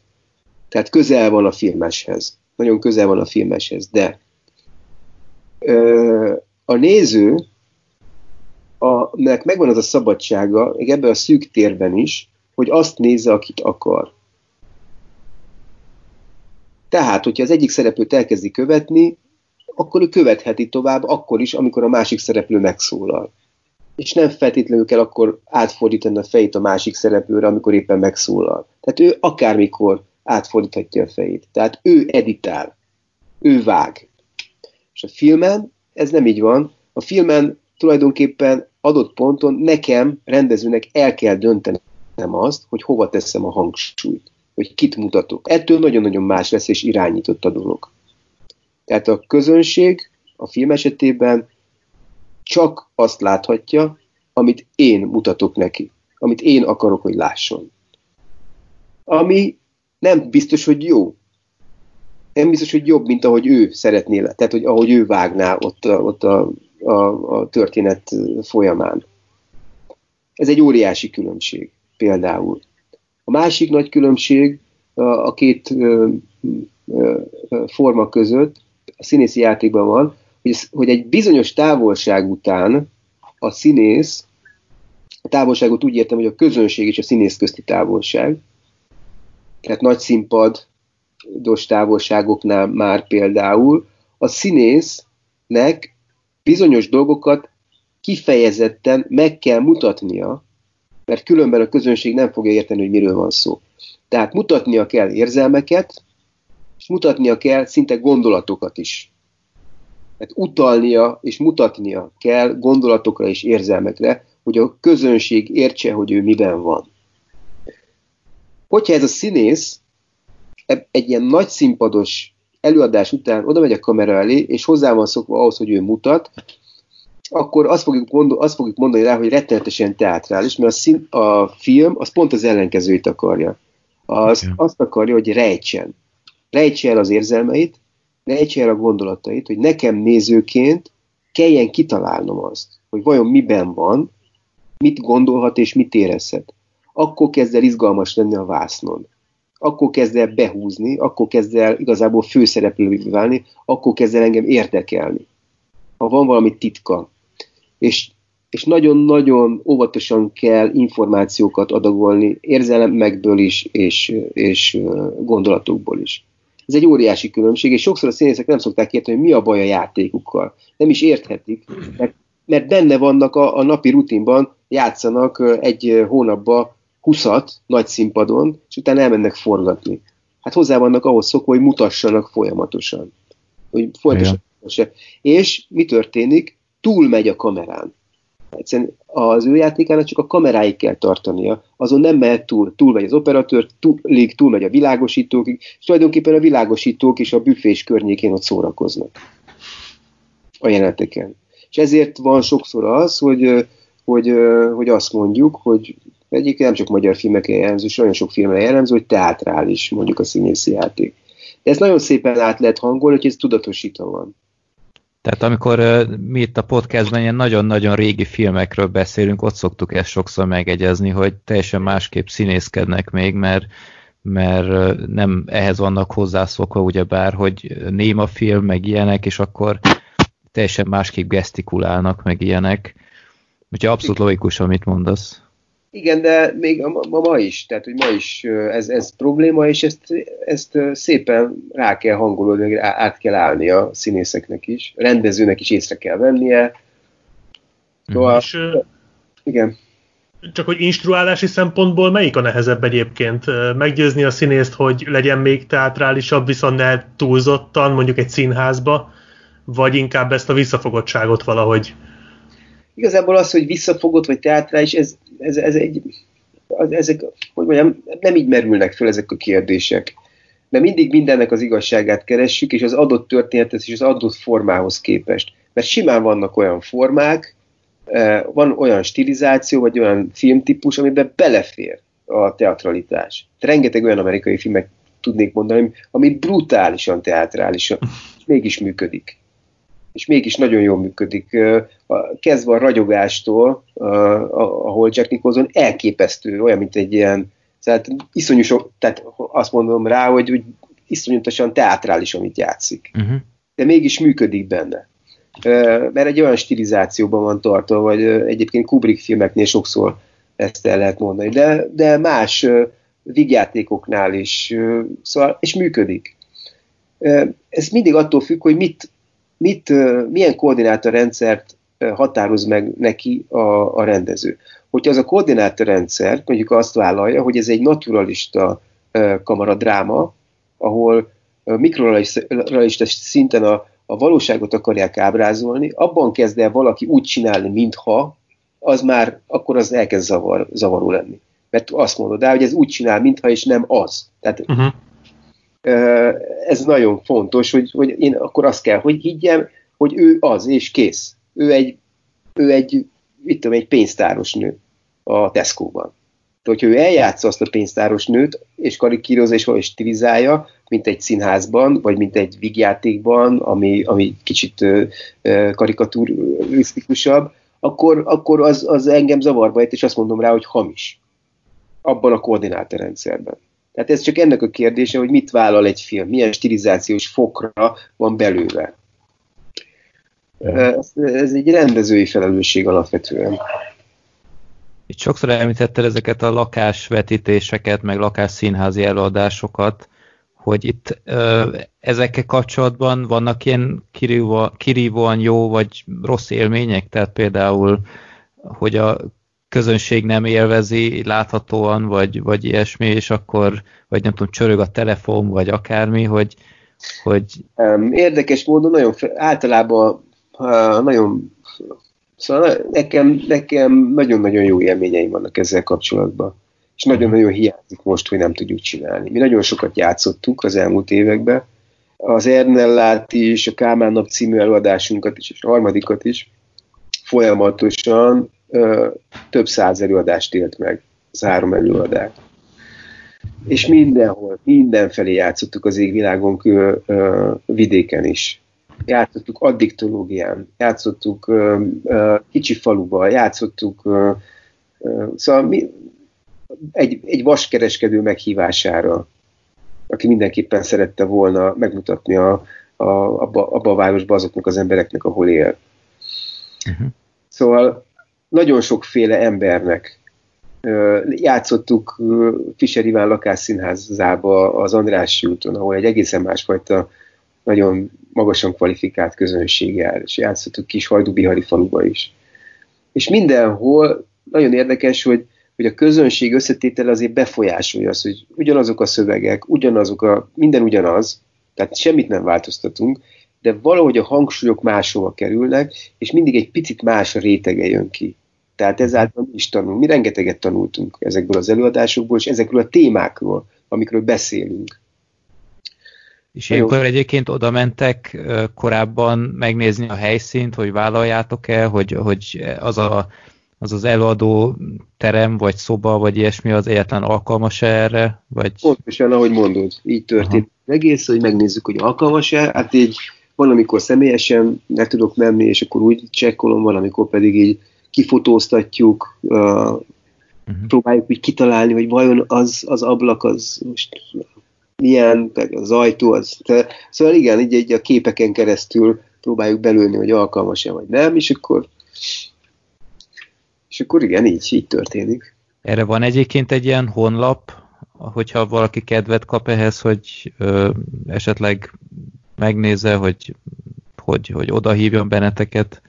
Tehát közel van a filmeshez. Nagyon közel van a filmeshez, de ö, a néző, a, megvan az a szabadsága, még ebben a szűk térben is, hogy azt nézze, akit akar. Tehát, hogyha az egyik szereplőt elkezdi követni, akkor ő követheti tovább, akkor is, amikor a másik szereplő megszólal. És nem feltétlenül kell akkor átfordítani a fejét a másik szereplőre, amikor éppen megszólal. Tehát ő akármikor átfordíthatja a fejét. Tehát ő editál. Ő vág. És a filmen ez nem így van. A filmen tulajdonképpen adott ponton nekem, rendezőnek el kell dönteni nem azt, hogy hova teszem a hangsúlyt, hogy kit mutatok. Ettől nagyon-nagyon más lesz és irányított a dolog. Tehát a közönség a film esetében csak azt láthatja, amit én mutatok neki, amit én akarok, hogy lásson. Ami nem biztos, hogy jó. Nem biztos, hogy jobb, mint ahogy ő szeretné, tehát hogy ahogy ő vágná ott, a, ott a, a, a történet folyamán. Ez egy óriási különbség például. A másik nagy különbség a, két forma között, a színészi játékban van, hogy egy bizonyos távolság után a színész, a távolságot úgy értem, hogy a közönség és a színész közti távolság, tehát nagy színpados távolságoknál már például, a színésznek bizonyos dolgokat kifejezetten meg kell mutatnia, mert különben a közönség nem fogja érteni, hogy miről van szó. Tehát mutatnia kell érzelmeket, és mutatnia kell szinte gondolatokat is. Tehát utalnia és mutatnia kell gondolatokra és érzelmekre, hogy a közönség értse, hogy ő miben van. Hogyha ez a színész egy ilyen nagy színpados előadás után oda megy a kamera elé, és hozzá van szokva ahhoz, hogy ő mutat, akkor azt fogjuk, gondol, azt fogjuk mondani rá, hogy rettenetesen teátrális, mert a, szín, a film az pont az ellenkezőit akarja. Az, okay. Azt akarja, hogy rejtsen. Rejtse el az érzelmeit, rejtse el a gondolatait, hogy nekem nézőként kelljen kitalálnom azt, hogy vajon miben van, mit gondolhat és mit érezhet. Akkor kezd el izgalmas lenni a vásznon. Akkor kezd el behúzni, akkor kezd el igazából főszereplővé válni, akkor kezd el engem érdekelni. Ha van valami titka, és, és nagyon-nagyon óvatosan kell információkat adagolni érzelemekből is, és, és gondolatokból is. Ez egy óriási különbség, és sokszor a színészek nem szokták érteni, hogy mi a baj a játékukkal. Nem is érthetik, mert, mert benne vannak a, a napi rutinban, játszanak egy hónapba 20 nagy színpadon, és utána elmennek forgatni. Hát hozzá vannak ahhoz szokva, hogy mutassanak folyamatosan. Hogy folyamatosan. És mi történik? Túlmegy a kamerán. Egyszerűen az ő játékának csak a kameráig kell tartania, azon nem mehet túl, túlmegy az operatőr, túl, túlmegy a világosítókig, és tulajdonképpen a világosítók is a büfés környékén ott szórakoznak a jeleneteken. És ezért van sokszor az, hogy, hogy, hogy azt mondjuk, hogy egyik nem csak magyar filmekre jellemző, és olyan sok filmre jellemző, hogy teátrális mondjuk a színészi játék. De ezt nagyon szépen át lehet hangolni, hogy ez tudatosítva van. Tehát amikor uh, mi itt a podcastben ilyen nagyon-nagyon régi filmekről beszélünk, ott szoktuk ezt sokszor megegyezni, hogy teljesen másképp színészkednek még, mert, mert nem ehhez vannak hozzászokva, ugyebár, hogy néma film, meg ilyenek, és akkor teljesen másképp gesztikulálnak, meg ilyenek. Úgyhogy abszolút logikus, amit mondasz. Igen, de még ma, ma, ma is, tehát hogy ma is ez, ez probléma, és ezt, ezt szépen rá kell hangolódni, át kell állni a színészeknek is, a rendezőnek is észre kell vennie. Szóval, és, igen. Csak hogy instruálási szempontból melyik a nehezebb egyébként? Meggyőzni a színészt, hogy legyen még teátrálisabb, viszont ne túlzottan, mondjuk egy színházba, vagy inkább ezt a visszafogottságot valahogy Igazából az, hogy visszafogott vagy teátrális, ez, ez, ez egy, ezek, hogy mondjam, nem így merülnek fel ezek a kérdések. Mert mindig mindennek az igazságát keressük, és az adott történetet és az adott formához képest. Mert simán vannak olyan formák, eh, van olyan stilizáció, vagy olyan filmtípus, amiben belefér a teatralitás. Rengeteg olyan amerikai filmek tudnék mondani, ami brutálisan teátrális, és mégis működik és mégis nagyon jól működik. Kezdve a ragyogástól, ahol Jack Nicholson elképesztő, olyan, mint egy ilyen, tehát iszonyú sok, tehát azt mondom rá, hogy, hogy iszonyatosan teátrális, amit játszik. Uh-huh. De mégis működik benne. Mert egy olyan stilizációban van tartva, vagy egyébként Kubrick filmeknél sokszor ezt el lehet mondani, de, de más vigjátékoknál is, szóval, és működik. Ez mindig attól függ, hogy mit, mit, milyen koordinátorrendszert határoz meg neki a, a rendező. Hogyha az a koordinátorrendszer mondjuk azt vállalja, hogy ez egy naturalista kamaradráma, ahol mikrorealista szinten a, a valóságot akarják ábrázolni, abban kezd el valaki úgy csinálni, mintha, az már, akkor az elkezd zavar, zavaró lenni. Mert azt mondod rá, hogy ez úgy csinál, mintha, és nem az. Tehát uh-huh ez nagyon fontos, hogy, hogy én akkor azt kell, hogy higgyem, hogy ő az, és kész. Ő egy ő egy, mit tudom, egy pénztáros nő a Tesco-ban. De hogyha ő eljátsza azt a pénztáros nőt, és karikírozza és valahogy stilizálja, mint egy színházban, vagy mint egy vigjátékban, ami, ami kicsit karikatúrisztikusabb, akkor, akkor az, az engem zavarba ejt, és azt mondom rá, hogy hamis. Abban a koordinátorrendszerben. Tehát ez csak ennek a kérdése, hogy mit vállal egy film, milyen stilizációs fokra van belőle. Ez, ez egy rendezői felelősség alapvetően. Itt sokszor említetted ezeket a lakásvetítéseket, meg lakásszínházi előadásokat, hogy itt ö, ezekkel kapcsolatban vannak ilyen kirívó, kirívóan jó vagy rossz élmények, tehát például, hogy a közönség nem élvezi láthatóan, vagy, vagy ilyesmi, és akkor, vagy nem tudom, csörög a telefon, vagy akármi, hogy, hogy... Érdekes módon nagyon, általában nagyon Szóval nekem, nekem nagyon-nagyon jó élményeim vannak ezzel kapcsolatban. És nagyon-nagyon hiányzik most, hogy nem tudjuk csinálni. Mi nagyon sokat játszottuk az elmúlt években. Az Ernellát is, a Kálmán nap című előadásunkat is, és a harmadikat is folyamatosan ö, több száz előadást élt meg, az három előadás. És mindenhol, mindenfelé játszottuk az égvilágon ö, ö, vidéken is játszottuk addiktológián, játszottuk ö, ö, kicsi faluba, játszottuk, ö, ö, szóval mi, egy, egy vaskereskedő meghívására, aki mindenképpen szerette volna megmutatni a, a, abba, abba a városba azoknak az embereknek, ahol él. Uh-huh. Szóval nagyon sokféle embernek játszottuk Fischer Iván lakásszínházába az Andrássy úton, ahol egy egészen másfajta nagyon magasan kvalifikált közönséggel, és játszottuk kis Hajdubihari faluba is. És mindenhol nagyon érdekes, hogy, hogy a közönség összetétele azért befolyásolja azt, hogy ugyanazok a szövegek, ugyanazok a, minden ugyanaz, tehát semmit nem változtatunk, de valahogy a hangsúlyok máshova kerülnek, és mindig egy picit más a rétege jön ki. Tehát ezáltal mi is tanulunk. Mi rengeteget tanultunk ezekből az előadásokból, és ezekről a témákról, amikről beszélünk. És ilyenkor egyébként oda mentek korábban megnézni a helyszínt, hogy vállaljátok-e, hogy, hogy az, a, az az előadó terem, vagy szoba, vagy ilyesmi az egyetlen alkalmas-e erre? Vagy... Pontosan, ahogy mondod, így történt Aha. egész, hogy megnézzük, hogy alkalmas-e. Hát így van, amikor személyesen ne tudok menni, és akkor úgy csekkolom, van, amikor pedig így kifotóztatjuk, uh, uh-huh. próbáljuk úgy kitalálni, hogy vajon az, az ablak az most milyen, az ajtó, az, te, szóval igen, így, így a képeken keresztül próbáljuk belülni, hogy alkalmas-e vagy nem, és akkor és akkor igen, így, így történik. Erre van egyébként egy ilyen honlap, hogyha valaki kedvet kap ehhez, hogy ö, esetleg megnézze, hogy, hogy, hogy oda hívjon benneteket.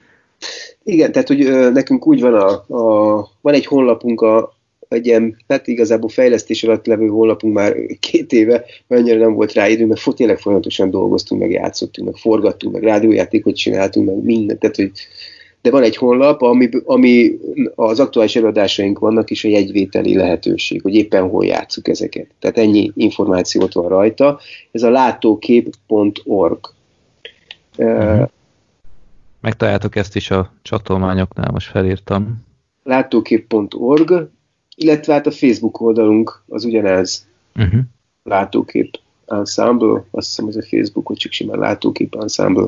Igen, tehát hogy ö, nekünk úgy van, a, a, van egy honlapunk a egy ilyen, hát igazából fejlesztés alatt levő honlapunk már két éve, mert annyira nem volt rá idő, mert tényleg folyamatosan dolgoztunk, meg játszottunk, meg forgattunk, meg rádiójátékot csináltunk, meg mindent, tehát hogy de van egy honlap, ami, ami az aktuális előadásaink vannak, és a jegyvételi lehetőség, hogy éppen hol játszuk ezeket. Tehát ennyi információt van rajta. Ez a látókép.org. Uh-huh. Megtaláltok ezt is a csatolmányoknál, most felírtam. Látókép.org, illetve hát a Facebook oldalunk az ugyanez uh-huh. látókép ensemble, azt hiszem ez a Facebook, hogy csak simán látókép ensemble.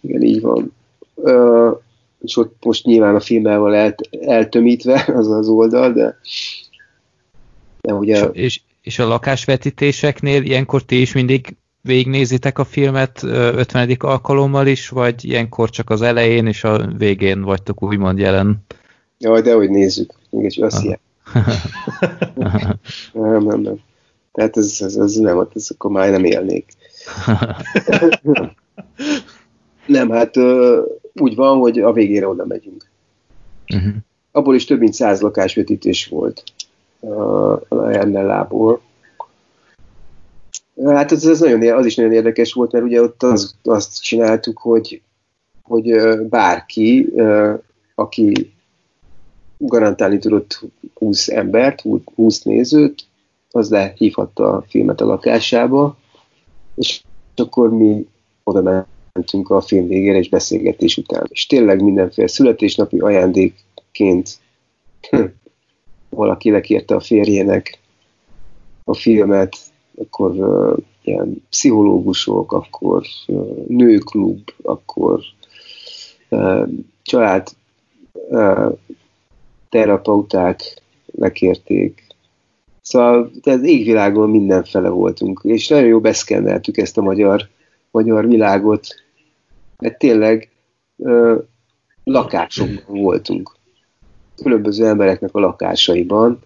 Igen, így van. Uh, és ott most nyilván a filmmel van el, eltömítve [LAUGHS] az az oldal, de, de ugye... És, és, és a lakásvetítéseknél ilyenkor ti is mindig végignézitek a filmet 50. alkalommal is, vagy ilyenkor csak az elején és a végén vagytok úgymond jelen? Jaj, de hogy nézzük. Mégis [LAUGHS] azt nem, nem, nem. Tehát ez, ez, ez nem, ez akkor már nem élnék. [LAUGHS] nem, hát úgy van, hogy a végére oda megyünk. Uh-huh. Abból is több mint száz lakásvetítés volt uh, ennél lából. Hát az, az, nagyon, az is nagyon érdekes volt, mert ugye ott az, azt csináltuk, hogy, hogy bárki, aki garantálni tudott 20 embert, 20 nézőt, az lehívhatta a filmet a lakásába, és akkor mi oda mentünk a film végére és beszélgetés után. És tényleg mindenféle születésnapi ajándékként valaki lekérte a férjének a filmet, akkor uh, ilyen pszichológusok, akkor uh, nőklub, akkor uh, család uh, terapeuták lekérték. Szóval az égvilágon mindenfele voltunk, és nagyon jó beszkenneltük ezt a magyar, magyar világot, mert tényleg ö, lakásokban voltunk. Különböző embereknek a lakásaiban.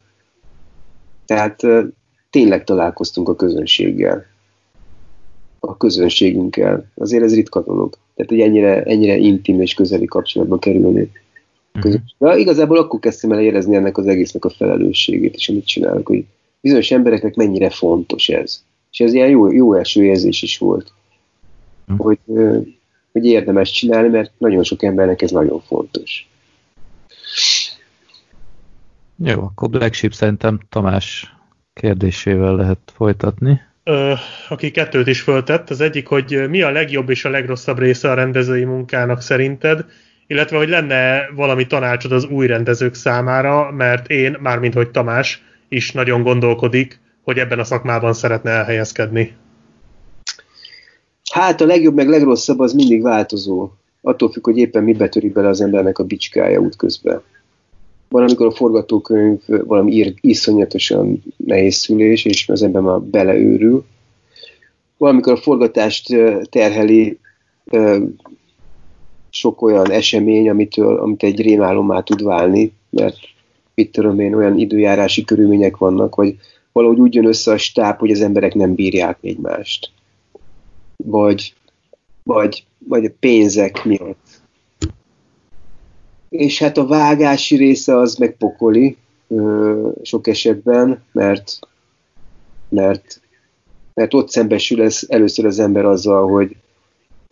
Tehát ö, tényleg találkoztunk a közönséggel. A közönségünkkel. Azért ez ritka dolog. Tehát, hogy ennyire, ennyire intim és közeli kapcsolatba kerülni. Uh-huh. Ja, igazából akkor kezdtem el érezni ennek az egésznek a felelősségét, és amit csinálok, hogy bizonyos embereknek mennyire fontos ez. És ez ilyen jó, jó első érzés is volt, uh-huh. hogy, hogy érdemes csinálni, mert nagyon sok embernek ez nagyon fontos. Jó, akkor Black Sheep szerintem Tamás kérdésével lehet folytatni. Ö, aki kettőt is föltett. Az egyik, hogy mi a legjobb és a legrosszabb része a rendezői munkának szerinted, illetve hogy lenne valami tanácsod az új rendezők számára, mert én, mármint hogy Tamás, is nagyon gondolkodik, hogy ebben a szakmában szeretne elhelyezkedni. Hát a legjobb meg legrosszabb az mindig változó. Attól függ, hogy éppen mibe törik bele az embernek a bicskája útközben. Van, amikor a forgatókönyv valami ír, iszonyatosan nehéz szülés, és az ember már beleőrül. Valamikor a forgatást terheli sok olyan esemény, amitől, amit egy rémálommá tud válni, mert mit tudom én, olyan időjárási körülmények vannak, vagy valahogy úgy jön össze a stáb, hogy az emberek nem bírják egymást. Vagy, vagy, vagy a pénzek miatt. És hát a vágási része az megpokoli ö, sok esetben, mert, mert, mert ott szembesül ez, először az ember azzal, hogy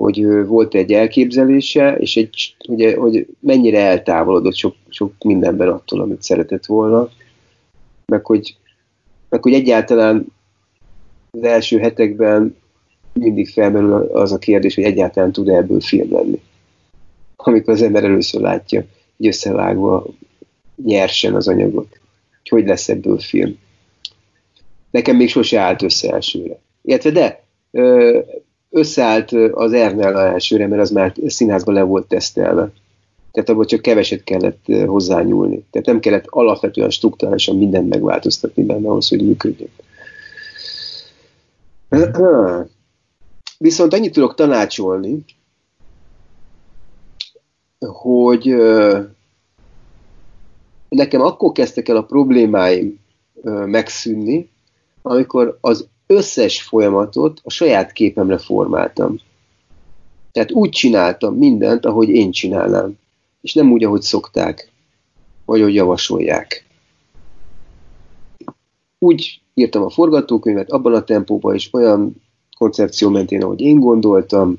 hogy volt egy elképzelése, és egy, ugye, hogy mennyire eltávolodott sok, sok mindenben attól, amit szeretett volna, meg hogy, meg hogy egyáltalán az első hetekben mindig felmerül az a kérdés, hogy egyáltalán tud -e ebből film lenni. Amikor az ember először látja, hogy összevágva nyersen az anyagot, hogy hogy lesz ebből film. Nekem még sose állt össze elsőre. Illetve de, összeállt az Ernella elsőre, mert az már színházban le volt tesztelve. Tehát abban csak keveset kellett hozzányúlni. Tehát nem kellett alapvetően struktúrálisan mindent megváltoztatni benne ahhoz, hogy működjön. [CLEARS THROAT] Viszont annyit tudok tanácsolni, hogy nekem akkor kezdtek el a problémáim megszűnni, amikor az összes folyamatot a saját képemre formáltam. Tehát úgy csináltam mindent, ahogy én csinálnám. És nem úgy, ahogy szokták, vagy ahogy javasolják. Úgy írtam a forgatókönyvet abban a tempóban, és olyan koncepció mentén, ahogy én gondoltam,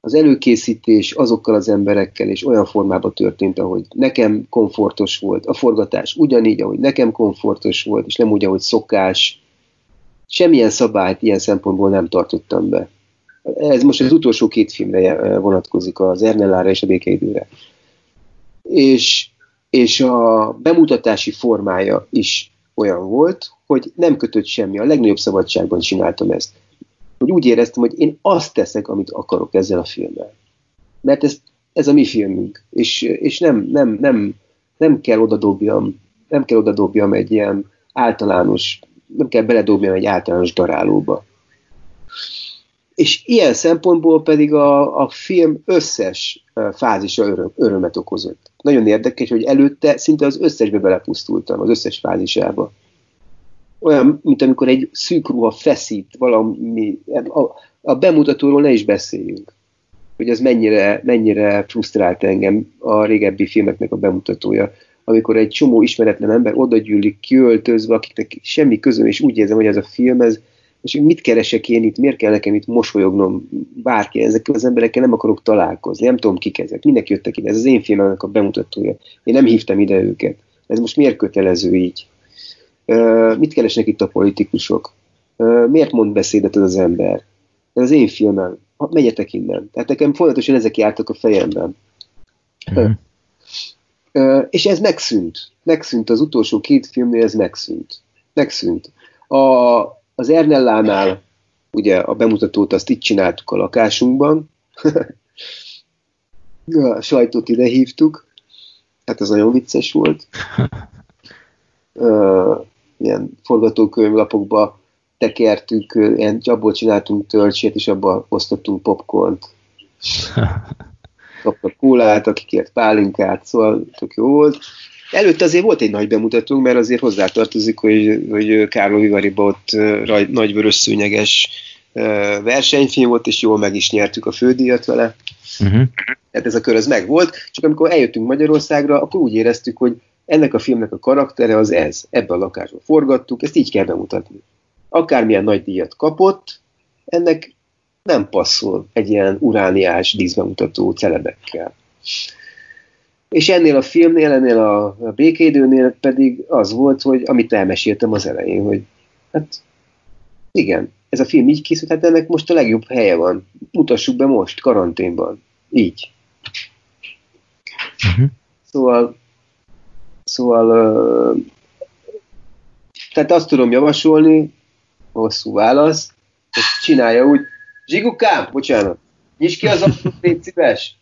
az előkészítés azokkal az emberekkel és olyan formában történt, ahogy nekem komfortos volt, a forgatás ugyanígy, ahogy nekem komfortos volt, és nem úgy, ahogy szokás, semmilyen szabályt ilyen szempontból nem tartottam be. Ez most az utolsó két filmre vonatkozik, az Ernellára és a Békeidőre. És, és a bemutatási formája is olyan volt, hogy nem kötött semmi, a legnagyobb szabadságban csináltam ezt. Hogy úgy éreztem, hogy én azt teszek, amit akarok ezzel a filmmel. Mert ez, ez a mi filmünk, és, és nem, nem, nem, nem kell odadobjam, nem kell odadobjam egy ilyen általános nem kell beledobni egy általános darálóba. És ilyen szempontból pedig a, a film összes fázisa öröm, örömet okozott. Nagyon érdekes, hogy előtte szinte az összesbe belepusztultam, az összes fázisába. Olyan, mint amikor egy szűk ruha feszít valami, a, a bemutatóról ne is beszéljünk. Hogy ez mennyire, mennyire frusztrált engem a régebbi filmeknek a bemutatója amikor egy csomó ismeretlen ember odagyűlik kiöltözve, akiknek semmi közön, és úgy érzem, hogy ez a film, ez, és mit keresek én itt, miért kell nekem itt mosolyognom bárki, ezekkel az emberekkel nem akarok találkozni, nem tudom kik ezek, minek jöttek ide, ez az én filmemnek a bemutatója, én nem hívtam ide őket, ez most miért kötelező így? Mit keresnek itt a politikusok? Miért mond beszédet az, az ember? Ez az én filmem. ha, megyetek innen. Tehát nekem folyamatosan ezek jártak a fejemben. Ö, és ez megszűnt. Megszűnt az utolsó két filmnél, ez megszűnt. Megszűnt. A, az Ernellánál ugye a bemutatót azt itt csináltuk a lakásunkban, [LAUGHS] a sajtót ide hívtuk, hát ez nagyon vicces volt. [LAUGHS] Ilyen forgatókönyvlapokba tekertük, ilyen abból csináltunk töltsét, és abba osztottunk popcornt. [LAUGHS] Kaptak kólát, akikért pálinkát, szóval tök jó volt. Előtte azért volt egy nagy bemutatónk, mert azért hozzátartozik, hogy, hogy Kárló Vivariba ott raj, nagy vörös szőnyeges versenyfilm volt, és jól meg is nyertük a fődíjat vele. Uh-huh. Tehát ez a kör az megvolt, csak amikor eljöttünk Magyarországra, akkor úgy éreztük, hogy ennek a filmnek a karaktere az ez. Ebben a lakásban forgattuk, ezt így kell bemutatni. Akármilyen nagy díjat kapott, ennek nem passzol egy ilyen urániás díszbemutató celebekkel. És ennél a filmnél, ennél a, békédőnél pedig az volt, hogy amit elmeséltem az elején, hogy hát igen, ez a film így készült, hát ennek most a legjobb helye van. Mutassuk be most, karanténban. Így. Uh-huh. Szóval, szóval tehát azt tudom javasolni, hosszú válasz, hogy csinálja úgy, Zsigukám, bocsánat, nyisd ki az ajtót, légy szíves.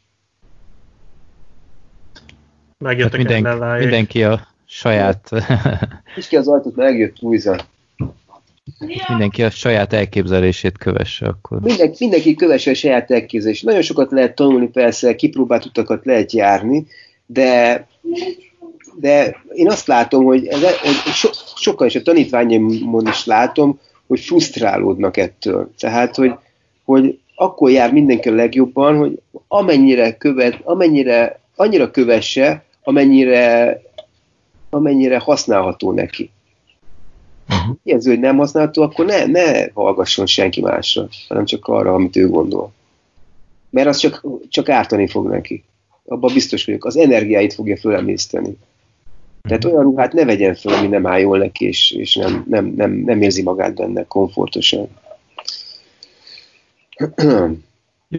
Megjöttek Minden, ellenlájék. mindenki a saját Nyisd ki az ajtót, megjött Luisa. mindenki a saját elképzelését kövesse akkor. Mindenki, mindenki kövesse a saját elképzelést. Nagyon sokat lehet tanulni, persze, kipróbált utakat lehet járni, de, de én azt látom, hogy, ez, hogy so, sokan is a tanítványomon is látom, hogy frusztrálódnak ettől. Tehát, hogy, hogy akkor jár mindenki a legjobban, hogy amennyire követ, amennyire, annyira kövesse, amennyire, amennyire használható neki. Uh-huh. Érző, hogy nem használható, akkor ne, ne hallgasson senki másra, hanem csak arra, amit ő gondol. Mert az csak, csak ártani fog neki. Abban biztos vagyok. Az energiáit fogja fölemészteni. Tehát olyan ruhát ne vegyen fel, ami nem áll jól neki, és, és nem, nem, nem, nem érzi magát benne komfortosan. [CLEARS THROAT]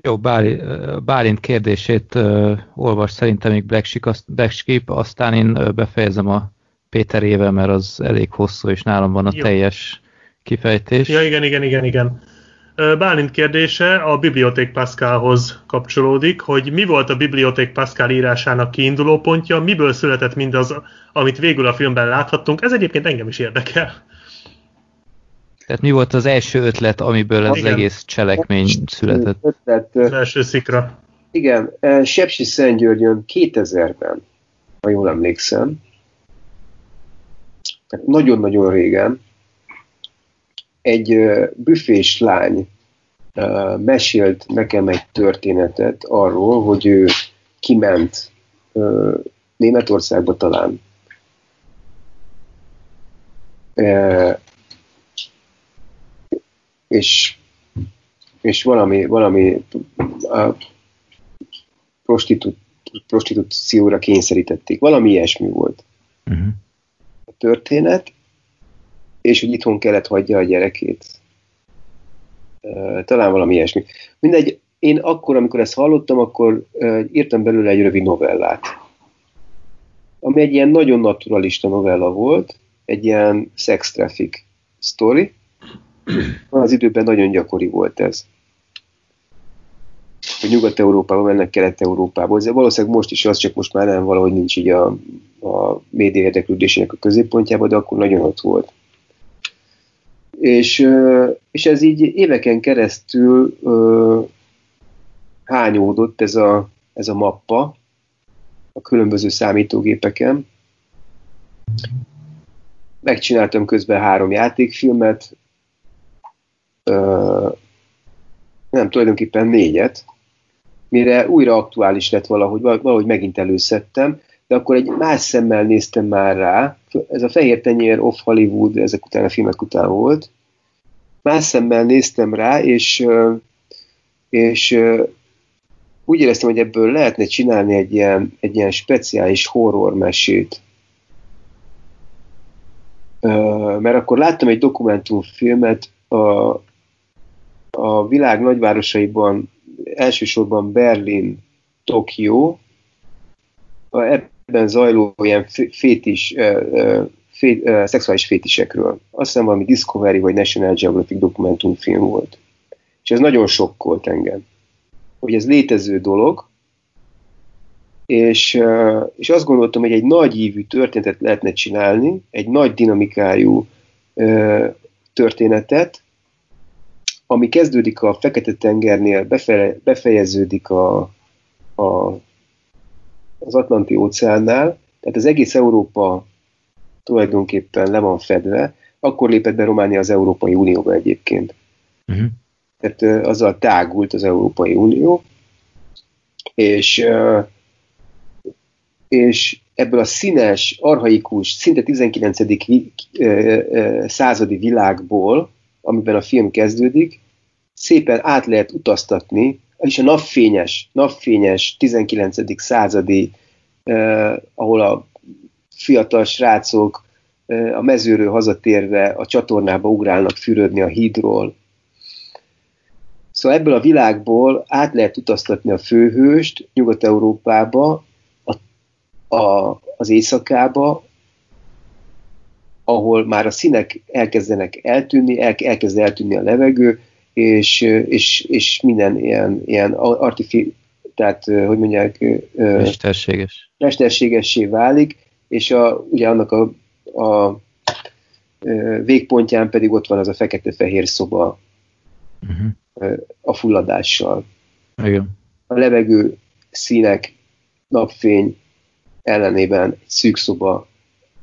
Jó, Báli, Bálint kérdését uh, olvas szerintem még Black Sheep, azt- Black Sheep, aztán én befejezem a Péterével, mert az elég hosszú, és nálam van a Jó. teljes kifejtés. Ja, igen, igen, igen, igen. Bálint kérdése a Biblioték Pascalhoz kapcsolódik, hogy mi volt a Biblioték Pascal írásának kiinduló pontja, miből született mindaz, amit végül a filmben láthattunk. Ez egyébként engem is érdekel. Tehát mi volt az első ötlet, amiből ez az Igen. egész cselekmény született? Ötlet, Az első szikra. igen, Sepsi Szentgyörgyön 2000-ben, ha jól emlékszem, nagyon-nagyon régen, egy büfés lány mesélt nekem egy történetet arról, hogy ő kiment Németországba talán. És, és valami, valami a prostitú, prostitúcióra kényszerítették. Valami ilyesmi volt Uh-huh. a történet, és hogy itthon kellett hagyja a gyerekét. Talán valami ilyesmi. Mindegy, én akkor, amikor ezt hallottam, akkor írtam belőle egy rövid novellát. Ami egy ilyen nagyon naturalista novella volt, egy ilyen sex traffic story. Az időben nagyon gyakori volt ez. Hogy Nyugat-Európában mennek Kelet-Európába. Ez valószínűleg most is az, csak most már nem valahogy nincs így a, a média érdeklődésének a középpontjában, de akkor nagyon ott volt. És, és ez így éveken keresztül hányódott ez a, ez a mappa a különböző számítógépeken. Megcsináltam közben három játékfilmet, nem, tulajdonképpen négyet, mire újra aktuális lett valahogy, valahogy megint előszedtem, de akkor egy más szemmel néztem már rá, ez a Fehér Tenyér Off Hollywood ezek után a filmek után volt, más szemmel néztem rá, és, és úgy éreztem, hogy ebből lehetne csinálni egy ilyen, egy ilyen speciális horror mesét. Mert akkor láttam egy dokumentumfilmet a a világ nagyvárosaiban, elsősorban Berlin, Tokió, ebben zajló ilyen fétis, fé, szexuális fétisekről. Azt hiszem valami Discovery vagy National Geographic dokumentumfilm volt. És ez nagyon sokkolt engem. Hogy ez létező dolog, és, és azt gondoltam, hogy egy nagy ívű történetet lehetne csinálni, egy nagy dinamikájú történetet, ami kezdődik a Fekete-tengernél, befe, befejeződik a, a, az Atlanti óceánnal, tehát az egész Európa tulajdonképpen le van fedve, akkor lépett be Románia az Európai Unióba egyébként. Uh-huh. Tehát azzal tágult az Európai Unió, és, és ebből a színes, arhaikus, szinte 19. századi világból, amiben a film kezdődik, szépen át lehet utaztatni, és a napfényes, napfényes 19. századi, eh, ahol a fiatal srácok eh, a mezőről hazatérve a csatornába ugrálnak fürödni a hídról. Szóval ebből a világból át lehet utaztatni a főhőst Nyugat-Európába, a, a, az éjszakába, ahol már a színek elkezdenek eltűnni, el, elkezd eltűnni a levegő, és, és, és minden ilyen, ilyen artifi, tehát, hogy mondják, mesterséges. mesterségessé válik, és a, ugye annak a, a végpontján pedig ott van az a fekete-fehér szoba uh-huh. a fulladással. Igen. A levegő színek, napfény ellenében egy szűk szoba,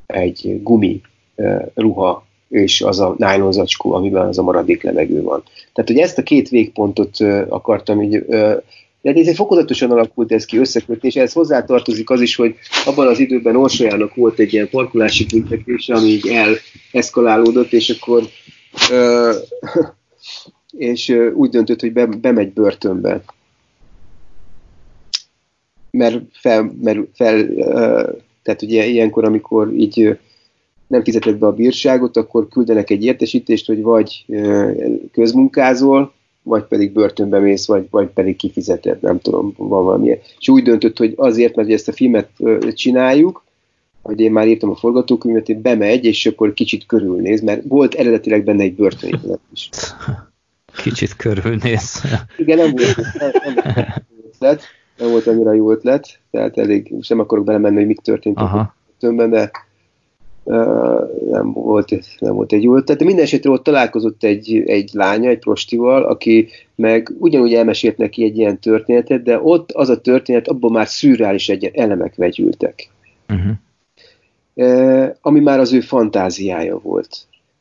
egy gumi ruha, és az a nylon zacskó, amiben az a maradék levegő van. Tehát, hogy ezt a két végpontot akartam így de ez egy fokozatosan alakult ez ki összekötni, és ehhez hozzátartozik az is, hogy abban az időben Orsolyának volt egy ilyen parkolási büntetése, ami így eleszkalálódott, és akkor ö, [LAUGHS] és úgy döntött, hogy be, bemegy börtönbe. Mert fel, mert fel ö, tehát ugye ilyenkor, amikor így nem fizetett be a bírságot, akkor küldenek egy értesítést, hogy vagy közmunkázol, vagy pedig börtönbe mész, vagy, vagy pedig kifizeted, nem tudom, van valami. És úgy döntött, hogy azért, mert ezt a filmet csináljuk, hogy én már írtam a forgatókönyvet, én bemegy, és akkor kicsit körülnéz, mert volt eredetileg benne egy börtön is. [LAUGHS] Kicsit körülnéz. Igen, nem volt, nem, nem volt ötlet, nem volt annyira jó ötlet, tehát elég, most nem akarok belemenni, hogy mik történt a börtönben, de nem volt, nem volt egy jó ötlet, de minden esetre ott találkozott egy, egy lánya, egy prostival, aki meg ugyanúgy elmesélt neki egy ilyen történetet, de ott az a történet, abban már szürreális egy elemek vegyültek. Uh-huh. ami már az ő fantáziája volt.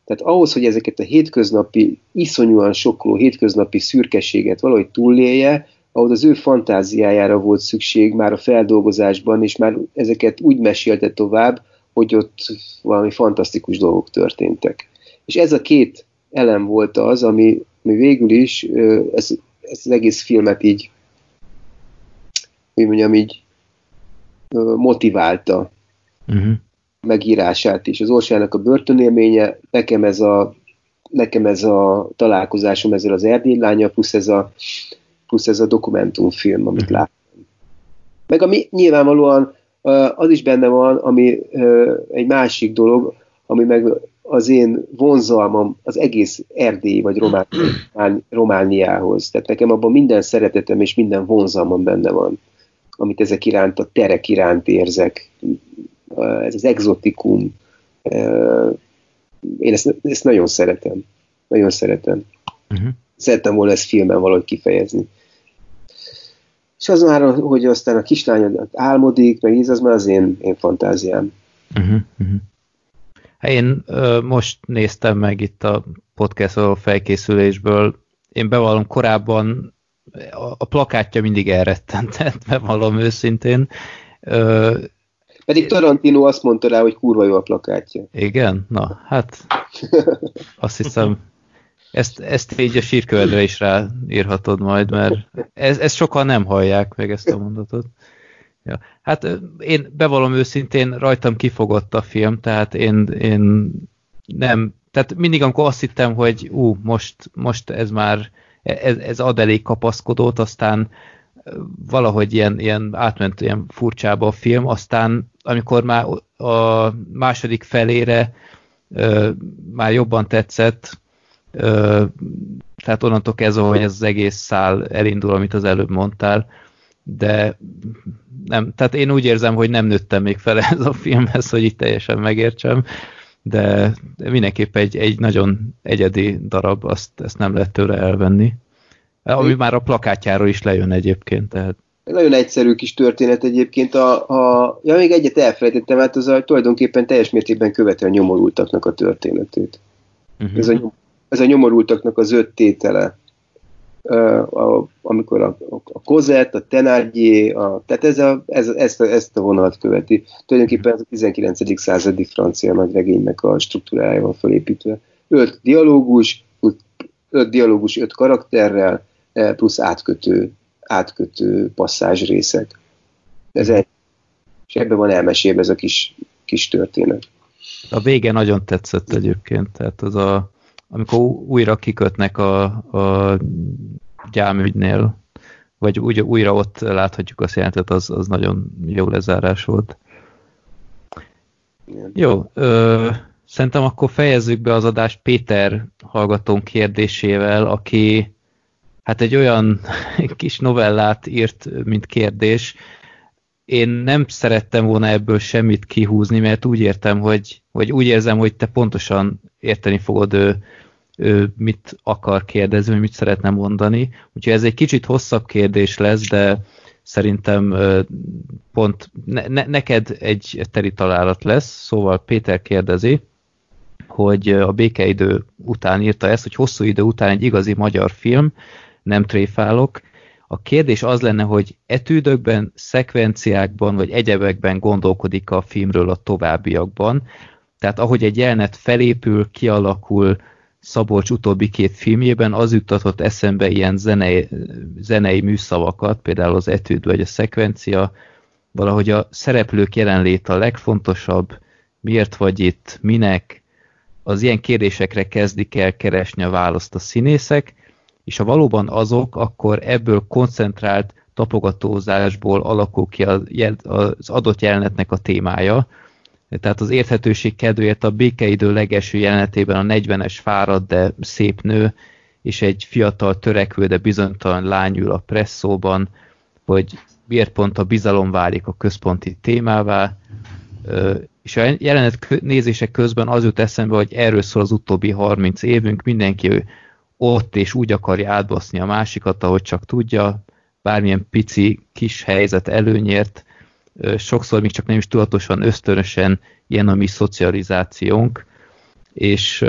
Tehát ahhoz, hogy ezeket a hétköznapi, iszonyúan sokkoló hétköznapi szürkeséget valahogy túlélje, ahhoz az ő fantáziájára volt szükség már a feldolgozásban, és már ezeket úgy mesélte tovább, hogy ott valami fantasztikus dolgok történtek. És ez a két elem volt az, ami, ami végül is ez, ez az egész filmet így, hogy mondjam, így motiválta uh-huh. megírását is. Az Orsának a börtönélménye, nekem ez a nekem ez a találkozásom ezzel az erdély lánya, plusz ez a, plusz ez a dokumentumfilm, amit uh-huh. láttam. Meg ami nyilvánvalóan az is benne van, ami egy másik dolog, ami meg az én vonzalmam az egész Erdély vagy Román, Romániához. Tehát nekem abban minden szeretetem és minden vonzalmam benne van, amit ezek iránt, a terek iránt érzek. Ez az exotikum. Én ezt, ezt nagyon szeretem. Nagyon szeretem. Uh-huh. Szerettem volna ezt filmen valahogy kifejezni. És az már, hogy aztán a kislány álmodik, meg íz, az már az én, én fantáziám. Uh-huh, uh-huh. Én ö, most néztem meg itt a podcast felkészülésből. Én bevallom korábban a, a plakátja mindig elrettentett, [LAUGHS] bevallom őszintén. Ö, pedig Tarantino azt mondta rá, hogy kurva jó a plakátja. Igen? Na, hát [LAUGHS] azt hiszem ezt, ezt így a sírkövedre is ráírhatod majd, mert ez, sokan nem hallják meg ezt a mondatot. Ja. Hát én bevallom őszintén, rajtam kifogott a film, tehát én, én nem, tehát mindig amikor azt hittem, hogy ú, most, most ez már ez, ez ad elég kapaszkodót, aztán valahogy ilyen, ilyen átment ilyen furcsába a film, aztán amikor már a második felére ö, már jobban tetszett, ö, tehát onnantól kezdve, hogy ez az egész szál elindul, amit az előbb mondtál, de nem, tehát én úgy érzem, hogy nem nőttem még fel [LAUGHS] ez a filmhez, hogy itt teljesen megértsem, de mindenképp egy, egy nagyon egyedi darab, azt ezt nem lehet tőle elvenni. Ami már a plakátjáról is lejön egyébként. Tehát. Nagyon egyszerű kis történet egyébként. A, a, ja, még egyet elfelejtettem, hát az a, tulajdonképpen teljes mértékben követel a nyomorultaknak a történetét. Uh-huh. Ez, a, ez a nyomorultaknak az öt tétele. A, amikor a, a, Kozett, a Tenárgyé, a, tehát ez a, ez, ezt, a, ezt a vonalat követi. Tulajdonképpen ez a 19. századi francia nagyregénynek a struktúrája van felépítve. Öt dialógus, öt dialógus, öt karakterrel, Eh, plusz átkötő, átkötő passzázs részek. Ez egy, és ebben van elmesélve ez a kis, kis történet. A vége nagyon tetszett egyébként, tehát az a, amikor újra kikötnek a, a gyámügynél, vagy úgy, újra ott láthatjuk azt jelentet, az, az nagyon jó lezárás volt. Jó, ö, szerintem akkor fejezzük be az adást Péter hallgatón kérdésével, aki hát egy olyan [LAUGHS] kis novellát írt, mint kérdés. Én nem szerettem volna ebből semmit kihúzni, mert úgy értem, hogy, vagy úgy érzem, hogy te pontosan érteni fogod ő, mit akar kérdezni, vagy mit szeretne mondani. Úgyhogy ez egy kicsit hosszabb kérdés lesz, de szerintem pont ne, ne, neked egy teri találat lesz. Szóval Péter kérdezi, hogy a békeidő után írta ezt, hogy hosszú idő után egy igazi magyar film, nem tréfálok. A kérdés az lenne, hogy etűdökben, szekvenciákban vagy egyebekben gondolkodik a filmről a továbbiakban. Tehát ahogy egy jelenet felépül, kialakul Szabolcs utóbbi két filmjében, az juttatott eszembe ilyen zenei, zenei műszavakat, például az etűd vagy a szekvencia, valahogy a szereplők jelenlét a legfontosabb, miért vagy itt, minek, az ilyen kérdésekre kezdik el keresni a választ a színészek, és ha valóban azok, akkor ebből koncentrált tapogatózásból alakul ki az adott jelenetnek a témája. Tehát az érthetőség kedvéért a békeidő legelső jelenetében a 40-es fárad, de szép nő, és egy fiatal törekvő, de bizonytalan lány ül a presszóban, hogy miért pont a bizalom válik a központi témává, és a jelenet nézések közben az jut eszembe, hogy erről szól az utóbbi 30 évünk, mindenki ott és úgy akarja átbaszni a másikat, ahogy csak tudja, bármilyen pici kis helyzet előnyért, sokszor még csak nem is tudatosan, ösztönösen ilyen a mi szocializációnk, és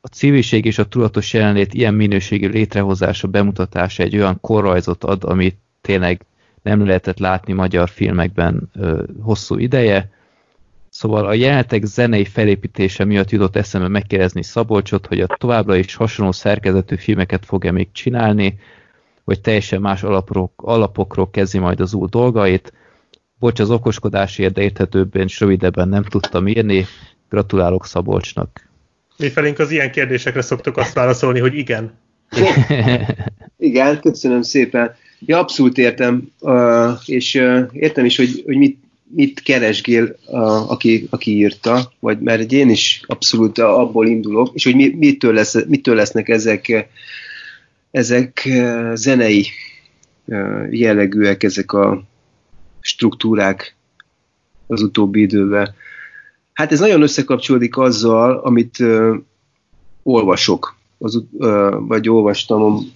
a civilség és a tudatos jelenlét ilyen minőségű létrehozása, bemutatása egy olyan korrajzot ad, amit tényleg nem lehetett látni magyar filmekben hosszú ideje, Szóval a jelenetek zenei felépítése miatt jutott eszembe megkérdezni Szabolcsot, hogy a továbbra is hasonló szerkezetű filmeket fog-e még csinálni, vagy teljesen más alapok, alapokról kezdi majd az új dolgait. Bocs, az okoskodásért, de érthetőbben és rövidebben nem tudtam írni. Gratulálok Szabolcsnak. Mi felénk az ilyen kérdésekre szoktuk azt válaszolni, hogy igen. igen, köszönöm szépen. Ja, abszolút értem, és értem is, hogy, hogy mit, mit keresgél, a, aki, aki írta, vagy mert én is abszolút abból indulok, és hogy mi, mitől, lesz, mitől lesznek ezek, ezek zenei jellegűek, ezek a struktúrák az utóbbi időben. Hát ez nagyon összekapcsolódik azzal, amit uh, olvasok, az, uh, vagy olvastam,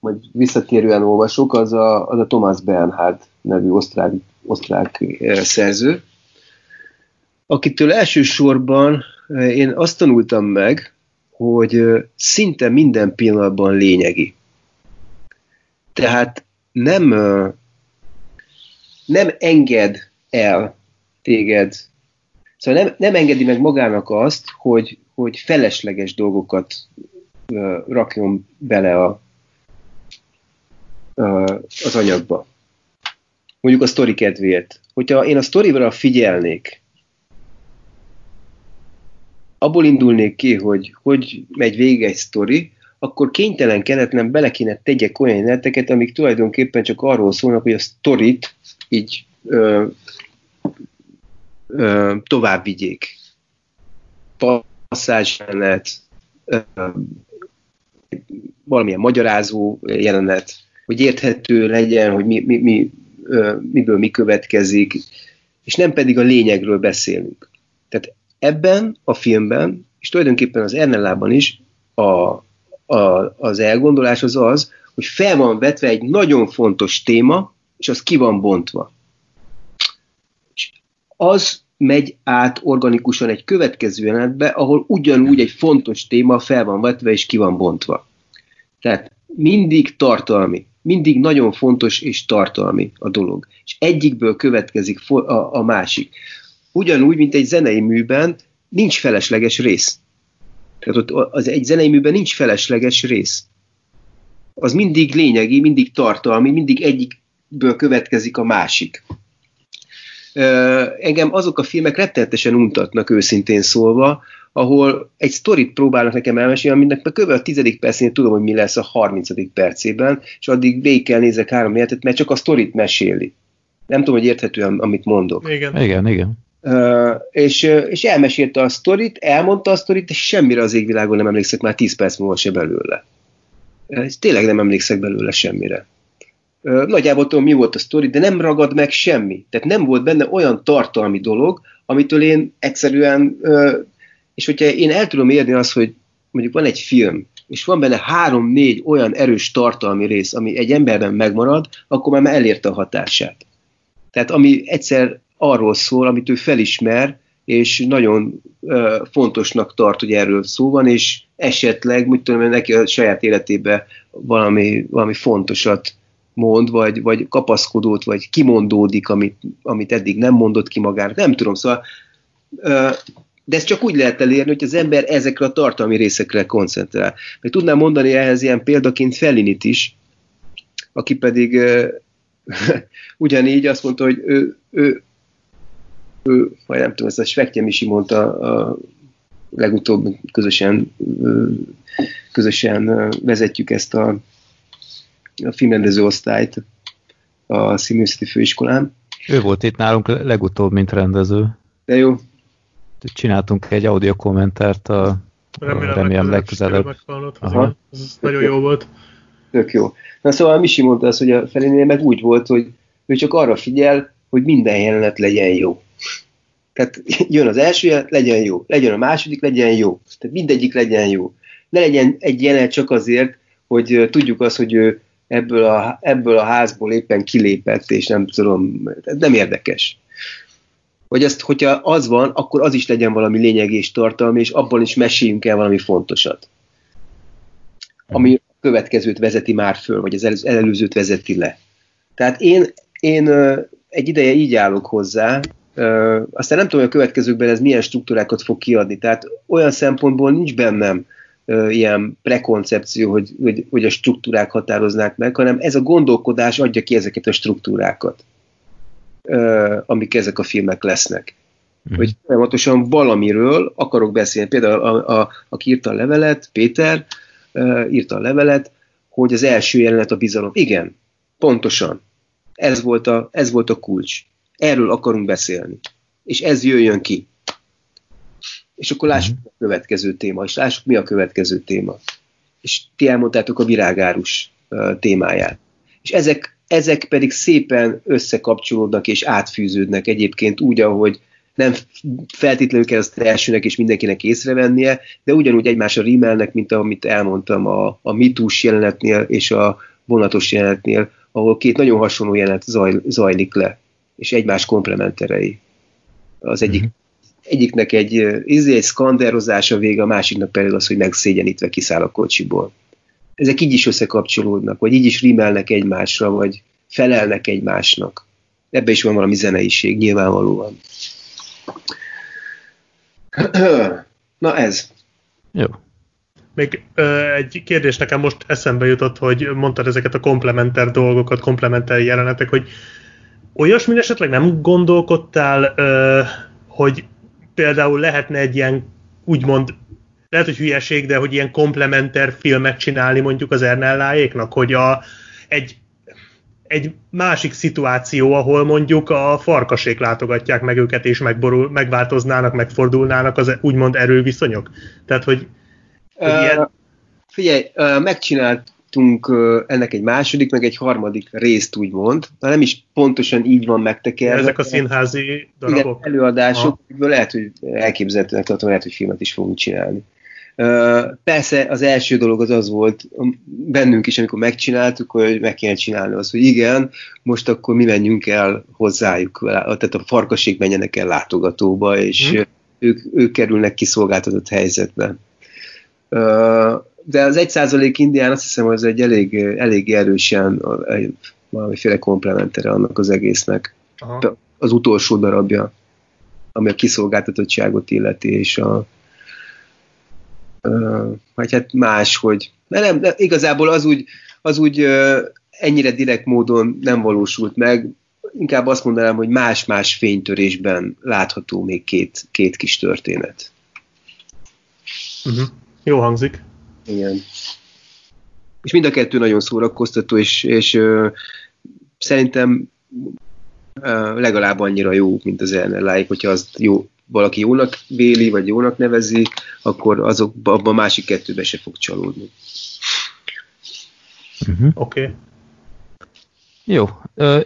vagy visszatérően olvasok, az a, az a Thomas Bernhard nevű osztrák osztrák szerző, akitől elsősorban én azt tanultam meg, hogy szinte minden pillanatban lényegi. Tehát nem, nem enged el téged, szóval nem, nem engedi meg magának azt, hogy, hogy felesleges dolgokat rakjon bele a, az anyagba mondjuk a sztori kedvéért. Hogyha én a sztorivra figyelnék, abból indulnék ki, hogy hogy megy végig egy sztori, akkor kénytelen keretlen bele kéne tegyek olyan jeleneteket, amik tulajdonképpen csak arról szólnak, hogy a sztorit így ö, ö, tovább vigyék. Passzázs jelenet, ö, valamilyen magyarázó jelenet, hogy érthető legyen, hogy mi, mi, mi, ö, miből mi következik, és nem pedig a lényegről beszélünk. Tehát ebben a filmben, és tulajdonképpen az Ernellában is a, a, az elgondolás az az, hogy fel van vetve egy nagyon fontos téma, és az ki van bontva. És az megy át organikusan egy következő jelenetbe, ahol ugyanúgy egy fontos téma fel van vetve és ki van bontva. Tehát mindig tartalmi, mindig nagyon fontos és tartalmi a dolog. És egyikből következik a, a másik. Ugyanúgy, mint egy zenei műben nincs felesleges rész. Tehát ott az egy zenei műben nincs felesleges rész. Az mindig lényegi, mindig tartalmi, mindig egyikből következik a másik. Engem azok a filmek rettenetesen untatnak őszintén szólva, ahol egy sztorit próbálnak nekem elmesélni, aminek kb. a tizedik percén tudom, hogy mi lesz a harmincadik percében, és addig végig nézek három életet, mert csak a sztorit meséli. Nem tudom, hogy érthető, amit mondok. Igen, igen. igen. És, és elmesélte a sztorit, elmondta a sztorit, és semmire az égvilágon nem emlékszek már 10 perc múlva se belőle. Uh, tényleg nem emlékszek belőle semmire. Uh, nagyjából tudom, mi volt a sztori, de nem ragad meg semmi. Tehát nem volt benne olyan tartalmi dolog, amitől én egyszerűen, és hogyha én el tudom érni azt, hogy mondjuk van egy film, és van benne három-négy olyan erős tartalmi rész, ami egy emberben megmarad, akkor már elérte a hatását. Tehát ami egyszer arról szól, amit ő felismer, és nagyon uh, fontosnak tart, hogy erről szó van, és esetleg, mit tudom, neki a saját életében valami, valami fontosat mond, vagy, vagy kapaszkodót, vagy kimondódik, amit, amit eddig nem mondott ki magának. Nem tudom, szóval uh, de ezt csak úgy lehet elérni, hogy az ember ezekre a tartalmi részekre koncentrál. Meg tudnám mondani ehhez ilyen példaként Felinit is, aki pedig uh, [LAUGHS] ugyanígy azt mondta, hogy ő, ő ő, vagy nem tudom, ezt a Svekje Misi mondta a legutóbb közösen, közösen vezetjük ezt a, a filmrendező osztályt a színművészeti főiskolán. Ő volt itt nálunk legutóbb, mint rendező. De jó. Csináltunk egy audio kommentert a remélem, remélem legközelebb. Ez nagyon jó volt. Tök jó. Na szóval Misi mondta azt, hogy a felénél meg úgy volt, hogy ő csak arra figyel, hogy minden jelenet legyen jó. Tehát [LAUGHS] jön az első, legyen jó, legyen a második, legyen jó. Tehát mindegyik legyen jó. Ne legyen egy jelenet csak azért, hogy tudjuk azt, hogy ő ebből a, ebből a házból éppen kilépett, és nem tudom, nem érdekes. Vagy azt, hogyha az van, akkor az is legyen valami lényeg és tartalmi, és abban is meséljünk el valami fontosat. Ami a következőt vezeti már föl, vagy az előzőt vezeti le. Tehát én, én egy ideje így állok hozzá, Ö, aztán nem tudom, hogy a következőkben ez milyen struktúrákat fog kiadni. Tehát olyan szempontból nincs bennem ö, ilyen prekoncepció, hogy, hogy, hogy a struktúrák határoznák meg, hanem ez a gondolkodás adja ki ezeket a struktúrákat, ö, amik ezek a filmek lesznek. Mm. Hogy folyamatosan valamiről akarok beszélni. Például a, a, aki írta a levelet, Péter ö, írta a levelet, hogy az első jelenet a bizalom. Igen, pontosan. Ez volt a, ez volt a kulcs Erről akarunk beszélni. És ez jöjjön ki. És akkor lássuk uh-huh. a következő téma, és lássuk mi a következő téma. És ti elmondtátok a virágárus témáját. És ezek, ezek pedig szépen összekapcsolódnak és átfűződnek egyébként úgy, ahogy nem feltétlenül kell ezt elsőnek és mindenkinek észrevennie, de ugyanúgy egymásra rímelnek, mint amit elmondtam a, a mitus jelenetnél és a vonatos jelenetnél, ahol két nagyon hasonló jelenet zaj, zajlik le és egymás komplementerei. Az egyik, mm-hmm. egyiknek egy, izé, egy szkanderozás a vége, a másiknak pedig az, hogy megszégyenítve kiszáll a kocsiból. Ezek így is összekapcsolódnak, vagy így is rimelnek egymásra, vagy felelnek egymásnak. Ebbe is van valami zeneiség, nyilvánvalóan. [CLEARS THROAT] Na ez. Jó. Még ö, egy kérdés nekem most eszembe jutott, hogy mondtad ezeket a komplementer dolgokat, komplementer jelenetek, hogy olyasmin esetleg nem gondolkodtál, ö, hogy például lehetne egy ilyen úgymond lehet, hogy hülyeség, de hogy ilyen komplementer filmet csinálni mondjuk az Ernelláéknak, hogy a, egy, egy másik szituáció, ahol mondjuk a farkasék látogatják meg őket, és megborul, megváltoznának, megfordulnának az úgymond erőviszonyok. Tehát, hogy, hogy uh, ilyen... Figyelj, uh, megcsinált ennek egy második, meg egy harmadik részt úgymond, de nem is pontosan így van megtekerve. Ezek a színházi darabok? Igen, előadások, ha. lehet, hogy elképzelhetőnek tartom, lehet, hogy filmet is fogunk csinálni. Persze az első dolog az az volt bennünk is, amikor megcsináltuk, hogy meg kéne csinálni az, hogy igen, most akkor mi menjünk el hozzájuk, tehát a farkaség menjenek el látogatóba, és hmm. ők, ők kerülnek kiszolgáltatott helyzetbe. De az egy százalék indián azt hiszem, hogy ez egy elég, elég erősen valamiféle komplementere annak az egésznek. Aha. Az utolsó darabja, ami a kiszolgáltatottságot illeti, és a, vagy hát más, hogy de nem, de igazából az úgy, az úgy ennyire direkt módon nem valósult meg, inkább azt mondanám, hogy más-más fénytörésben látható még két, két kis történet. Uh-huh. Jó hangzik. Igen. És mind a kettő nagyon szórakoztató, és, és ö, szerintem ö, legalább annyira jó, mint az Ellen hogyha azt jó, valaki jónak véli, vagy jónak nevezi, akkor azok, abban a másik kettőbe se fog csalódni. Uh-huh. Oké. Okay. Jó. Ö,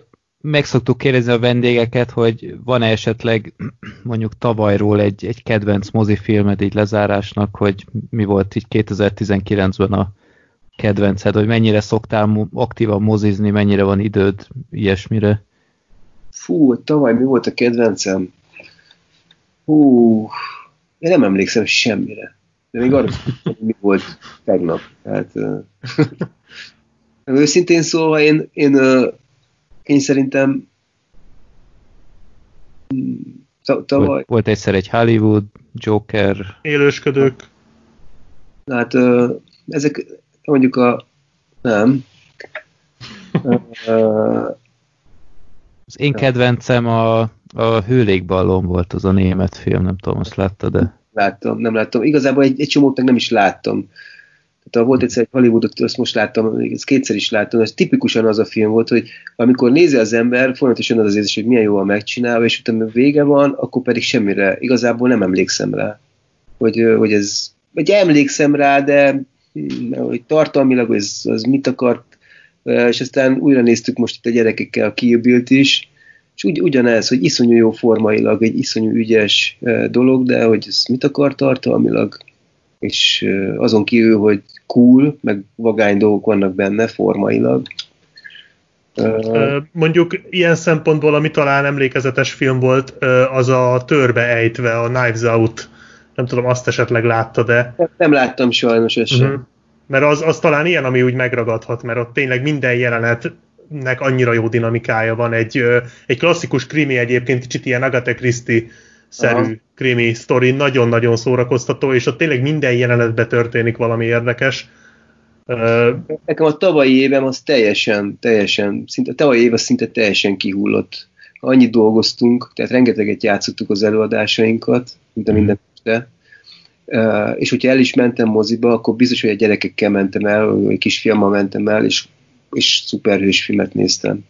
meg szoktuk kérdezni a vendégeket, hogy van-e esetleg mondjuk tavalyról egy, egy kedvenc mozifilmed így lezárásnak, hogy mi volt így 2019-ben a kedvenced, hogy mennyire szoktál aktívan mozizni, mennyire van időd ilyesmire? Fú, tavaly mi volt a kedvencem? Hú, én nem emlékszem semmire. De még arra mi volt tegnap. Tehát, [LAUGHS] őszintén szólva én, én, én szerintem tavaly... Volt, volt egyszer egy Hollywood, Joker... Élősködők. Hát ezek mondjuk a... Nem. Az én kedvencem a, a Hőlékballon volt az a német film, nem tudom, azt látta, de... Láttam, nem láttam. Igazából egy, egy csomót meg nem is láttam. Tehát volt egyszer egy Hollywoodot, azt most láttam, ezt kétszer is láttam, ez tipikusan az a film volt, hogy amikor nézi az ember, folyamatosan az az érzés, hogy milyen jól megcsinálva, és utána vége van, akkor pedig semmire, igazából nem emlékszem rá. Hogy, hogy ez, vagy emlékszem rá, de hogy tartalmilag ez, az mit akart, és aztán újra néztük most itt a gyerekekkel a Kill is, és ugy, ugyanez, hogy iszonyú jó formailag, egy iszonyú ügyes dolog, de hogy ez mit akar tartalmilag, és azon kívül, hogy cool, meg vagány dolgok vannak benne formailag. Mondjuk ilyen szempontból, ami talán emlékezetes film volt, az a törbe ejtve, a Knives Out. Nem tudom, azt esetleg látta, de... Nem láttam sajnos ezt sem. Uh-huh. Mert az, az talán ilyen, ami úgy megragadhat, mert ott tényleg minden jelenetnek annyira jó dinamikája van. Egy, egy klasszikus krimi egyébként, kicsit ilyen Agatha Christie szerű Aha. krimi sztori, nagyon-nagyon szórakoztató, és ott tényleg minden jelenetben történik valami érdekes. Nekem a tavalyi évem az teljesen, teljesen, szinte a tavalyi év az szinte teljesen kihullott. Annyit dolgoztunk, tehát rengeteget játszottuk az előadásainkat, mint a mhm. minden este. Uh, és hogyha el is mentem moziba, akkor biztos, hogy a gyerekekkel mentem el, vagy egy kisfiammal mentem el, és, és szuperhős filmet néztem.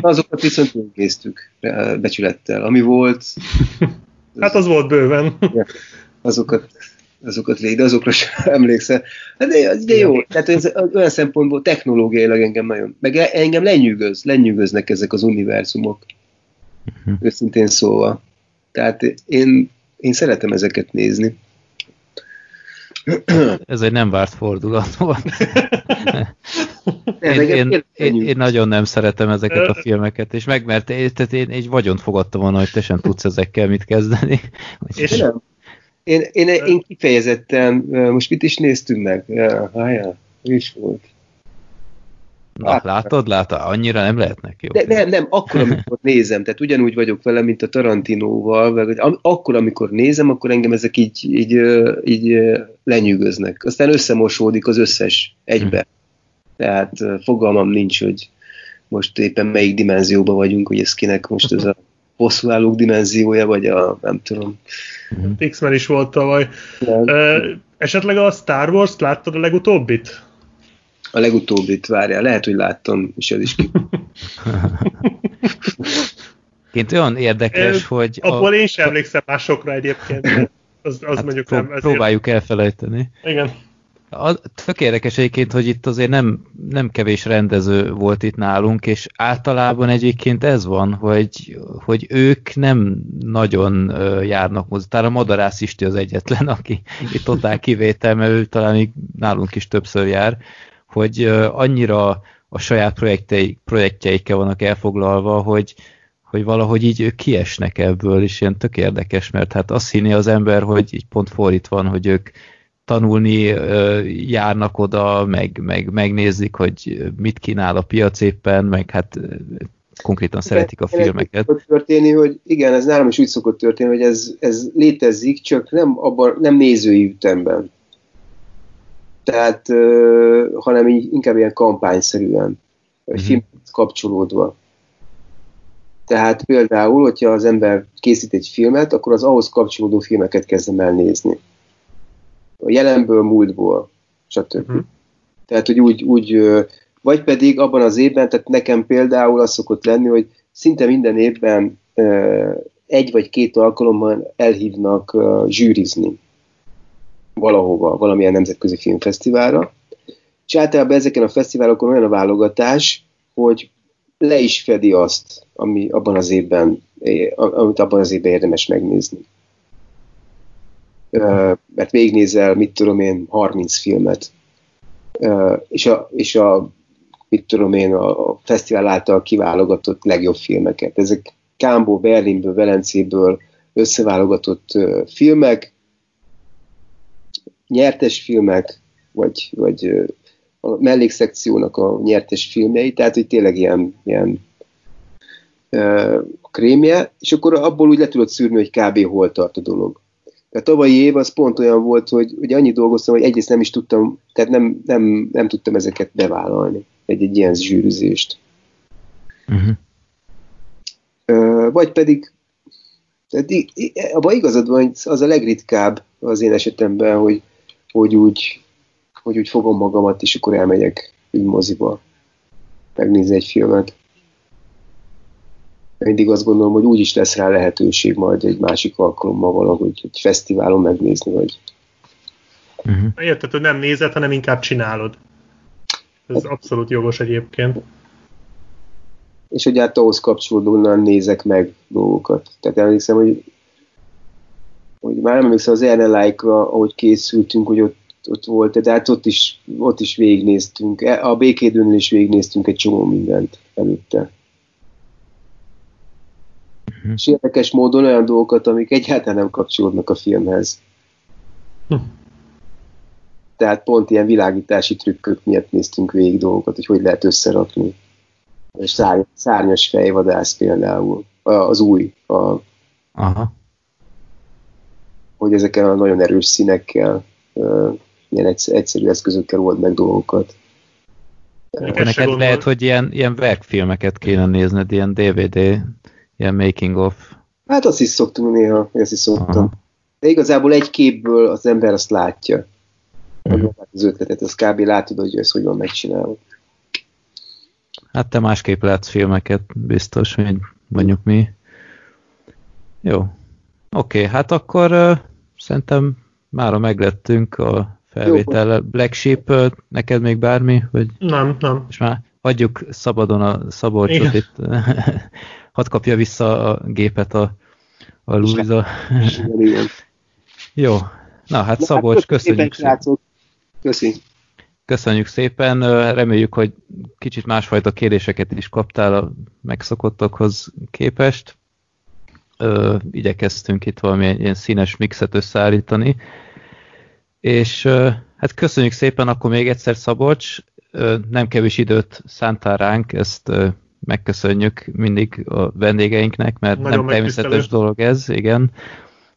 Azokat viszont néztük becsülettel. Ami volt... [LAUGHS] Hát az volt bőven. Azokat, azokat végig, de azokra sem [LAUGHS] emlékszel. Hát de, de jó, tehát ez, olyan szempontból technológiailag engem nagyon, meg engem lenyűgöz, lenyűgöznek ezek az univerzumok. Uh-huh. Őszintén szóval. Tehát én, én szeretem ezeket nézni. Ez egy nem várt fordulat volt. [LAUGHS] én, én, én, én nagyon nem szeretem ezeket a filmeket, és meg, mert én, tehát én egy vagyont fogadtam volna, hogy te sem tudsz ezekkel mit kezdeni. És nem. Én, én, én kifejezetten, most mit is néztünk meg? Ja, hájá, is volt. Na, hát, látod, látod, annyira nem lehetnek jó. De, nem, nem, akkor, amikor nézem, tehát ugyanúgy vagyok vele, mint a Tarantinóval, vagy akkor, amikor nézem, akkor engem ezek így, így, így lenyűgöznek. Aztán összemosódik az összes egybe. Tehát fogalmam nincs, hogy most éppen melyik dimenzióban vagyunk, hogy ez kinek most ez a [LAUGHS] bosszúállók dimenziója, vagy a nem tudom. X-Men is volt tavaly. Ö, esetleg a Star Wars-t láttad a legutóbbit? A legutóbbit várjál, lehet, hogy láttam, és ez is ki. [LAUGHS] Ként olyan érdekes, Ö, hogy... Abból én sem emlékszem másokra egyébként. [LAUGHS] Az, az hát mondjuk pró- nem. ezért- próbáljuk elfelejteni. Igen. Az, tök érdekes egyébként, hogy itt azért nem, nem kevés rendező volt itt nálunk, és általában egyébként ez van, hogy, hogy ők nem nagyon járnak mozi. Talán a Madarász Isti az egyetlen, aki itt totál kivétel, mert ő talán még nálunk is többször jár, hogy annyira a saját projektjeik, projektjeikkel vannak elfoglalva, hogy, hogy valahogy így ők kiesnek ebből, és ilyen tök érdekes, mert hát azt hinni az ember, hogy így pont fordítva van, hogy ők tanulni ö, járnak oda, meg, meg megnézik, hogy mit kínál a piac éppen, meg hát ö, konkrétan szeretik a Igen, filmeket. Történni, hogy igen, ez nálam is úgy szokott történni, hogy ez, ez létezik, csak nem, abban, nem nézői ütemben. Tehát, uh, hanem így, inkább ilyen kampányszerűen, vagy Mhm. film kapcsolódva. Tehát például, hogyha az ember készít egy filmet, akkor az ahhoz kapcsolódó filmeket kezdem el nézni. A jelenből, múltból, stb. Mhm. Tehát, hogy úgy, úgy, vagy pedig abban az évben, tehát nekem például az szokott lenni, hogy szinte minden évben egy vagy két alkalommal elhívnak zsűrizni valahova, valamilyen nemzetközi filmfesztiválra, és általában ezeken a fesztiválokon olyan a válogatás, hogy le is fedi azt, ami abban az évben, amit abban az évben érdemes megnézni. Mert végignézel, mit tudom én, 30 filmet, és a, és a mit tudom én, a, a fesztivál által kiválogatott legjobb filmeket. Ezek Kámból, Berlinből, Velencéből összeválogatott filmek, nyertes filmek, vagy, vagy a mellékszekciónak a nyertes filmjei, tehát hogy tényleg ilyen, ilyen krémje, és akkor abból úgy le tudod szűrni, hogy kb. hol tart a dolog. Tehát tavalyi év az pont olyan volt, hogy ugye annyi dolgoztam, hogy egyrészt nem is tudtam, tehát nem, nem, nem tudtam ezeket bevállalni, egy, egy ilyen zsűrizést. Uh-huh. Ö, vagy pedig, tehát abban igazad van, hogy az a legritkább az én esetemben, hogy, hogy úgy, hogy úgy fogom magamat, és akkor elmegyek így moziba megnézni egy filmet. Mindig azt gondolom, hogy úgy is lesz rá lehetőség majd egy másik alkalommal valahogy egy fesztiválon megnézni, vagy Uh-huh. Érted, hogy nem nézed, hanem inkább csinálod. Ez abszolút jogos egyébként. és hogy hát ahhoz kapcsolódóan nézek meg dolgokat. Tehát emlékszem, hogy, hogy már nem emlékszem az RNLike-ra, ahogy készültünk, hogy ott, ott volt, de hát ott is, ott is végignéztünk. E- A békédőnél is végignéztünk egy csomó mindent előtte. Mhm. És érdekes módon olyan dolgokat, amik egyáltalán nem kapcsolódnak a filmhez. Hm. Tehát pont ilyen világítási trükkök miatt néztünk végig dolgokat, hogy hogy lehet összerakni. És szárny, szárnyas fejvadász például, az új, a, Aha. hogy ezekkel a nagyon erős színekkel, ilyen egyszer, egyszerű eszközökkel old meg dolgokat. Neked lehet, hogy ilyen, ilyen verkfilmeket kéne nézned, ilyen DVD, ilyen making of. Hát azt is szoktunk néha, azt is szoktam. Aha. De igazából egy képből az ember azt látja. Mm. Az ötletet, az kb. látod, hogy ez hogy van megcsinálva. Hát te másképp látsz filmeket, biztos, mint mondjuk mi. Jó. Oké, hát akkor uh, szerintem mára meglettünk a felvétel. Black Sheep, uh, neked még bármi? Vagy Nem, nem. és már hagyjuk szabadon a Szabolcsot Igen. itt. [LAUGHS] Hadd kapja vissza a gépet a, a Luisa. Jó. Na hát Na, Szabolcs, hát köszönjük szépen. Köszi. Köszönjük szépen, reméljük, hogy kicsit másfajta kérdéseket is kaptál a megszokottakhoz képest. Ö, igyekeztünk itt valami ilyen színes mixet összeállítani. És ö, hát köszönjük szépen akkor még egyszer Szabolcs, Ö, nem kevés időt szántál ránk, ezt megköszönjük mindig a vendégeinknek, mert Nagyon nem természetes dolog ez, igen.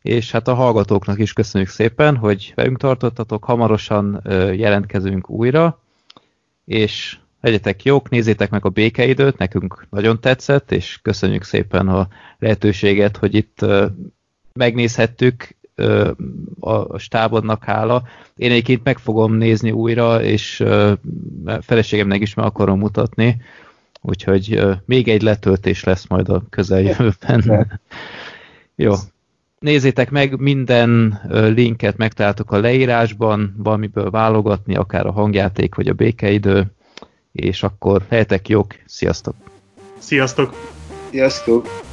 És hát a hallgatóknak is köszönjük szépen, hogy velünk tartottatok, hamarosan jelentkezünk újra, és legyetek jók, nézzétek meg a békeidőt, nekünk nagyon tetszett, és köszönjük szépen a lehetőséget, hogy itt megnézhettük, a stábodnak hála. Én egyébként meg fogom nézni újra, és feleségemnek is meg akarom mutatni, úgyhogy még egy letöltés lesz majd a közeljövőben. [LAUGHS] Jó. Nézzétek meg, minden linket megtaláltok a leírásban, valamiből válogatni, akár a hangjáték, vagy a békeidő, és akkor helyetek jók, sziasztok! Sziasztok! Sziasztok!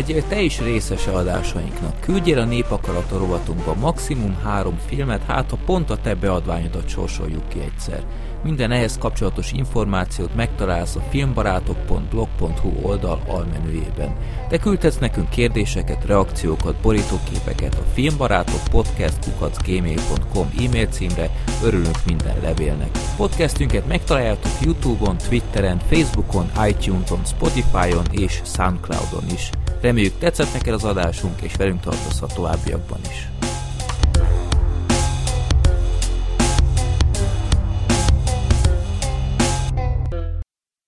Legyél te is részes adásainknak. Küldjél a Népakarata rovatunkba maximum három filmet, hát ha pont a te beadványodat sorsoljuk ki egyszer. Minden ehhez kapcsolatos információt megtalálsz a filmbarátok.blog.hu oldal almenüjében. De küldhetsz nekünk kérdéseket, reakciókat, borítóképeket a filmbarátok podcast.gmail.com e-mail címre, örülünk minden levélnek. Podcastünket megtaláljátok Youtube-on, Twitteren, Facebookon, iTunes-on, Spotify-on és Soundcloud-on is. Reméljük tetszett neked az adásunk, és velünk tartozhat továbbiakban is.